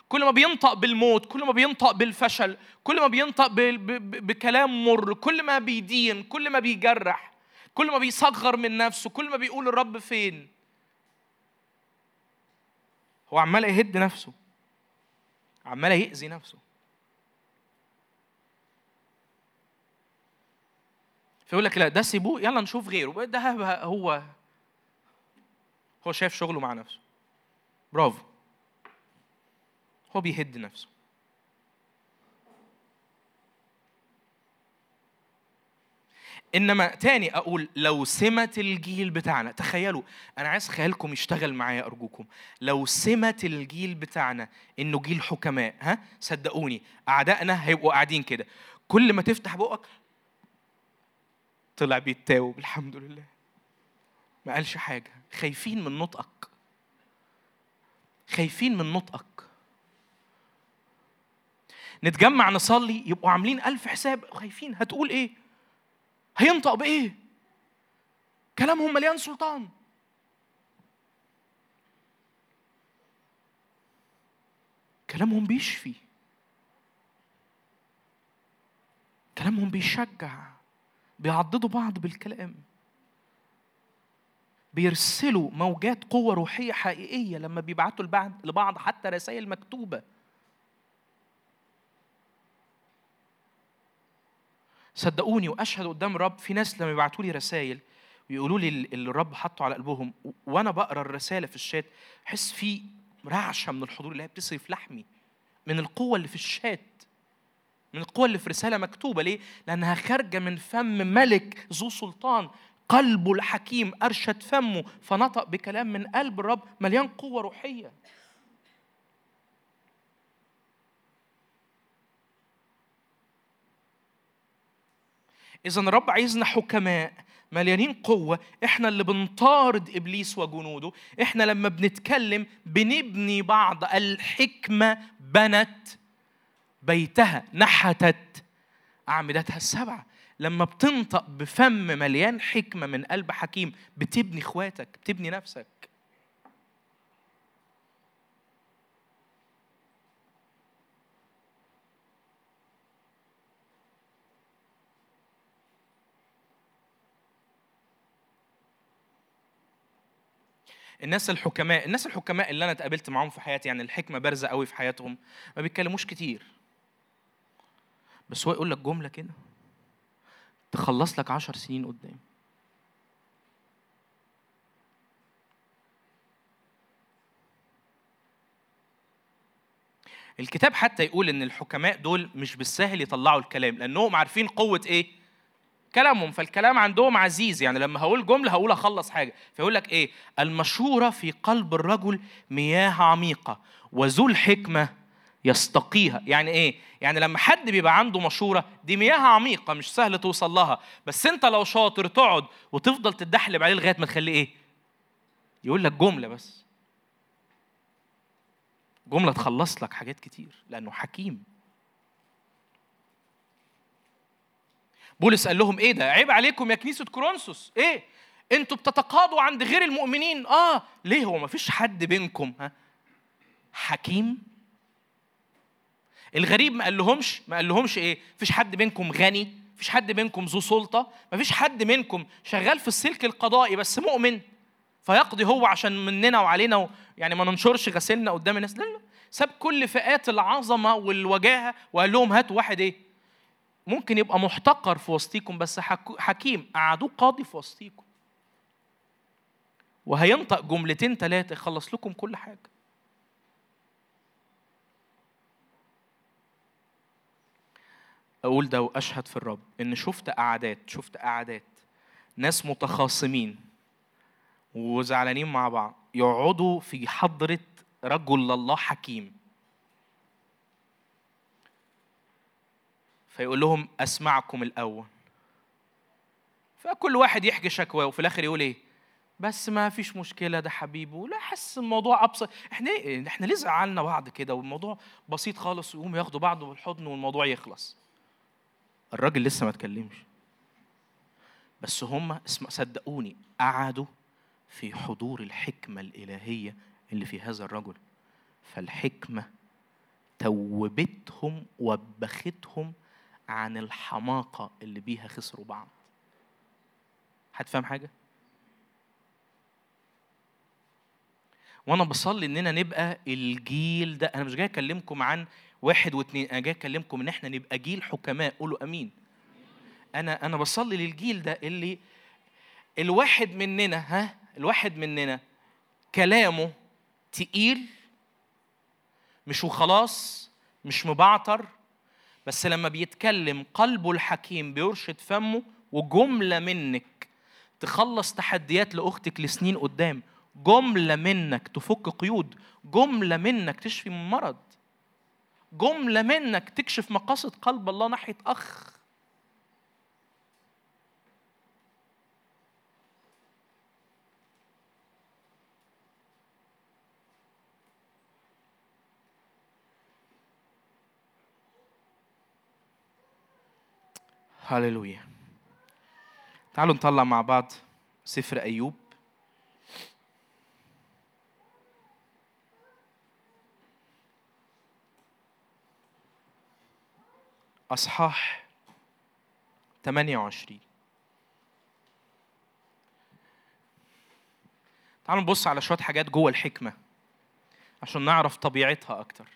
كل ما بينطق بالموت كل ما بينطق بالفشل كل ما بينطق بكلام مر كل ما بيدين كل ما بيجرح كل ما بيصغر من نفسه كل ما بيقول الرب فين؟ هو عمال يهد نفسه. عمال يأذي نفسه. فيقول لك لا ده سيبوه يلا نشوف غيره. ده هو هو شايف شغله مع نفسه. برافو. هو بيهد نفسه. إنما تاني أقول لو سمة الجيل بتاعنا تخيلوا أنا عايز خيالكم يشتغل معايا أرجوكم. لو سمة الجيل بتاعنا إنه جيل حكماء ها؟ صدقوني أعدائنا هيبقوا قاعدين كده. كل ما تفتح بقك طلع بيتاوب الحمد لله. ما قالش حاجة. خايفين من نطقك. خايفين من نطقك. نتجمع نصلي يبقوا عاملين ألف حساب. خايفين. هتقول إيه؟ هينطق بإيه؟ كلامهم مليان سلطان. كلامهم بيشفي. كلامهم بيشجع. بيعضدوا بعض بالكلام. بيرسلوا موجات قوة روحية حقيقية لما بيبعتوا لبعض حتى رسائل مكتوبة. صدقوني وأشهد قدام الرب في ناس لما يبعتوا لي رسائل ويقولوا لي اللي الرب حطه على قلبهم وأنا بقرأ الرسالة في الشات احس في رعشة من الحضور اللي هي بتصرف لحمي من القوة اللي في الشات من القوة اللي في رسالة مكتوبة ليه؟ لأنها خارجة من فم ملك ذو سلطان قلبه الحكيم أرشد فمه فنطق بكلام من قلب الرب مليان قوة روحية إذا الرب عايزنا حكماء مليانين قوة إحنا اللي بنطارد إبليس وجنوده إحنا لما بنتكلم بنبني بعض الحكمة بنت بيتها نحتت أعمدتها السبعة. لما بتنطق بفم مليان حكمة من قلب حكيم بتبني إخواتك بتبني نفسك. الناس الحكماء الناس الحكماء اللي أنا اتقابلت معاهم في حياتي يعني الحكمة بارزة قوي في حياتهم ما بيتكلموش كتير. بس هو يقول لك جملة كده تخلص لك عشر سنين قدام. الكتاب حتى يقول إن الحكماء دول مش بالسهل يطلعوا الكلام لأنهم عارفين قوة إيه؟ كلامهم فالكلام عندهم عزيز. يعني لما هقول جملة هقول أخلص حاجة. فيقول لك إيه؟ المشورة في قلب الرجل مياه عميقة وذو الحكمة يستقيها. يعني إيه؟ يعني لما حد بيبقى عنده مشورة دي مياه عميقة مش سهل توصل لها. بس أنت لو شاطر تقعد وتفضل تدحلب عليه لغاية ما تخليه إيه؟ يقول لك جملة بس. جملة تخلص لك حاجات كتير لأنه حكيم. بولس قال لهم إيه ده؟ عيب عليكم يا كنيسة كورنثوس. إيه؟ أنتوا بتتقاضوا عند غير المؤمنين. آه. ليه؟ هو ما فيش حد بينكم ها؟ حكيم؟ الغريب ما قال لهمش ما قال لهمش إيه؟ فيش حد بينكم غني فيش حد بينكم ذو سلطة ما فيش حد منكم شغال في السلك القضائي بس مؤمن. فيقضي هو عشان مننا وعلينا و... يعني ما ننشرش غسلنا قدام الناس. لا لا. ساب كل فئات العظمة والوجاهة وقال لهم هاتوا واحد إيه؟ ممكن يبقى محتقر في وسطيكم بس حك- حكيم قعدوه قاضي في وسطيكم. وهينطق جملتين ثلاثة يخلص لكم كل حاجة. أقول ده وأشهد في الرب إن شفت قعدات شفت قعدات ناس متخاصمين وزعلانين مع بعض يقعدوا في حضرة رجل الله حكيم. فيقول لهم أسمعكم الأول. فكل واحد يحكي شكواه وفي الآخر يقول إيه؟ بس ما فيش مشكلة ده حبيبي ولا حس الموضوع أبسط. إحنا إيه؟ إحنا ليه زعلنا بعض كده والموضوع بسيط خالص ويقوموا ياخدوا بعض بالحضن والموضوع يخلص؟ الراجل لسه ما اتكلمش. بس هم صدقوني قعدوا في حضور الحكمة الإلهية اللي في هذا الرجل. فالحكمة توبتهم وبختهم عن الحماقة اللي بيها خسروا بعض. هتفهم حاجة؟ وأنا بصلي إننا نبقى الجيل ده. أنا مش جاي أكلمكم عن واحد واثنين أنا جاي أكلمكم إن إحنا نبقى جيل حكماء. قولوا أمين. أنا أنا بصلي للجيل ده اللي الواحد مننا ها الواحد مننا كلامه تقيل مش وخلاص مش مبعتر بس لما بيتكلم قلبه الحكيم بيرشد فمه وجملة منك تخلص تحديات لأختك لسنين قدام جملة منك تفك قيود جملة منك تشفي من مرض جملة منك تكشف مقاصد قلب الله ناحية أخ. هللويا. تعالوا نطلع مع بعض سفر أيوب. أصحاح 28 تعالوا نبص على شوية حاجات جوه الحكمة عشان نعرف طبيعتها أكتر.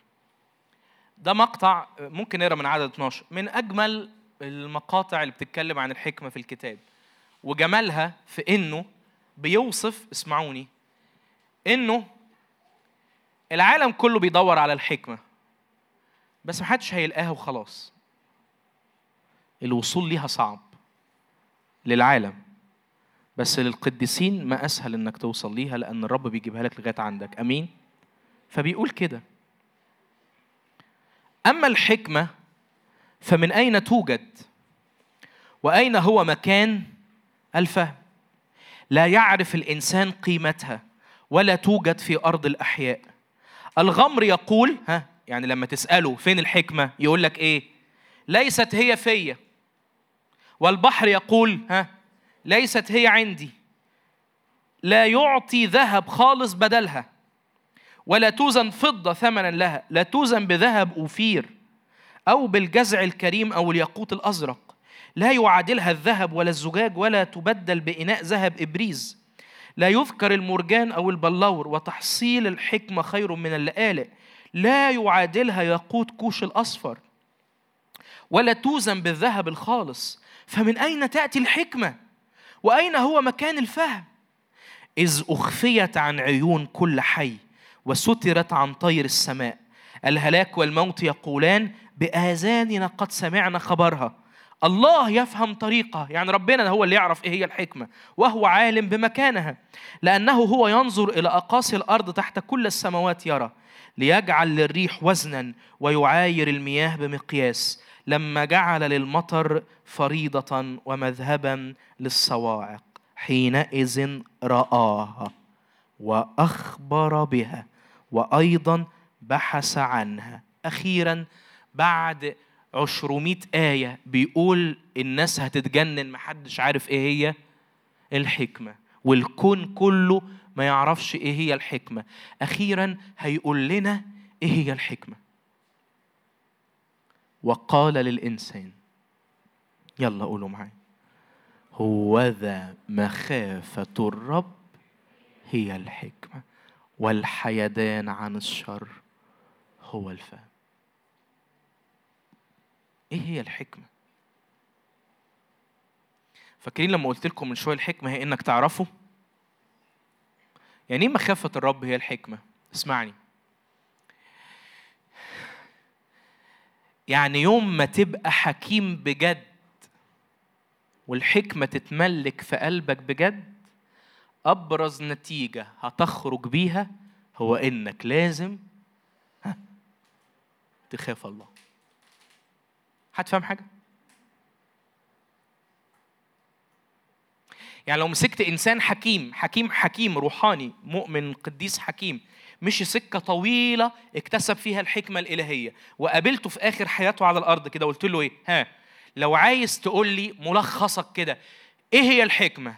ده مقطع ممكن نقرأ من عدد 12 من أجمل المقاطع اللي بتتكلم عن الحكمة في الكتاب. وجمالها في إنه بيوصف اسمعوني إنه العالم كله بيدور على الحكمة بس محدش هيلاقاها وخلاص. الوصول ليها صعب للعالم بس للقديسين ما أسهل إنك توصل ليها لأن الرب بيجيبها لك لغاية عندك. آمين؟ فبيقول كده. أما الحكمة فمن أين توجد؟ وأين هو مكان الفهم؟ لا يعرف الإنسان قيمتها ولا توجد في أرض الأحياء. الغمر يقول ها يعني لما تسأله فين الحكمة؟ يقول لك إيه؟ ليست هي فيا. والبحر يقول ها ليست هي عندي. لا يعطي ذهب خالص بدلها ولا توزن فضة ثمنا لها لا توزن بذهب أوفير. أو بالجزع الكريم أو الياقوت الأزرق. لا يعادلها الذهب ولا الزجاج ولا تبدل بإناء ذهب إبريز. لا يذكر المرجان أو البلور وتحصيل الحكمة خير من اللآلئ. لا يعادلها ياقوت كوش الأصفر ولا توزن بالذهب الخالص. فمن أين تأتي الحكمة؟ وأين هو مكان الفهم؟ إذ أخفيت عن عيون كل حي وسترت عن طير السماء. الهلاك والموت يقولان بآذاننا قد سمعنا خبرها. الله يفهم طريقه يعني ربنا هو اللي يعرف إيه هي الحكمة وهو عالم بمكانها. لأنه هو ينظر إلى أقاصي الأرض تحت كل السماوات يرى ليجعل للريح وزنا ويعاير المياه بمقياس لما جعل للمطر فريضة ومذهبا للصواعق حينئذ رآها وأخبر بها وأيضا بحث عنها. أخيرا بعد عشرمائة آية بيقول الناس هتتجنن محدش عارف إيه هي الحكمة. والكون كله ما يعرفش إيه هي الحكمة. أخيرا هيقول لنا إيه هي الحكمة. وقال للإنسان يلا قولوا معايا. هو ذا مخافة الرب هي الحكمة والحيدان عن الشر هو الفهم. إيه هي الحكمة؟ فاكرين لما قلت لكم من شوية الحكمة هي إنك تعرفه؟ يعني إيه مخافة الرب هي الحكمة؟ اسمعني. يعني يوم ما تبقى حكيم بجد والحكمة تتملك في قلبك بجد أبرز نتيجة هتخرج بيها هو إنك لازم تخاف الله. هتفهم حاجة؟ يعني لو مسكت إنسان حكيم حكيم حكيم روحاني مؤمن قديس حكيم مشي سكة طويلة اكتسب فيها الحكمة الإلهية وقابلته في آخر حياته على الأرض كده قلت له إيه؟ ها لو عايز تقول لي ملخصك كده إيه هي الحكمة؟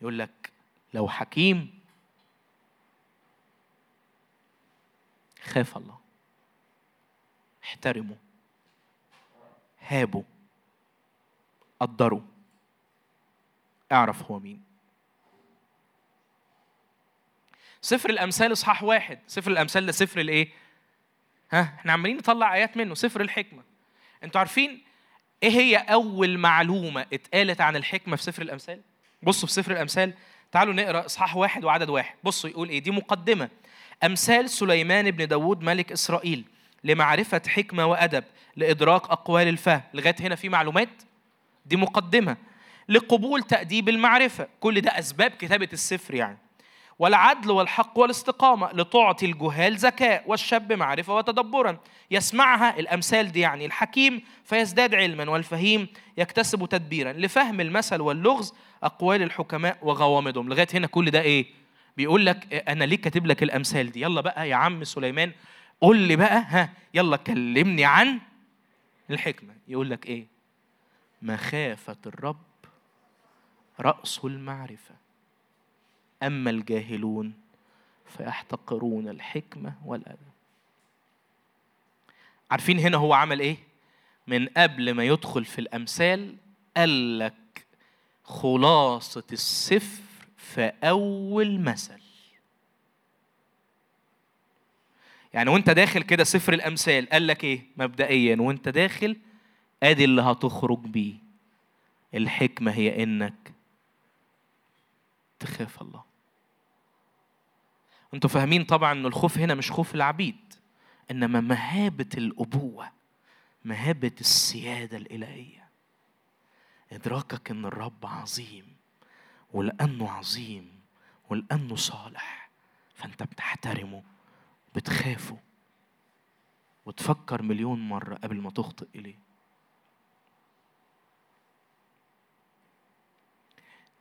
يقول لك لو حكيم خاف الله احترمه هابه قدره اعرف هو مين. سفر الأمثال إصحاح واحد. سفر الأمثال ده سفر الايه ها إحنا عمالين نطلع آيات منه. سفر الحكمة. أنتوا عارفين إيه هي أول معلومة اتقالت عن الحكمة في سفر الأمثال؟ بصوا في سفر الأمثال. تعالوا نقرأ إصحاح واحد وعدد واحد. بصوا يقول إيه؟ دي مقدمة. أمثال سليمان بن داود ملك إسرائيل. لمعرفة حكمة وأدب لإدراك أقوال الفهم. لغاية هنا في معلومات دي مقدمة. لقبول تأديب المعرفة. كل ده أسباب كتابة السفر يعني. والعدل والحق والاستقامة. لتعطي الجهال ذكاء والشاب معرفة وتدبرا. يسمعها الأمثال دي يعني. الحكيم فيزداد علما والفهيم يكتسب تدبيرا. لفهم المثل واللغز أقوال الحكماء وغوامضهم. لغاية هنا كل ده إيه؟ بيقول لك أنا ليه كاتب لك الأمثال دي؟ يلا بقى يا عم سليمان قول لي بقى ها يلا كلمني عن الحكمة. يقول لك إيه؟ مخافة الرب رأس المعرفة. أما الجاهلون فيحتقرون الحكمة والأدب. عارفين هنا هو عمل إيه؟ من قبل ما يدخل في الأمثال قال لك خلاصة السفر في أول مثل. يعني وانت داخل كده سفر الأمثال قال لك إيه؟ مبدئيا وانت داخل أدي اللي هتخرج بيه. الحكمة هي إنك تخاف الله. أنتوا فاهمين طبعا إن الخوف هنا مش خوف العبيد إنما مهابة الأبوة مهابة السيادة الإلهية. إدراكك إن الرب عظيم ولأنه عظيم ولأنه صالح. فأنت بتحترمه. بتخافه وتفكر مليون مرة قبل ما تخطئ إليه.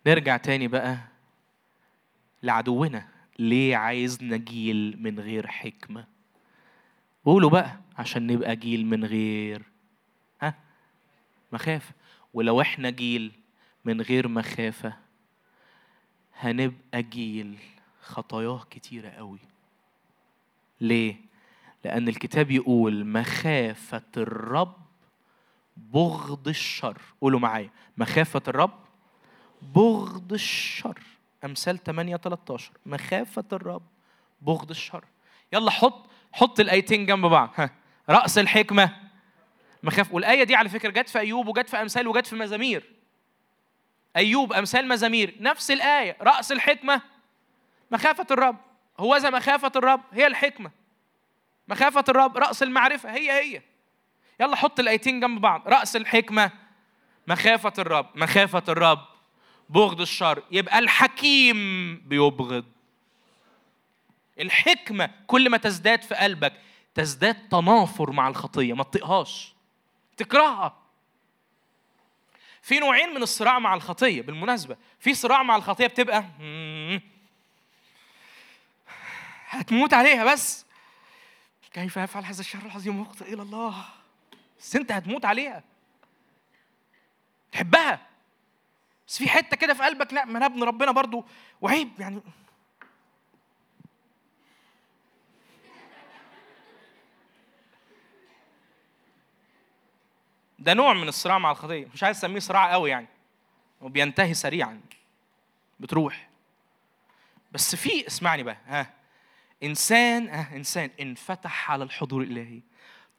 نرجع تاني بقى لعدونا. ليه عايزنا جيل من غير حكمة؟ قولوا بقى عشان نبقى جيل من غير ها؟ مخافة. ولو إحنا جيل من غير مخافة هنبقى جيل خطاياه كتيرة قوي. ليه؟ لأن الكتاب يقول مخافة الرب بغض الشر. قولوا معايا. مخافة الرب بغض الشر. أمثال 8 13 مخافة الرب بغض الشر. يلا حط حط الآيتين جنب بعض. ها. رأس الحكمة. مخاف والآية دي على فكرة جت في أيوب وجت في أمثال وجت في مزامير. أيوب أمثال مزامير. نفس الآية. رأس الحكمة. مخافة الرب. هو ذا مخافة الرب هي الحكمة. مخافة الرب رأس المعرفة هي هي. يلا حط الآيتين جنب بعض. رأس الحكمة مخافة الرب مخافة الرب. بغض الشر يبقى الحكيم بيبغض. الحكمة كل ما تزداد في قلبك تزداد تنافر مع الخطية. ما تطيقهاش. تكرهها. في نوعين من الصراع مع الخطية بالمناسبة. في صراع مع الخطية بتبقى هتموت عليها بس. كيف يفعل هذا الشر العظيم ويخطئ إلى الله؟ بس أنت هتموت عليها. تحبها. بس في حتة كده في قلبك لا ما أنا ابن ربنا برضو وعيب يعني. ده نوع من الصراع مع الخطية. مش عايز أسميه صراع قوي يعني. وبينتهي سريعا. بتروح. بس في اسمعني بقى ها. إنسان ها إنسان انفتح على الحضور الإلهي.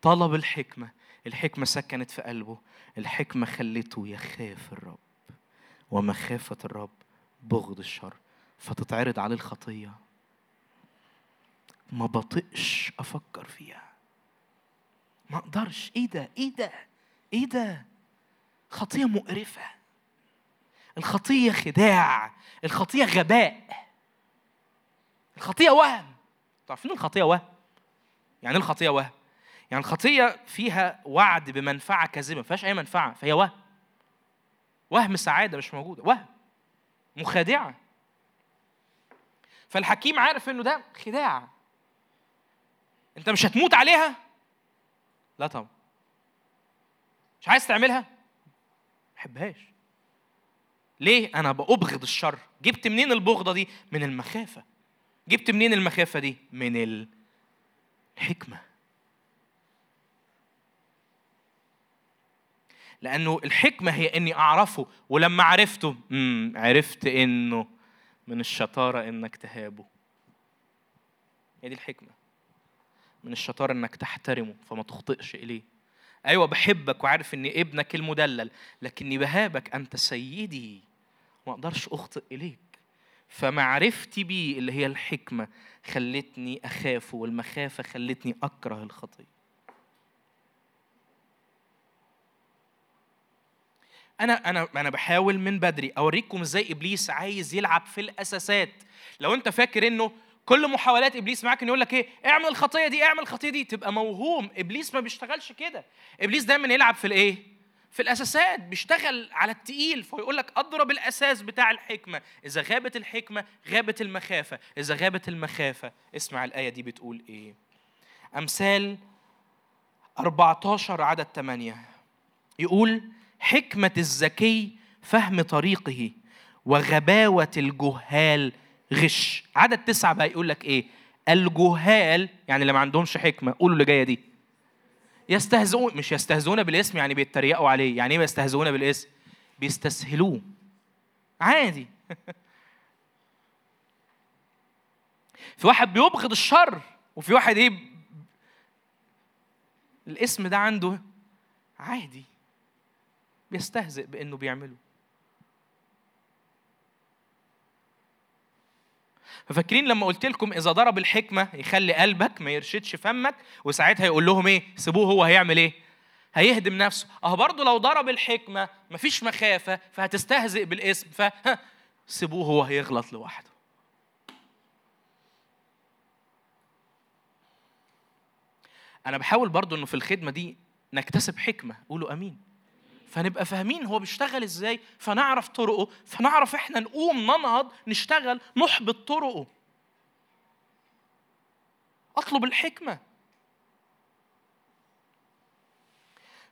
طلب الحكمة. الحكمة سكنت في قلبه. الحكمة خلته يخاف الرب. ومخافة الرب بغض الشر. فتتعرض عليه الخطية. ما بطقش أفكر فيها. ما أقدرش. إيه ده؟ إيه ده؟ إيه ده؟ خطية مقرفة. الخطية خداع. الخطية غباء. الخطية وهم. تعرفين الخطية وهم يعني إيه الخطية وهم يعني الخطية فيها وعد بمنفعة كاذبة ما فيهاش أي منفعة فهي وهم وهم سعادة مش موجودة وهم مخادعة. فالحكيم عارف إنه ده خداع. أنت مش هتموت عليها؟ لا طبعا. مش عايز تعملها؟ ما بحبهاش. ليه؟ أنا بأبغض الشر. جبت منين البغضة دي؟ من المخافة. جبت منين المخافة دي؟ من الحكمة. لأنه الحكمة هي إني أعرفه ولما عرفته عرفت إنه من الشطارة إنك تهابه. هي دي الحكمة. من الشطارة إنك تحترمه فما تخطئش إليه. أيوه بحبك وعارف إني ابنك المدلل لكني بهابك أنت سيدي. ما أقدرش أخطئ إليك. فمعرفتي بيه اللي هي الحكمة خلتني أخافه والمخافة خلتني أكره الخطية. أنا أنا أنا بحاول من بدري أوريكم إزاي إبليس عايز يلعب في الأساسات. لو أنت فاكر إنه كل محاولات إبليس معاك إنه يقول لك إيه اعمل الخطية دي اعمل الخطية دي تبقى موهوم. إبليس ما بيشتغلش كده. إبليس دايما يلعب في الإيه؟ في الأساسات بيشتغل على التقيل فيقول لك أضرب الأساس بتاع الحكمة. إذا غابت الحكمة غابت المخافة. إذا غابت المخافة اسمع الآية دي بتقول إيه؟ أمثال 14 عدد 8 يقول حكمة الذكي فهم طريقه وغباوة الجهال غش. عدد تسعة بقى يقول لك إيه؟ الجهال يعني اللي ما عندهمش حكمة قولوا اللي جاية دي. يستهزئون مش يستهزئون بالاسم يعني بيتريقوا عليه. يعني إيه يستهزئون بالاسم؟ بيستسهلوه. عادي. في واحد بيبغض الشر وفي واحد إيه الاسم ده عنده عادي. بيستهزئ بإنه بيعمله. ففاكرين لما قلت لكم إذا ضرب الحكمة يخلي قلبك ما يرشدش فمك وساعتها يقول لهم إيه؟ سيبوه هو هيعمل إيه؟ هيهدم نفسه. أهو برضه لو ضرب الحكمة مفيش مخافة فهتستهزئ بالاسم ف سيبوه هو هيغلط لوحده. أنا بحاول برضه إنه في الخدمة دي نكتسب حكمة قولوا آمين. فنبقى فاهمين هو بيشتغل إزاي فنعرف طرقه فنعرف إحنا نقوم ننهض نشتغل نحبط طرقه. أطلب الحكمة.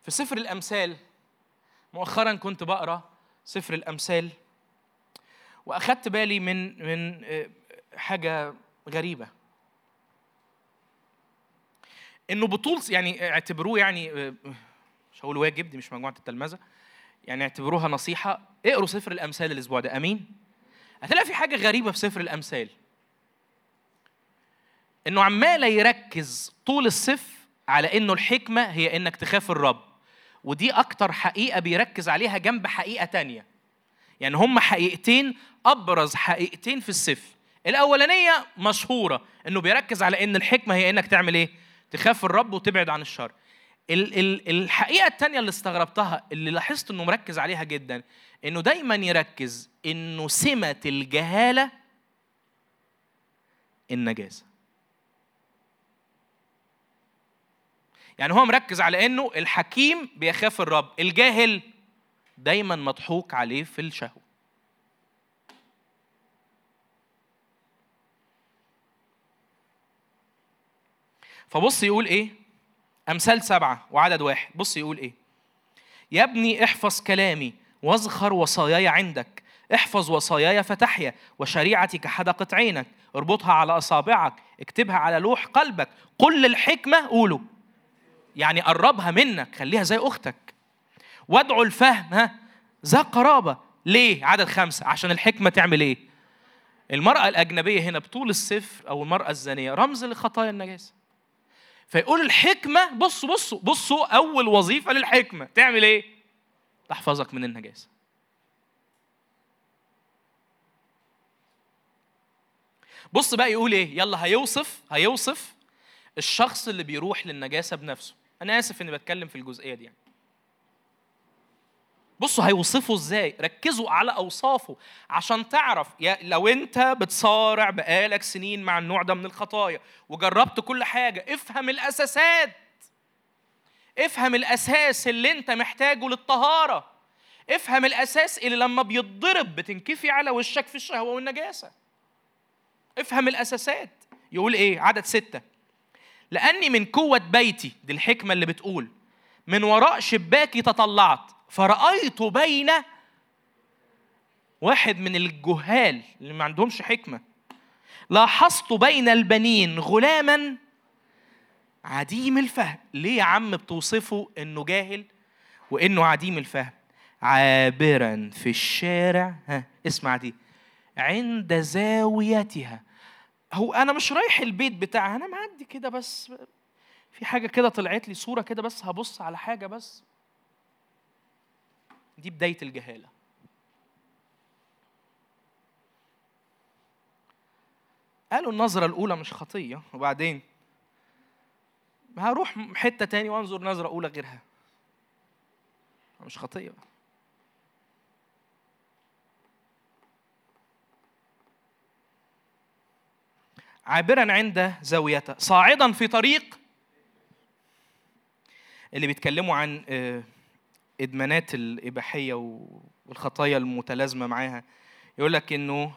في سفر الأمثال مؤخرا كنت بقرأ سفر الأمثال وأخدت بالي من من آه، حاجة غريبة. إنه بطول يعني اعتبروه يعني آه، مش هقول واجب دي مش مجموعة التلمذة. يعني اعتبروها نصيحة. اقروا سفر الأمثال الأسبوع ده آمين. هتلاقي في حاجة غريبة في سفر الأمثال. إنه عمال يركز طول الصف على إنه الحكمة هي إنك تخاف الرب. ودي أكتر حقيقة بيركز عليها جنب حقيقة تانية. يعني هم حقيقتين أبرز حقيقتين في السفر الأولانية مشهورة إنه بيركز على إن الحكمة هي إنك تعمل إيه؟ تخاف الرب وتبعد عن الشر. ال- ال- الحقيقة التانية اللي استغربتها اللي لاحظت إنه مركز عليها جدا إنه دايما يركز إنه سمة الجهالة النجاسة. يعني هو مركز على إنه الحكيم بيخاف الرب الجاهل دايما مضحوك عليه في الشهوة. فبص يقول إيه؟ امثال سبعة وعدد واحد. بص يقول إيه؟ يا ابني احفظ كلامي واذخر وصاياي عندك. احفظ وصاياي فتحيا وشريعتي كحدقة عينك. اربطها على أصابعك اكتبها على لوح قلبك. قل الحكمة قولوا يعني قربها منك خليها زي أختك. وادعوا الفهم ها ذا قرابة. ليه؟ عدد خمسة. عشان الحكمة تعمل إيه؟ المرأة الأجنبية هنا بطول السفر أو المرأة الزانية. رمز لخطايا النجاسة. فيقول الحكمة بصوا بصوا بصوا أول وظيفة للحكمة تعمل إيه؟ تحفظك من النجاسة بص بقى يقول إيه؟ يلا هيوصف هيوصف الشخص اللي بيروح للنجاسة بنفسه أنا آسف إني بتكلم في الجزئية دي يعني. بصوا هيوصفه إزاي. ركزوا على أوصافه عشان تعرف يا لو أنت بتصارع بقالك سنين مع النوع ده من الخطايا وجربت كل حاجة افهم الأساسات. افهم الأساس اللي أنت محتاجه للطهارة. افهم الأساس اللي لما بيتضرب بتنكفي على وشك في الشهوة والنجاسة. افهم الأساسات. يقول إيه؟ عدد ستة. لأني من قوة بيتي دي الحكمة اللي بتقول من وراء شباكي تطلعت. فرأيت بين واحد من الجهال اللي ما عندهمش حكمة. لاحظت بين البنين غلاما عديم الفهم. ليه يا عم بتوصفه إنه جاهل وإنه عديم الفهم؟ عابرا في الشارع. ها اسمع دي. عند زاويتها. هو أنا مش رايح البيت بتاعها أنا معدي كده بس. في حاجة كده طلعت لي صورة كده بس هبص على حاجة بس. دي بداية الجهالة. قالوا النظرة الأولى مش خطية وبعدين؟ هروح حتة تاني وأنظر نظرة أولى غيرها. مش خطية عابرا عند زاويته صاعدا في طريق اللي بيتكلموا عن آه، ادمانات الاباحيه والخطايا المتلازمة معاها. يقول لك إنه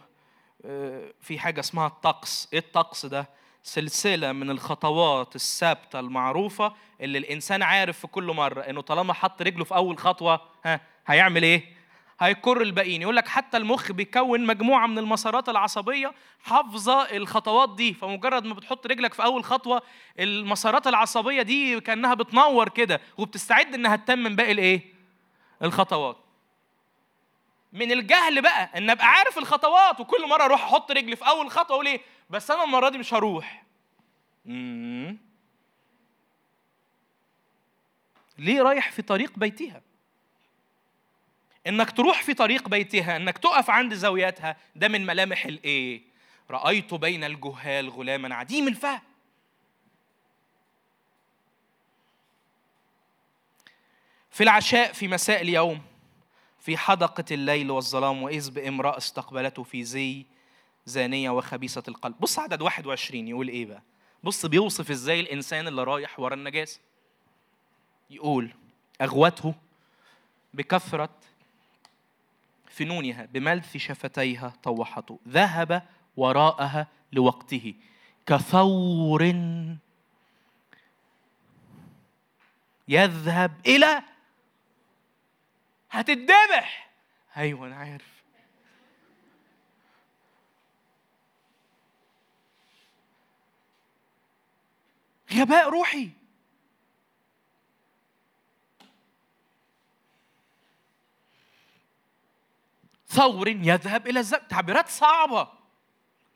آه، في حاجة اسمها الطقس. إيه الطقس ده؟ سلسلة من الخطوات الثابتة المعروفة اللي الإنسان عارف في كل مرة إنه طالما حط رجله في أول خطوة ها هيعمل إيه؟ هيكر الباقيين. يقول لك حتى المخ بيكون مجموعة من المسارات العصبية حافظة الخطوات دي. فمجرد ما بتحط رجلك في أول خطوة المسارات العصبية دي كأنها بتنور كده وبتستعد إنها تتمم باقي الإيه؟ الخطوات. من الجهل بقى إن أبقى عارف الخطوات وكل مرة أروح أحط رجلي في أول خطوة أقول إيه بس أنا المرة دي مش هروح. مم. ليه رايح في طريق بيتها؟ إنك تروح في طريق بيتها إنك تقف عند زاويتها ده من ملامح الإيه؟ رأيت بين الجهال غلاما عديم الفهم. في العشاء في مساء اليوم في حدقة الليل والظلام وإذ بامرأة استقبلته في زي زانية وخبيثة القلب. بص عدد 21 يقول إيه بقى؟ بص بيوصف إزاي الإنسان اللي رايح ورا النجاسة. يقول أغوته بكثرة فنونها بملث شفتيها طوحته ذهب وراءها لوقته كثور يذهب إلى هتتذبح. أيوة أنا عارف. غباء روحي. ثور يذهب إلى الذبح تعبيرات صعبة.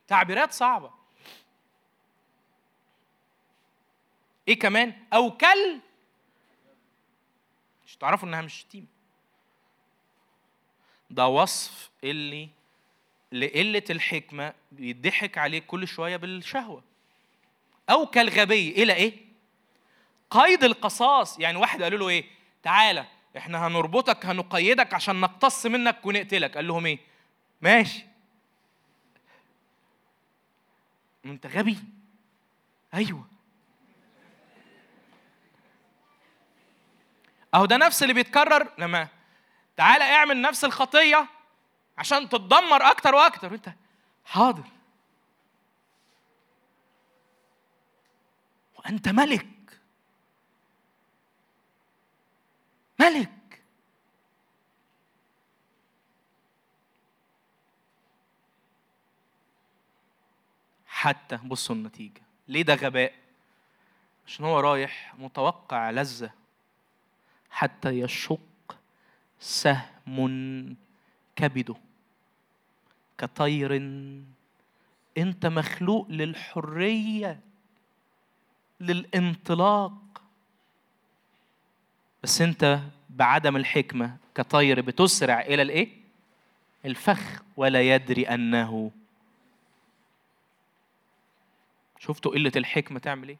تعبيرات صعبة. إيه كمان؟ أو كل مش تعرفوا إنها مش شتيمة ده وصف اللي لقلة الحكمة بيضحك عليه كل شوية بالشهوة أو كالغبي إلى إيه؟ قيد القصاص يعني واحد قالوا له إيه؟ تعالى إحنا هنربطك هنقيدك عشان نقتص منك ونقتلك قال لهم إيه؟ ماشي ما أنت غبي أيوه أهو ده نفس اللي بيتكرر لما تعالى اعمل نفس الخطية عشان تتدمر أكتر وأكتر. وأنت حاضر. وأنت ملك. ملك. حتى بصوا النتيجة. ليه ده غباء؟ عشان هو رايح متوقع لذة حتى يشق سهم كبده كطير. انت مخلوق للحرية للانطلاق. بس انت بعدم الحكمة كطير بتسرع إلى الإيه؟ الفخ. ولا يدري أنه. شفتوا قلة الحكمة تعمل إيه؟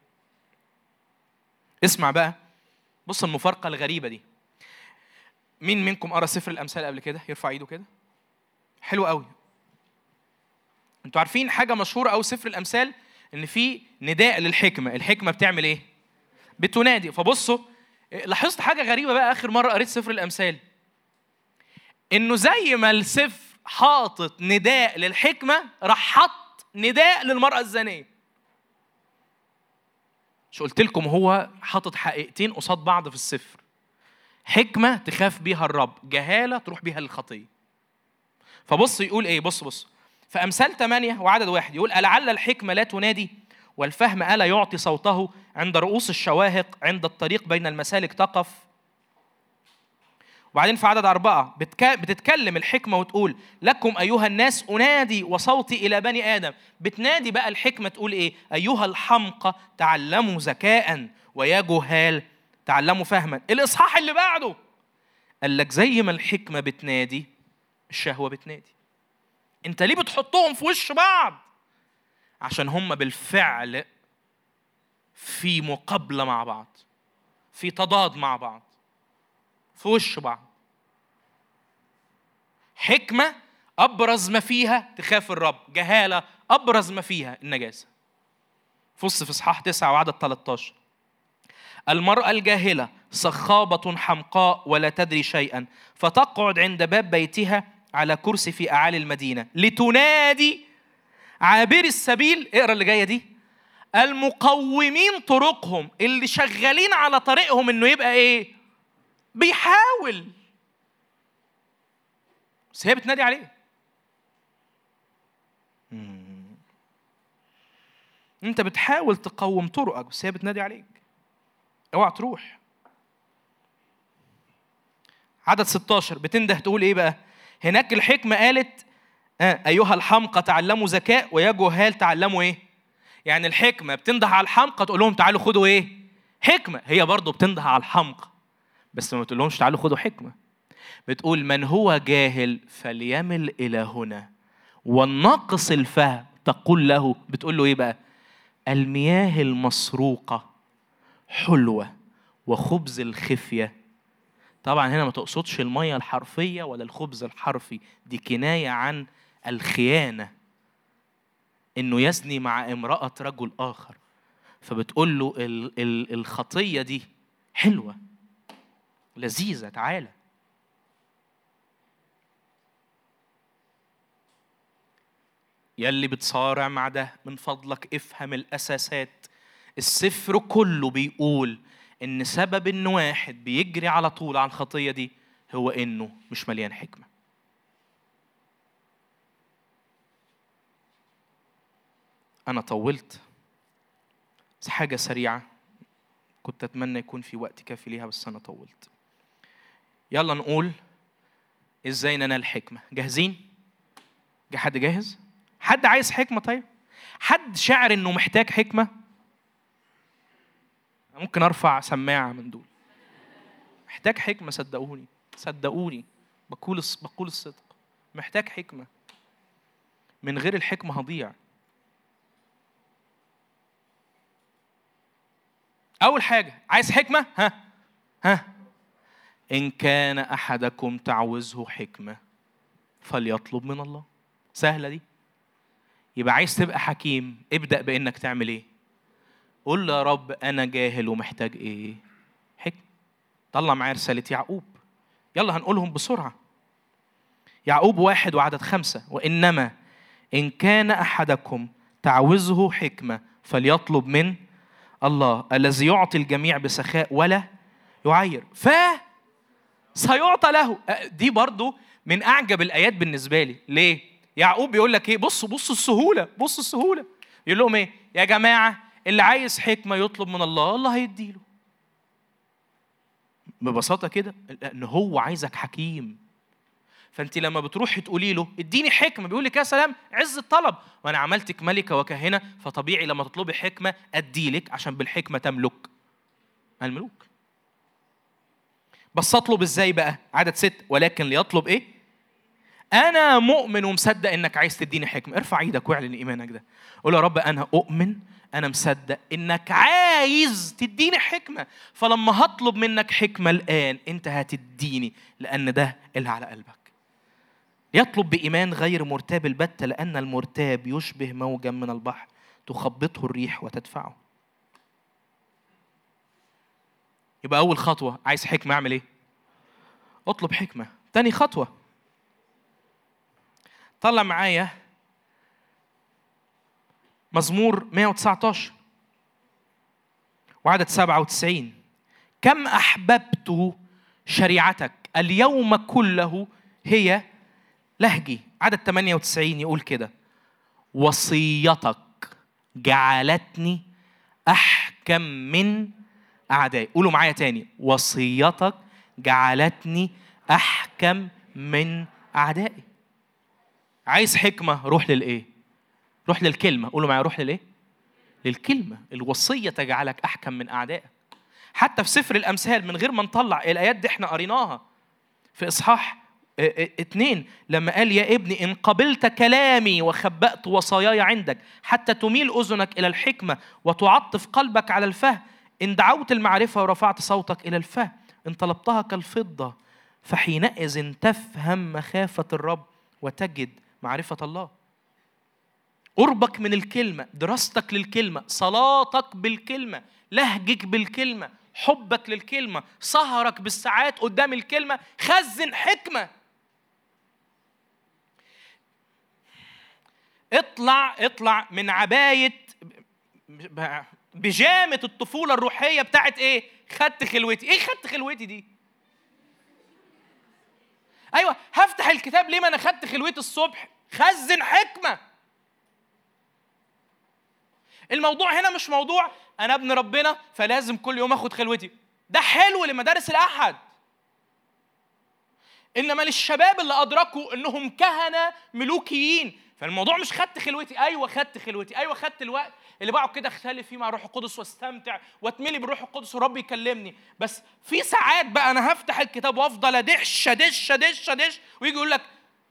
اسمع بقى. بص المفارقة الغريبة دي. مين منكم قرأ سفر الأمثال قبل كده؟ يرفع إيده كده. حلو قوي. أنتوا عارفين حاجة مشهورة قوي سفر الأمثال؟ إن في نداء للحكمة. الحكمة بتعمل إيه؟ بتنادي. فبصوا لاحظت حاجة غريبة بقى آخر مرة قريت سفر الأمثال؟ إنه زي ما السفر حاطط نداء للحكمة راح حط نداء للمرأة الزانية. مش قلت لكم هو حاطط حقيقتين قصاد بعض في السفر. حكمة تخاف بيها الرب جهالة تروح بيها للخطية. فبص يقول إيه؟ بص بص. في أمثال ثمانية وعدد واحد. يقول ألعل الحكمة لا تنادي والفهم ألا يعطي صوته عند رؤوس الشواهق عند الطريق بين المسالك تقف. وبعدين في عدد أربعة. بتتكلم الحكمة وتقول لكم أيها الناس أنادي وصوتي إلى بني آدم. بتنادي بقى الحكمة تقول إيه؟ أيها الحمقى تعلموا ذكاء ويا جهال. تعلموا فهما. الإصحاح اللي بعده قال لك زي ما الحكمة بتنادي الشهوة بتنادي. أنت ليه بتحطهم في وش بعض؟ عشان هم بالفعل في مقابلة مع بعض في تضاد مع بعض في وش بعض. حكمة أبرز ما فيها تخاف الرب جهالة أبرز ما فيها النجاسة. فص في إصحاح 9 وعدد 13 المرأة الجاهلة صخابة حمقاء ولا تدري شيئا فتقعد عند باب بيتها على كرسي في أعالي المدينة. لتنادي عابر السبيل اقرأ اللي جاية دي المقومين طرقهم اللي شغالين على طريقهم إنه يبقى إيه؟ بيحاول. بس هي بتنادي عليه. انت بتحاول تقوم طرقك بس هي بتنادي عليك. اوعى تروح. عدد 16 بتنده تقول إيه بقى؟ هناك الحكمة قالت آه أيها الحمقى تعلموا ذكاء ويا جهال تعلموا إيه؟ يعني الحكمة بتنده على الحمقى تقول لهم تعالوا خدوا إيه؟ حكمة. هي برضه بتنده على الحمقى بس ما بتقول لهمش تعالوا خدوا حكمة. بتقول من هو جاهل فليمل إلى هنا والناقص الفهم تقول له بتقول له إيه بقى؟ المياه المسروقة. حلوة وخبز الخفية. طبعا هنا ما تقصدش المية الحرفية ولا الخبز الحرفي دي كناية عن الخيانة. إنه يزني مع امرأة رجل آخر. فبتقول له ال- ال- الخطية دي حلوة لذيذة تعالى. يلي بتصارع مع ده من فضلك افهم الأساسات. السفر كله بيقول إن سبب إن واحد بيجري على طول على الخطية دي هو إنه مش مليان حكمة أنا طولت بس حاجة سريعة كنت أتمنى يكون في وقت كافي ليها بس أنا طولت يلا نقول إزاي ننال حكمة جاهزين؟ جا حد جاهز؟ حد عايز حكمة طيب؟ حد شاعر إنه محتاج ممكن أرفع سماعة من دول. محتاج حكمة صدقوني. صدقوني. بقول بقول الصدق. محتاج حكمة. من غير الحكمة هضيع. أول حاجة عايز حكمة؟ ها ها. إن كان أحدكم تعوزه حكمة فليطلب من الله. سهلة دي. يبقى عايز تبقى حكيم ابدأ بإنك تعمل إيه؟ قول له يا رب أنا جاهل ومحتاج إيه؟ حكمة طلع معايا رسالة يعقوب. يلا هنقولهم بسرعة. يعقوب واحد وعدد خمسة. وإنما إن كان أحدكم تعوزه حكمة فليطلب من الله الذي يعطي الجميع بسخاء ولا يعير. ف سيعطى له. دي برضو من أعجب الآيات بالنسبة لي. ليه؟ يعقوب بيقول لك إيه؟ بصوا بصوا السهولة بصوا السهولة. يقول لهم إيه؟ يا جماعة اللي عايز حكمة يطلب من الله الله هيديله. ببساطة كده لأن هو عايزك حكيم. فأنت لما بتروحي تقولي له اديني حكمة. بيقول لك يا سلام عز الطلب. وأنا عملتك ملكة وكاهنه فطبيعي لما تطلبي حكمة اديلك عشان بالحكمة تملك. الملوك. بس أطلب إزاي بقى؟ عدد ست. ولكن ليطلب إيه؟ أنا مؤمن ومصدق إنك عايز تديني حكمة. ارفع إيدك واعلن إيمانك ده. قول يا رب أنا أؤمن أنا مصدق إنك عايز تديني حكمة. فلما هطلب منك حكمة الآن أنت هتديني لأن ده اللي على قلبك. يطلب بإيمان غير مرتاب البتة لأن المرتاب يشبه موجا من البحر. تخبطه الريح وتدفعه. يبقى أول خطوة عايز حكمة أعمل إيه؟ أطلب حكمة. تاني خطوة. طلع معايا مزمور 119 وعدد 97 كم أحببت شريعتك؟ اليوم كله هي لهجي. عدد 98 يقول كده. وصيتك جعلتني أحكم من اعدائي قولوا معايا تاني. وصيتك جعلتني أحكم من اعدائي عايز حكمة روح للإيه؟ روح للكلمة. قولوا معايا روح للإيه؟ للكلمة. الوصية تجعلك أحكم من اعدائك حتى في سفر الأمثال من غير ما نطلع الآيات دي إحنا قريناها. في إصحاح آه، آه، اتنين لما قال يا ابني إن قبلت كلامي وخبأت وصاياي عندك حتى تميل أذنك إلى الحكمة وتعطف قلبك على الفهم. إن دعوت المعرفة ورفعت صوتك إلى الفهم. إن طلبتها كالفضة فحينئذ تفهم مخافة الرب وتجد معرفة الله. قربك من الكلمة دراستك للكلمة صلاتك بالكلمة لهجك بالكلمة حبك للكلمة سهرك بالساعات قدام الكلمة خزن حكمة اطلع اطلع من عباية ب- بيجامة الطفولة الروحية بتاعت إيه؟ خدت خلوتي، إيه خدت خلوتي دي؟ أيوه هفتح الكتاب ليه ما أنا خدت خلوتي الصبح؟ خزن حكمة الموضوع هنا مش موضوع أنا ابن ربنا فلازم كل يوم آخد خلوتي. ده حلو لمدارس الأحد. إنما للشباب اللي أدركوا إنهم كهنة ملوكيين فالموضوع مش خدت خلوتي. أيوه خدت خلوتي. أيوه خدت الوقت اللي بقعد كده اختلف فيه مع الروح القدس وأستمتع وأتملي بالروح القدس ورب يكلمني. بس في ساعات بقى أنا هفتح الكتاب وأفضل أدش أدش أدش أدش ويجي يقول لك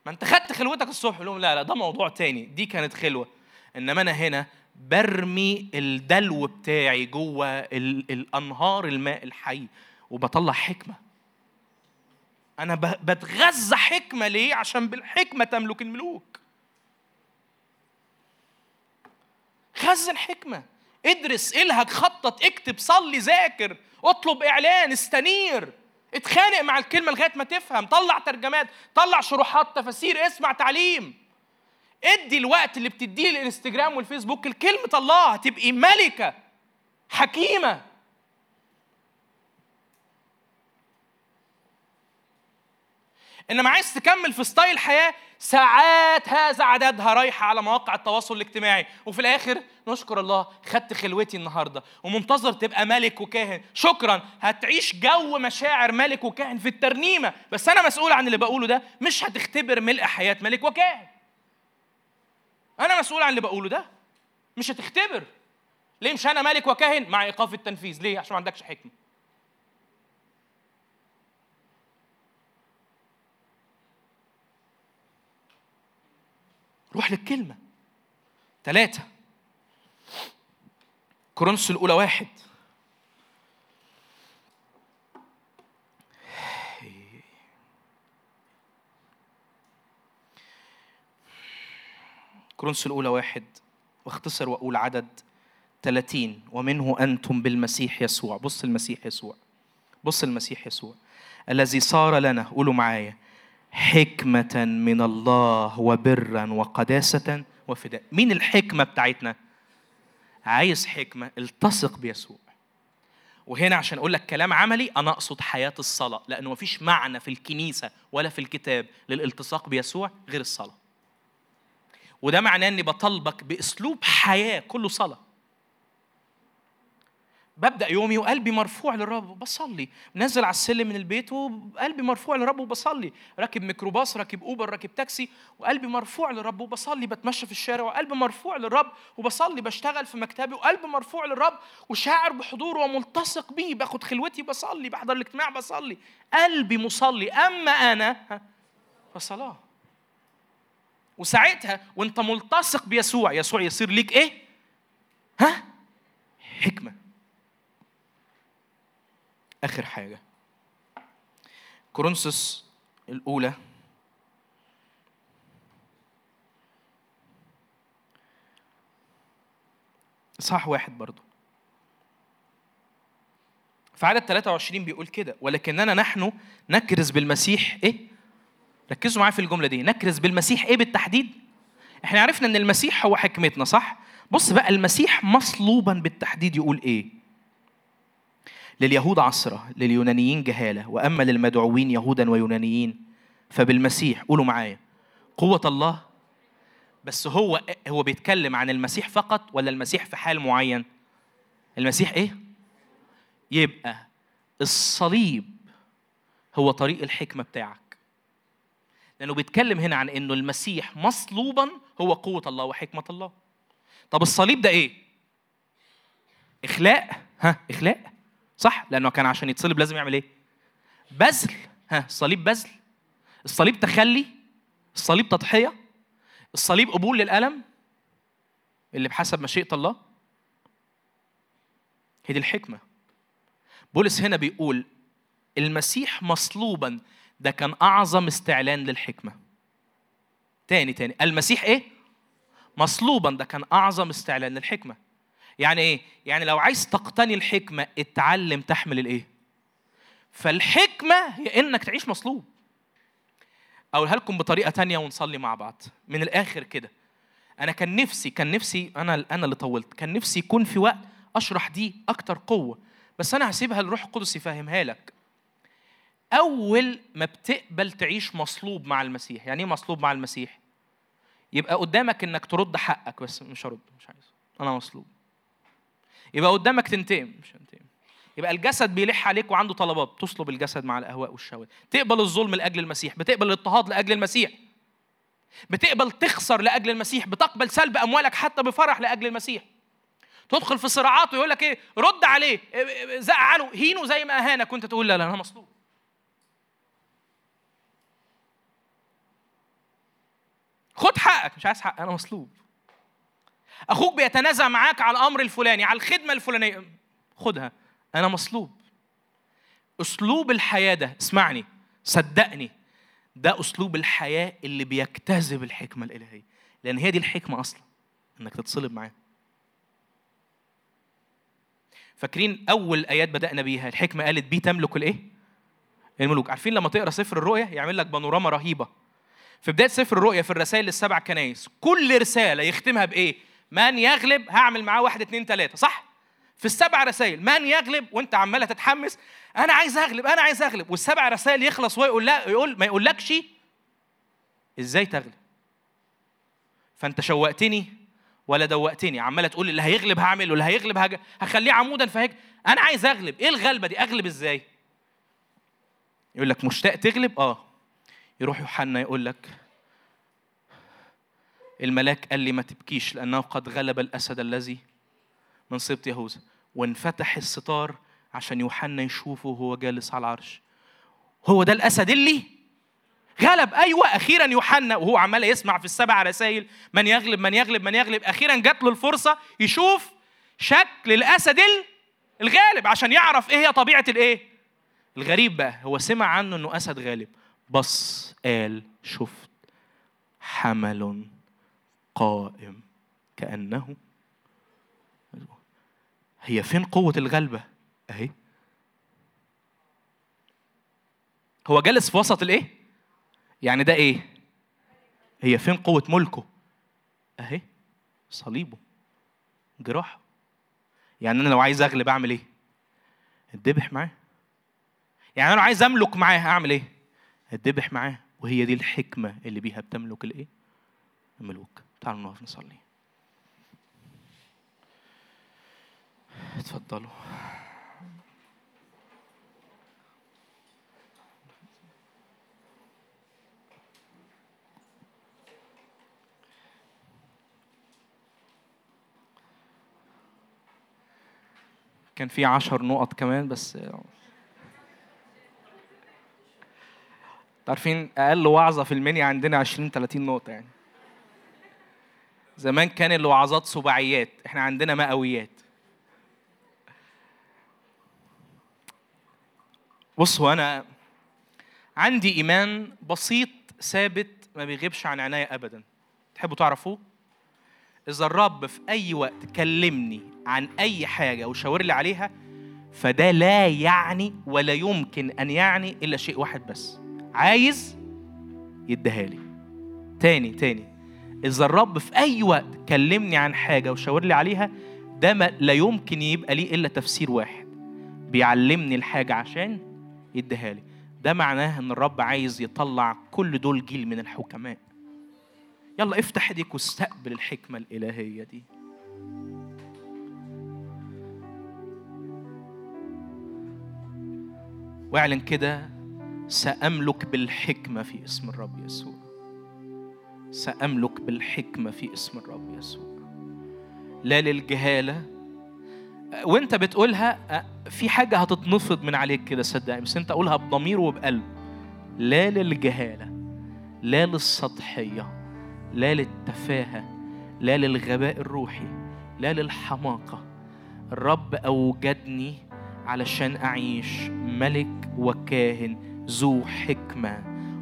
ما أنت خدت خلوتك الصبح؟ أقول لهم لا لا ده موضوع تاني. دي كانت خلوة. إنما أنا هنا برمي الدلو بتاعي جوه ال- الأنهار الماء الحي وبطلع حكمة. أنا بتغذى حكمة ليه؟ عشان بالحكمة تملك الملوك. خزن حكمه ادرس الهج خطط اكتب صلي ذاكر اطلب إعلان استنير. اتخانق مع الكلمة لغاية ما تفهم. طلع ترجمات طلع شروحات تفاسير اسمع تعليم. ادي الوقت اللي بتديه للإنستجرام والفيسبوك. لكلمه الله هتبقي ملكة حكيمة. إنما عايز تكمل في style حياة ساعات هذا عددها رايحه على مواقع التواصل الاجتماعي. وفي الآخر نشكر الله خدت خلوتي النهارده. ومنتظر تبقى ملك وكاهن. شكرا. هتعيش جو مشاعر ملك وكاهن في الترنيمة. بس أنا مسؤول عن اللي بقوله ده. مش هتختبر ملء حياة ملك وكاهن. أنا مسؤول عن اللي بقوله ده. مش هتختبر. ليه مش أنا ملك وكاهن؟ مع إيقاف التنفيذ. ليه؟ عشان ما عندكش حكمة. روح للكلمة. ثلاثة كورنثوس الأولى واحد. كورنثوس الأولى واحد واختصر وأقول عدد 30 ومنه أنتم بالمسيح يسوع. بص المسيح يسوع بص المسيح يسوع. الذي صار لنا قولوا معايا حكمة من الله وبرا وقداسة وفداء. مين الحكمة بتاعتنا؟ عايز حكمة التصق بيسوع. وهنا عشان أقول لك كلام عملي أنا أقصد حياة الصلاة لأنه مفيش معنى في الكنيسة ولا في الكتاب للالتصاق بيسوع غير الصلاة. وده معناه إني بطلبك بأسلوب حياة كله صلاة. ببدأ يومي وقلبي مرفوع للرب بصلي نازل على السلم من البيت وقلبي مرفوع للرب وبصلي. راكب ميكروباص راكب أوبر راكب تاكسي وقلبي مرفوع للرب وبصلي. بتمشى في الشارع وقلبي مرفوع للرب وبصلي. بشتغل في مكتبي وقلبي مرفوع للرب وشاعر بحضوره وملتصق بيه. باخد خلوتي بصلي بحضر الاجتماع بصلي. قلبي مصلي. أما أنا فصلاة. وساعتها وانت ملتصق بيسوع يسوع يصير ليك إيه؟ ها؟ حكمة. آخر حاجة. كورنثوس الأولى. إصحاح واحد برضو. في عدد 23 بيقول كده ولكننا نحن نكرز بالمسيح إيه؟ ركزوا معايا في الجملة دي نكرز بالمسيح إيه بالتحديد؟ إحنا عرفنا إن المسيح هو حكمتنا صح؟ بص بقى المسيح مصلوبا بالتحديد يقول إيه؟ لليهود عصرة لليونانيين جهالة وأما للمدعوين يهودا ويونانيين فبالمسيح قولوا معايا قوة الله بس هو هو بيتكلم عن المسيح فقط ولا المسيح في حال معين المسيح إيه يبقى الصليب هو طريق الحكمة بتاعك لأنه بيتكلم هنا عن إنه المسيح مصلوبا هو قوة الله وحكمة الله. طب الصليب ده إيه؟ إخلاء. ها إخلاء. صح لأنه كان عشان يتصلب لازم يعمل إيه؟ بذل. ها الصليب بذل. الصليب تخلي. الصليب تضحية. الصليب قبول للألم اللي بحسب مشيئة الله. هي دي الحكمة. بولس هنا بيقول المسيح مصلوبا ده كان أعظم استعلان للحكمة تاني تاني المسيح إيه مصلوبا ده كان أعظم استعلان للحكمة يعني إيه؟ يعني لو عايز تقتني الحكمة اتعلم تحمل الإيه؟ فالحكمة هي إنك تعيش مصلوب. أقولها لكم بطريقة تانية ونصلي مع بعض. من الآخر كده. أنا كان نفسي كان نفسي أنا أنا اللي طولت، كان نفسي يكون في وقت أشرح دي أكتر قوة، بس أنا هسيبها للروح القدس يفهمها لك. أول ما بتقبل تعيش مصلوب مع المسيح، يعني إيه مصلوب مع المسيح؟ يبقى قدامك إنك ترد حقك بس مش هرد مش عايز. أنا مصلوب. يبقى قدامك تنتقم مش هنتقم. يبقى الجسد بيلح عليك وعنده طلبات. تصلب الجسد مع الأهواء والشهوات. تقبل الظلم لأجل المسيح. بتقبل الاضطهاد لأجل المسيح. بتقبل تخسر لأجل المسيح. بتقبل سلب أموالك حتى بفرح لأجل المسيح. تدخل في صراعات ويقول لك إيه رد عليه. إيه، زعله هينه زي ما أهانك. وأنت تقول لا لا أنا مصلوب. خد حقك مش عايز حق أنا مصلوب. أخوك بيتنازع معاك على الأمر الفلاني على الخدمة الفلانية. خدها. أنا مصلوب. أسلوب الحياة ده اسمعني صدقني ده أسلوب الحياة اللي بيجتذب الحكمة الإلهية. لأن هي دي الحكمة أصلا إنك تتصلب معاه. فاكرين أول آيات بدأنا بيها؟ الحكمة قالت بي تملك الإيه؟ الملوك. عارفين لما تقرأ سفر الرؤيا يعمل لك بانوراما رهيبة. في بداية سفر الرؤيا في الرسائل للسبع كنايس كل رسالة يختمها بإيه؟ من يغلب هعمل معاه واحد اتنين تلاتة صح؟ في السبع رسائل من يغلب وانت عماله تتحمس أنا عايز أغلب أنا عايز أغلب والسبع رسائل يخلص وهو يقول لا يقول ما يقولكش إزاي تغلب؟ فأنت شوقتني ولا دوقتني؟ عمالة تقول اللي هيغلب هعمل واللي هيغلب هج... هخليه عمودا فهيك. أنا عايز أغلب إيه الغلبة دي؟ أغلب إزاي؟ يقول لك مشتاق تغلب؟ آه. يروح يوحنا يقول لك الملاك قال لي ما تبكيش لأنه قد غلب الأسد الذي من سبط يهوذا. وانفتح الستار عشان يوحنا يشوفه وهو جالس على العرش. هو ده الأسد اللي غلب؟ أيوه أخيرا يوحنا وهو عمال يسمع في السبع رسائل من يغلب من يغلب من يغلب. أخيرا جات له الفرصة يشوف شكل الأسد ال- الغالب عشان يعرف إيه هي طبيعة الإيه؟ الغريب بقى هو سمع عنه إنه أسد غالب. بص قال شفت حمل قائم كأنه هي فين قوة الغلبة؟ أهي. هو جالس في وسط الإيه؟ يعني ده إيه؟ هي فين قوة ملكه؟ أهي. صليبه. جراحه. يعني أنا لو عايز أغلب أعمل إيه؟ اتذبح معاه. يعني أنا لو عايز أملك معاه أعمل إيه؟ اتذبح معاه وهي دي الحكمة اللي بيها بتملك الإيه؟ الملوك. تعالوا نقف نصلي. اتفضلوا. كان في عشر نقط كمان بس عارفين أقل وعظة في المنيا عندنا 20 30 نقطة يعني. زمان كان الوعظات سباعيات إحنا عندنا مئويات. بصوا أنا عندي ايمان بسيط ثابت ما بيغيبش عن عناية ابدا. تحبوا تعرفوه؟ إذا الرب في أي وقت كلمني عن أي حاجة وشاور لي عليها فده لا يعني ولا يمكن أن يعني إلا شيء واحد بس. عايز يديها لي. تاني تاني. إذا الرب في أي وقت كلمني عن حاجة وشاور لي عليها ده لا يمكن يبقى ليه إلا تفسير واحد. بيعلمني الحاجة عشان يديها لي. ده معناه إن الرب عايز يطلع كل دول جيل من الحكماء. يلا افتح ايديك واستقبل الحكمة الإلهية دي. واعلن كده سأملك بالحكمة في اسم الرب يسوع. سأملك بالحكمة في اسم الرب يسوع. لا للجهالة. وانت بتقولها في حاجة هتتنفض من عليك كده صدقني بس انت قولها بضمير وبقلب. لا للجهالة لا للسطحية لا للتفاهة لا للغباء الروحي لا للحماقة. الرب أوجدني علشان أعيش ملك وكاهن ذو حكمة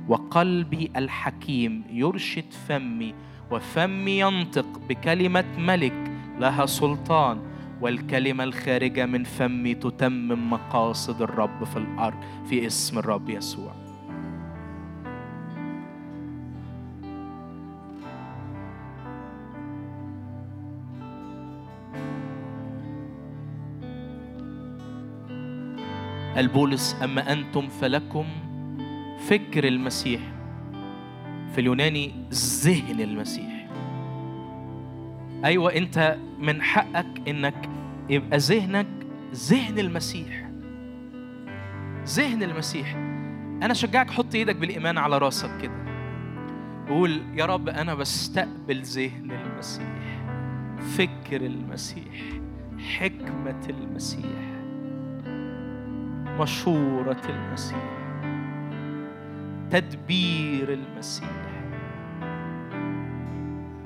وقلبي الحكيم يرشد فمي وفمي ينطق بكلمة ملك لها سلطان. والكلمة الخارجة من فمي تتمم مقاصد الرب في الأرض في اسم الرب يسوع. البولس أما أنتم فلكم فكر المسيح. في اليوناني ذهن المسيح. أيوة أنت من حقك إنك يبقى ذهنك ذهن المسيح. ذهن المسيح. أنا شجعك حط إيدك بالإيمان على راسك كده. قول يا رب أنا بستقبل ذهن المسيح. فكر المسيح. حكمة المسيح. مشورة المسيح. تدبير المسيح.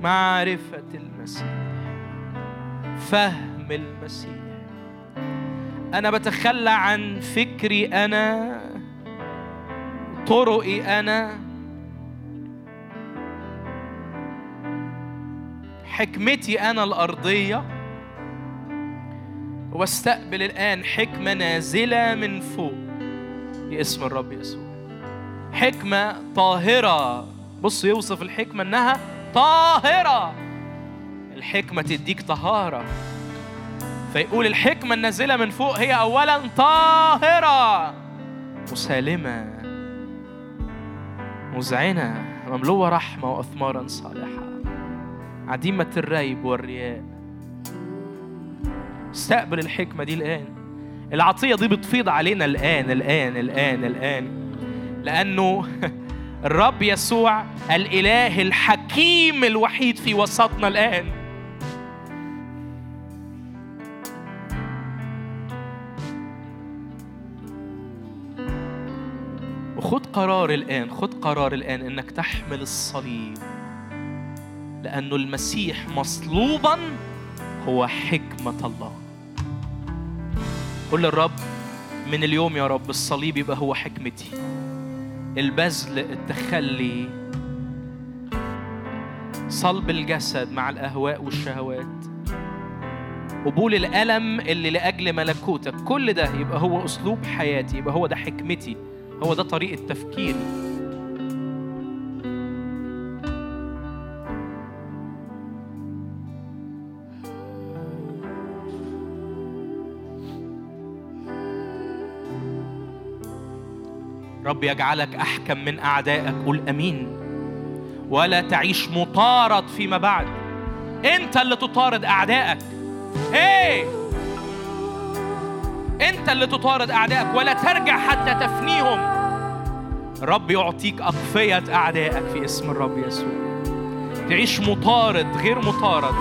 معرفة المسيح. فهم المسيح. أنا بتخلى عن فكري أنا طرقي أنا. حكمتي أنا الأرضية. واستقبل الآن حكمة نازلة من فوق. باسم الرب يسوع. حكمة طاهرة. بص يوصف الحكمة إنها طاهرة. الحكمة تديك طهارة. فيقول الحكمة النازلة من فوق هي أولا طاهرة. مسالمة. مذعنة مملوءة رحمة وأثمارا صالحة. عديمة الريب والرياء. استقبل الحكمة دي الآن. العطية دي بتفيض علينا الآن الآن الآن الآن. لأنه الرب يسوع الإله الحكيم الوحيد في وسطنا الآن. وخد قرار الآن خد قرار الآن إنك تحمل الصليب. لأنه المسيح مصلوبا هو حكمة الله. قل للرب من اليوم يا رب الصليب يبقى هو حكمتي. البذل التخلي صلب الجسد مع الأهواء والشهوات. قبول الألم اللي لأجل ملكوتك. كل ده يبقى هو أسلوب حياتي يبقى هو ده حكمتي هو ده طريقة تفكيري. رب يجعلك أحكم من أعدائك. قل أمين. ولا تعيش مطارد فيما بعد. أنت اللي تطارد أعدائك. إيه؟ أنت اللي تطارد أعدائك ولا ترجع حتى تفنيهم. رب يعطيك أقفية أعدائك في اسم الرب يسوع. تعيش مطارد غير مطارد.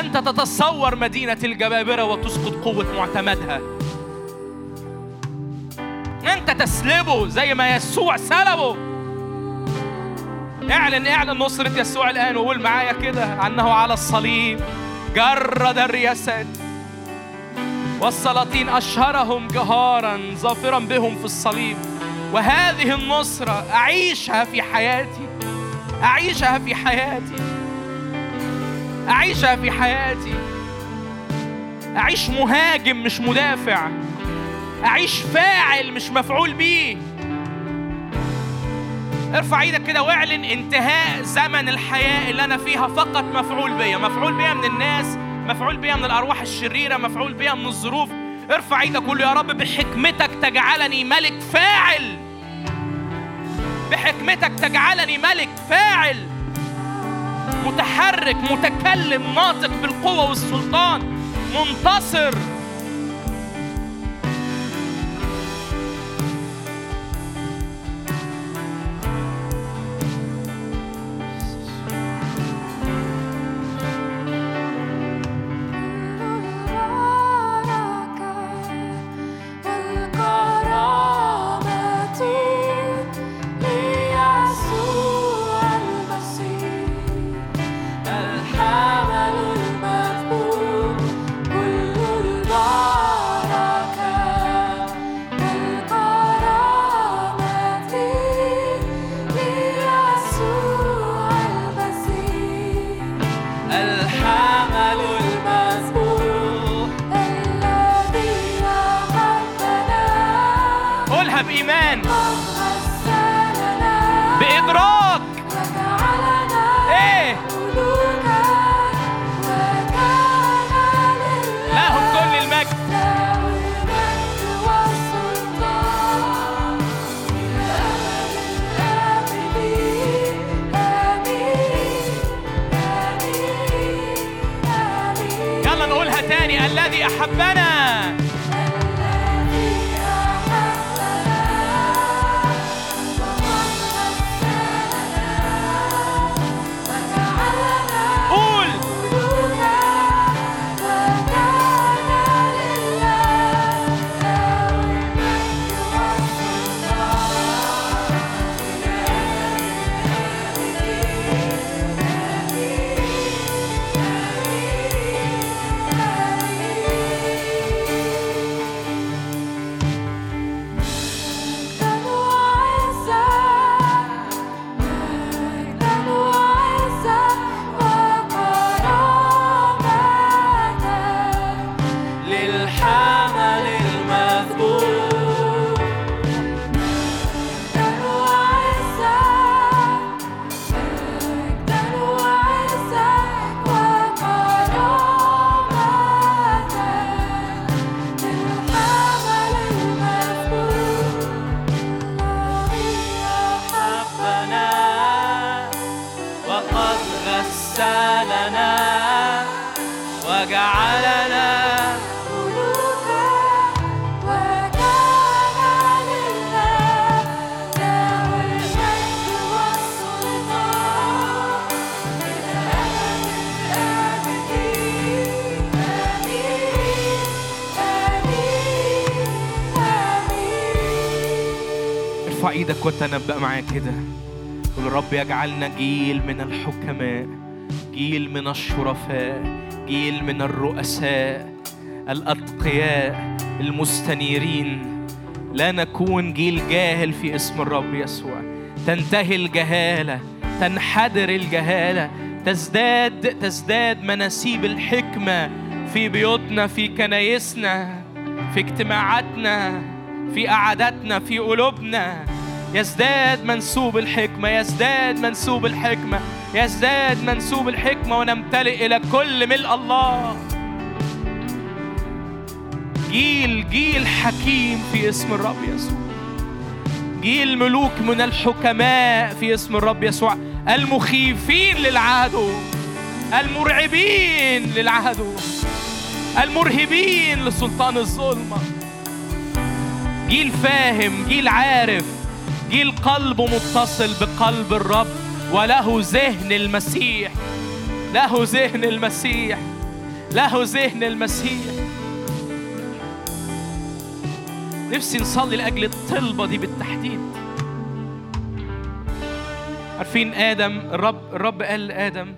أنت تتصور مدينة الجبابرة وتسقط قوة معتمدها. أنت تسلبه زي ما يسوع سلبه. اعلن اعلن نصرة يسوع الآن وقول معايا كده أنه على الصليب. جرد الرياسات. والسلاطين أشهرهم جهارا ظافرا بهم في الصليب. وهذه النصرة أعيشها في حياتي. أعيشها في حياتي. أعيشها في حياتي. أعيش مهاجم مش مدافع. أعيش فاعل مش مفعول بيه ارفع إيدك كده واعلن انتهاء زمن الحياة اللي أنا فيها فقط مفعول بيا. مفعول بيا من الناس مفعول بيا من الأرواح الشريرة مفعول بيا من الظروف. ارفع إيدك قول يا رب بحكمتك تجعلني ملك فاعل. بحكمتك تجعلني ملك فاعل. متحرك متكلم ناطق بالقوة والسلطان. منتصر. إيدك وتنبأ معايا كده. قول الرب يجعلنا جيل من الحكماء جيل من الشرفاء جيل من الرؤساء الأتقياء المستنيرين. لا نكون جيل جاهل في اسم الرب يسوع. تنتهي الجهالة تنحدر الجهالة تزداد تزداد مناسيب الحكمة في بيوتنا في كنايسنا في اجتماعاتنا في قعداتنا في قلوبنا. يزداد منسوب الحكمة يزداد منسوب الحكمة يزداد منسوب الحكمة ونمتلئ إلى كل ملء الله. جيل جيل حكيم في اسم الرب يسوع. جيل ملوك من الحكماء في اسم الرب يسوع. المخيفين للعدو المرعبين للعدو المرهبين لسلطان الظلمة. جيل فاهم جيل عارف. جيل قلبه متصل بقلب الرب وله ذهن المسيح له ذهن المسيح له ذهن المسيح نفسي نصلي لأجل الطلبة دي بالتحديد عارفين آدم الرب الرب قال لآدم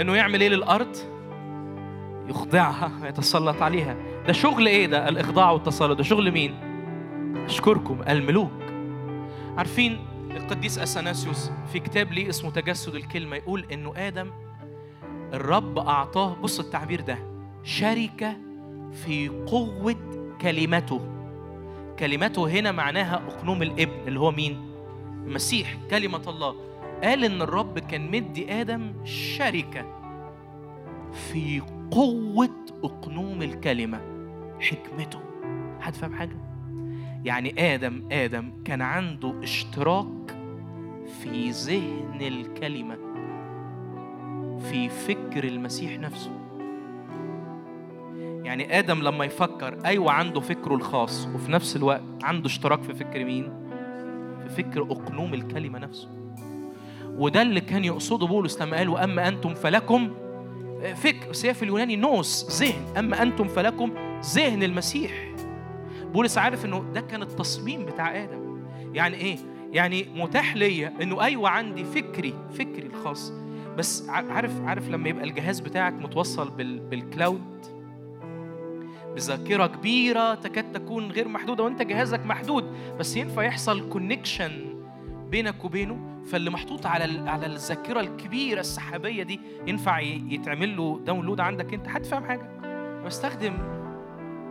إنه يعمل إيه للأرض؟ يخضعها ويتسلط عليها ده شغل إيه ده؟ الإخضاع والتسلط ده شغل مين؟ أشكركم الملوك عارفين القديس أثناسيوس في كتاب ليه اسمه تجسد الكلمة يقول إنه آدم الرب أعطاه بص التعبير ده شركة في قوة كلمته كلمته هنا معناها أقنوم الابن اللي هو مين؟ المسيح كلمة الله قال إن الرب كان مدي آدم شركة في قوة أقنوم الكلمة حكمته حد فاهم حاجة؟ يعني آدم آدم كان عنده اشتراك في ذهن الكلمة في فكر المسيح نفسه. يعني آدم لما يفكر أيوة عنده فكره الخاص وفي نفس الوقت عنده اشتراك في فكر مين؟ في فكر أقنوم الكلمة نفسه. وده اللي كان يقصده بولس لما قال وأما أنتم فلكم فكر في اليوناني نوس ذهن. أما أنتم فلكم ذهن المسيح. بولس عارف إنه ده كان التصميم بتاع آدم. يعني إيه؟ يعني متاح ليا إنه أيوه عندي فكري فكري الخاص. بس عارف عارف لما يبقى الجهاز بتاعك متوصل بال بالكلاود؟ بذاكرة كبيرة تكاد تكون غير محدودة وأنت جهازك محدود. بس ينفع يحصل connection بينك وبينه. فاللي محطوط على على الذاكرة الكبيرة السحابية دي ينفع يتعمل له download عندك أنت. حد فاهم حاجة؟ بستخدم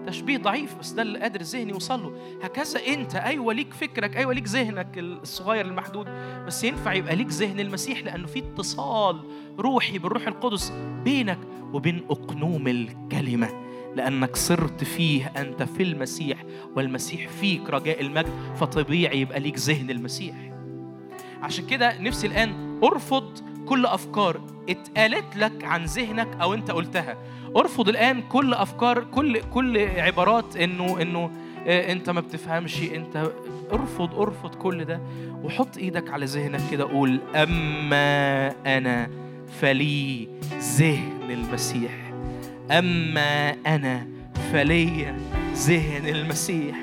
تشبيه ضعيف بس ده اللي قادر ذهني يوصل له. هكذا أنت أيوه ليك فكرك أيوه ليك ذهنك الصغير المحدود بس ينفع يبقى ليك ذهن المسيح لأنه في اتصال روحي بالروح القدس بينك وبين أقنوم الكلمة. لأنك صرت فيه أنت في المسيح والمسيح فيك رجاء المجد فطبيعي يبقى ليك ذهن المسيح. عشان كده نفسي الآن أرفض كل أفكار اتقالت لك عن ذهنك أو أنت قلتها. ارفض الآن كل أفكار كل كل عبارات إنه إنه آه، أنت ما بتفهمش أنت ارفض ارفض كل ده وحط إيدك على ذهنك كده قول أما أنا فلي ذهن المسيح. أما أنا فلي ذهن المسيح.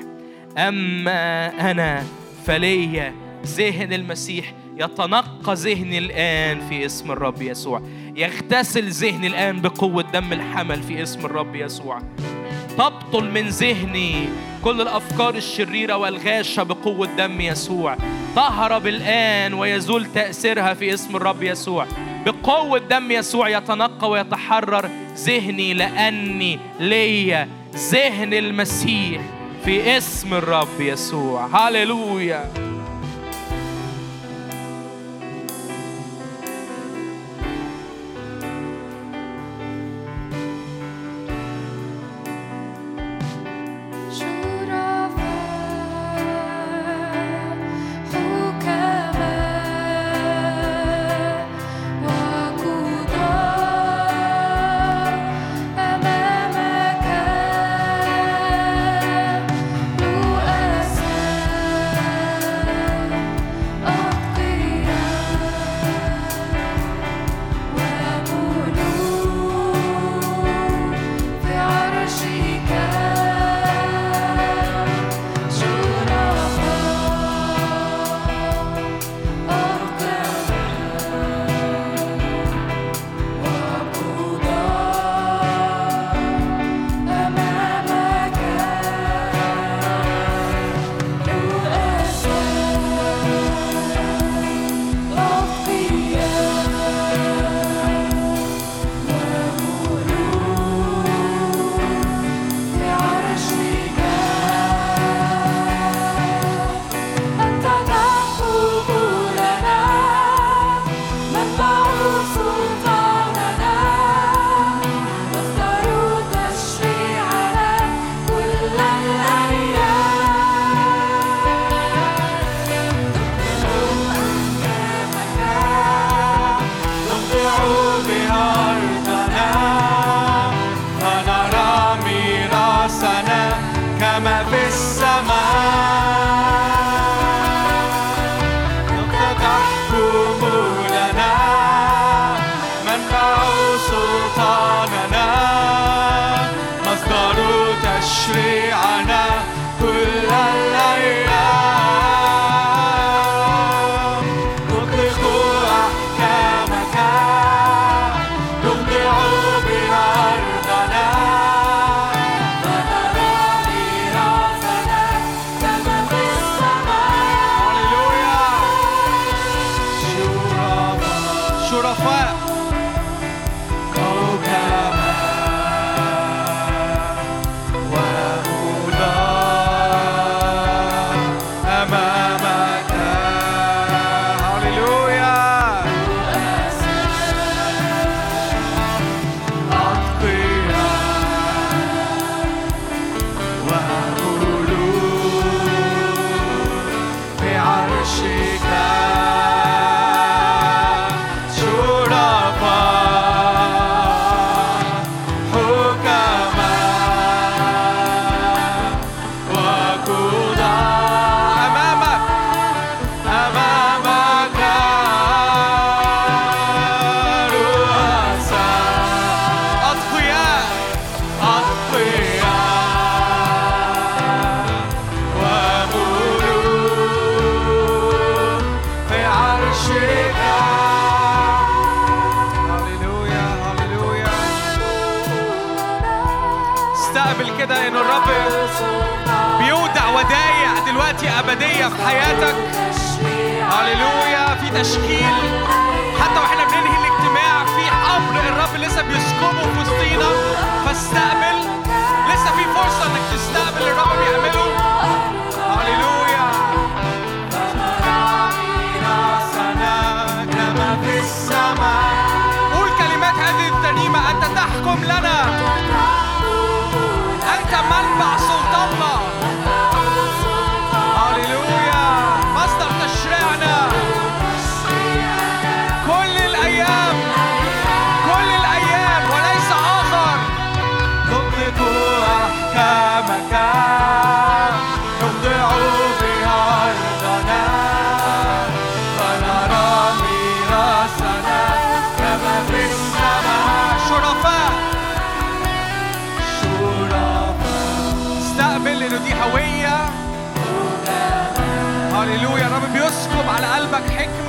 أما أنا فلي ذهن المسيح. يتنقى ذهني الآن في اسم الرب يسوع. يغتسل ذهني الآن بقوة دم الحمل في اسم الرب يسوع. تبطل من ذهني كل الأفكار الشريرة والغاشة بقوة دم يسوع. تهرب الآن ويزول تأثيرها في اسم الرب يسوع. بقوة دم يسوع يتنقى ويتحرر ذهني لأني ليا ذهن المسيح في اسم الرب يسوع. هللويا.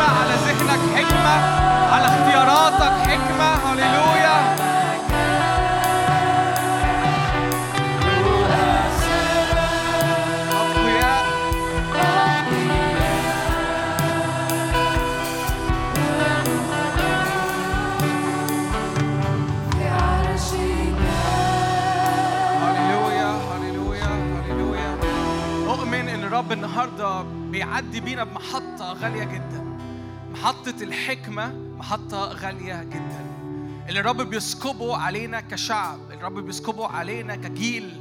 على ذهنك حكمة على اختياراتك حكمة. هللويا. النهاردة بيعدي بينا بمحطة غالية جدا. محطة الحكمة محطة غالية جدا. اللي الرب بيسكبه علينا كشعب الرب بيسكبه علينا كجيل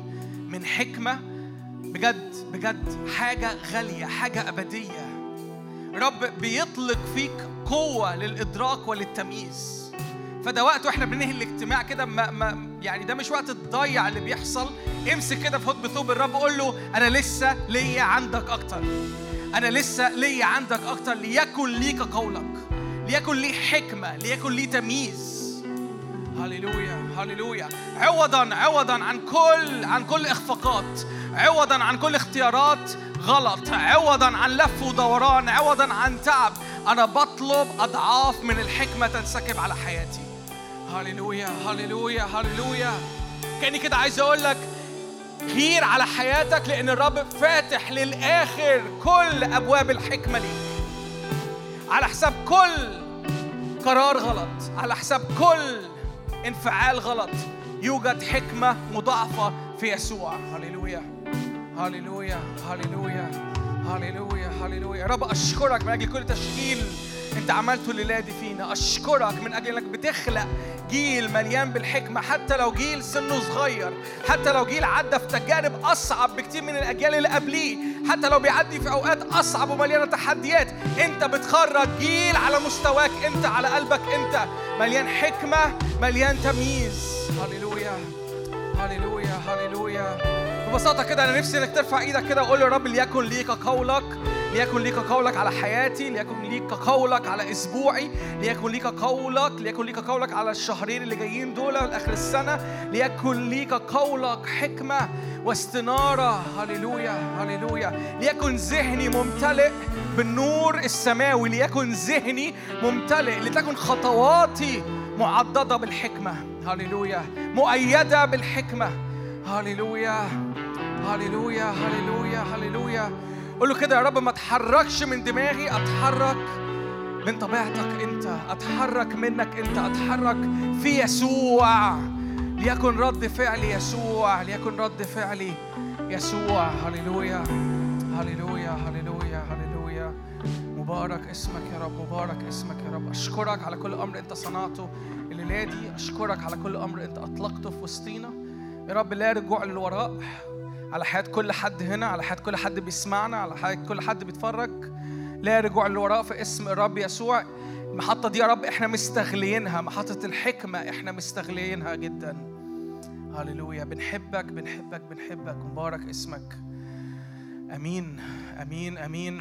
من حكمة بجد بجد حاجة غالية حاجة أبدية. رب بيطلق فيك قوة للإدراك وللتمييز. فده وقت وإحنا بننهي الاجتماع كده ما ما يعني ده مش وقت تضيع اللي بيحصل. امسك كده في حب ثوب الرب قول له أنا لسه ليا عندك أكتر. أنا لسه ليا عندك أكتر ليكن ليك قولك ليكن لي حكمة ليكن لي تمييز. هللويا هللويا. عوضا عوضا عن كل عن كل إخفاقات عوضا عن كل اختيارات غلط عوضا عن لف ودوران عوضا عن تعب. أنا بطلب أضعاف من الحكمة تنسكب على حياتي. هللويا هللويا هللويا. كأني كده عايز أقول لك غير على حياتك لأن الرب فاتح للآخر كل أبواب الحكمة ليك. على حساب كل قرار غلط على حساب كل انفعال غلط يوجد حكمة مضاعفة في يسوع. هللويا هللويا هللويا هللويا هللويا. يا رب أشكرك من أجل كل تشكيل أنت عملته الليلة دي فينا. أشكرك من أجل أنك بتخلق جيل مليان بالحكمة حتى لو جيل سنه صغير حتى لو جيل عدى في تجارب أصعب بكتير من الأجيال اللي قبليه حتى لو بيعدي في أوقات أصعب ومليانة تحديات أنت بتخرج جيل على مستواك أنت على قلبك أنت. مليان حكمة مليان تمييز. هللويا هللويا هللويا. ببساطة كده أنا نفسي إنك ترفع إيدك كده وقول يا رب ليكن ليك قولك ليكن ليك قولك على حياتي ليكن ليك قولك على أسبوعي ليكن ليك قولك ليكن ليك قولك على الشهرين اللي جايين دول لآخر السنة ليكن ليك قولك حكمة واستنارة. هللويا هللويا. ليكن ذهني ممتلئ بالنور السماوي ليكن ذهني ممتلئ لتكن خطواتي معضدة بالحكمة. هللويا. مؤيدة بالحكمة. هللويا. هللويا هللويا هللويا قول له كده يا رب ما اتحركش من دماغي أتحرك من طبيعتك أنت أتحرك منك أنت أتحرك في يسوع. ليكن رد فعلي يسوع ليكن رد فعلي يسوع. هللويا هللويا هللويا هللويا مبارك اسمك يا رب مبارك اسمك يا رب. أشكرك على كل أمر أنت صنعته الليلة دي. أشكرك على كل أمر أنت أطلقته في وسطينا. يا رب لا رجوع للوراء. على حياة كل حد هنا على حياة كل حد بيسمعنا على حياة كل حد بيتفرج. لا رجوع للوراء في اسم الرب يسوع. المحطة دي يا رب إحنا مستغلينها محطة الحكمة إحنا مستغلينها جدا. هللويا. بنحبك بنحبك بنحبك. مبارك اسمك. آمين آمين آمين.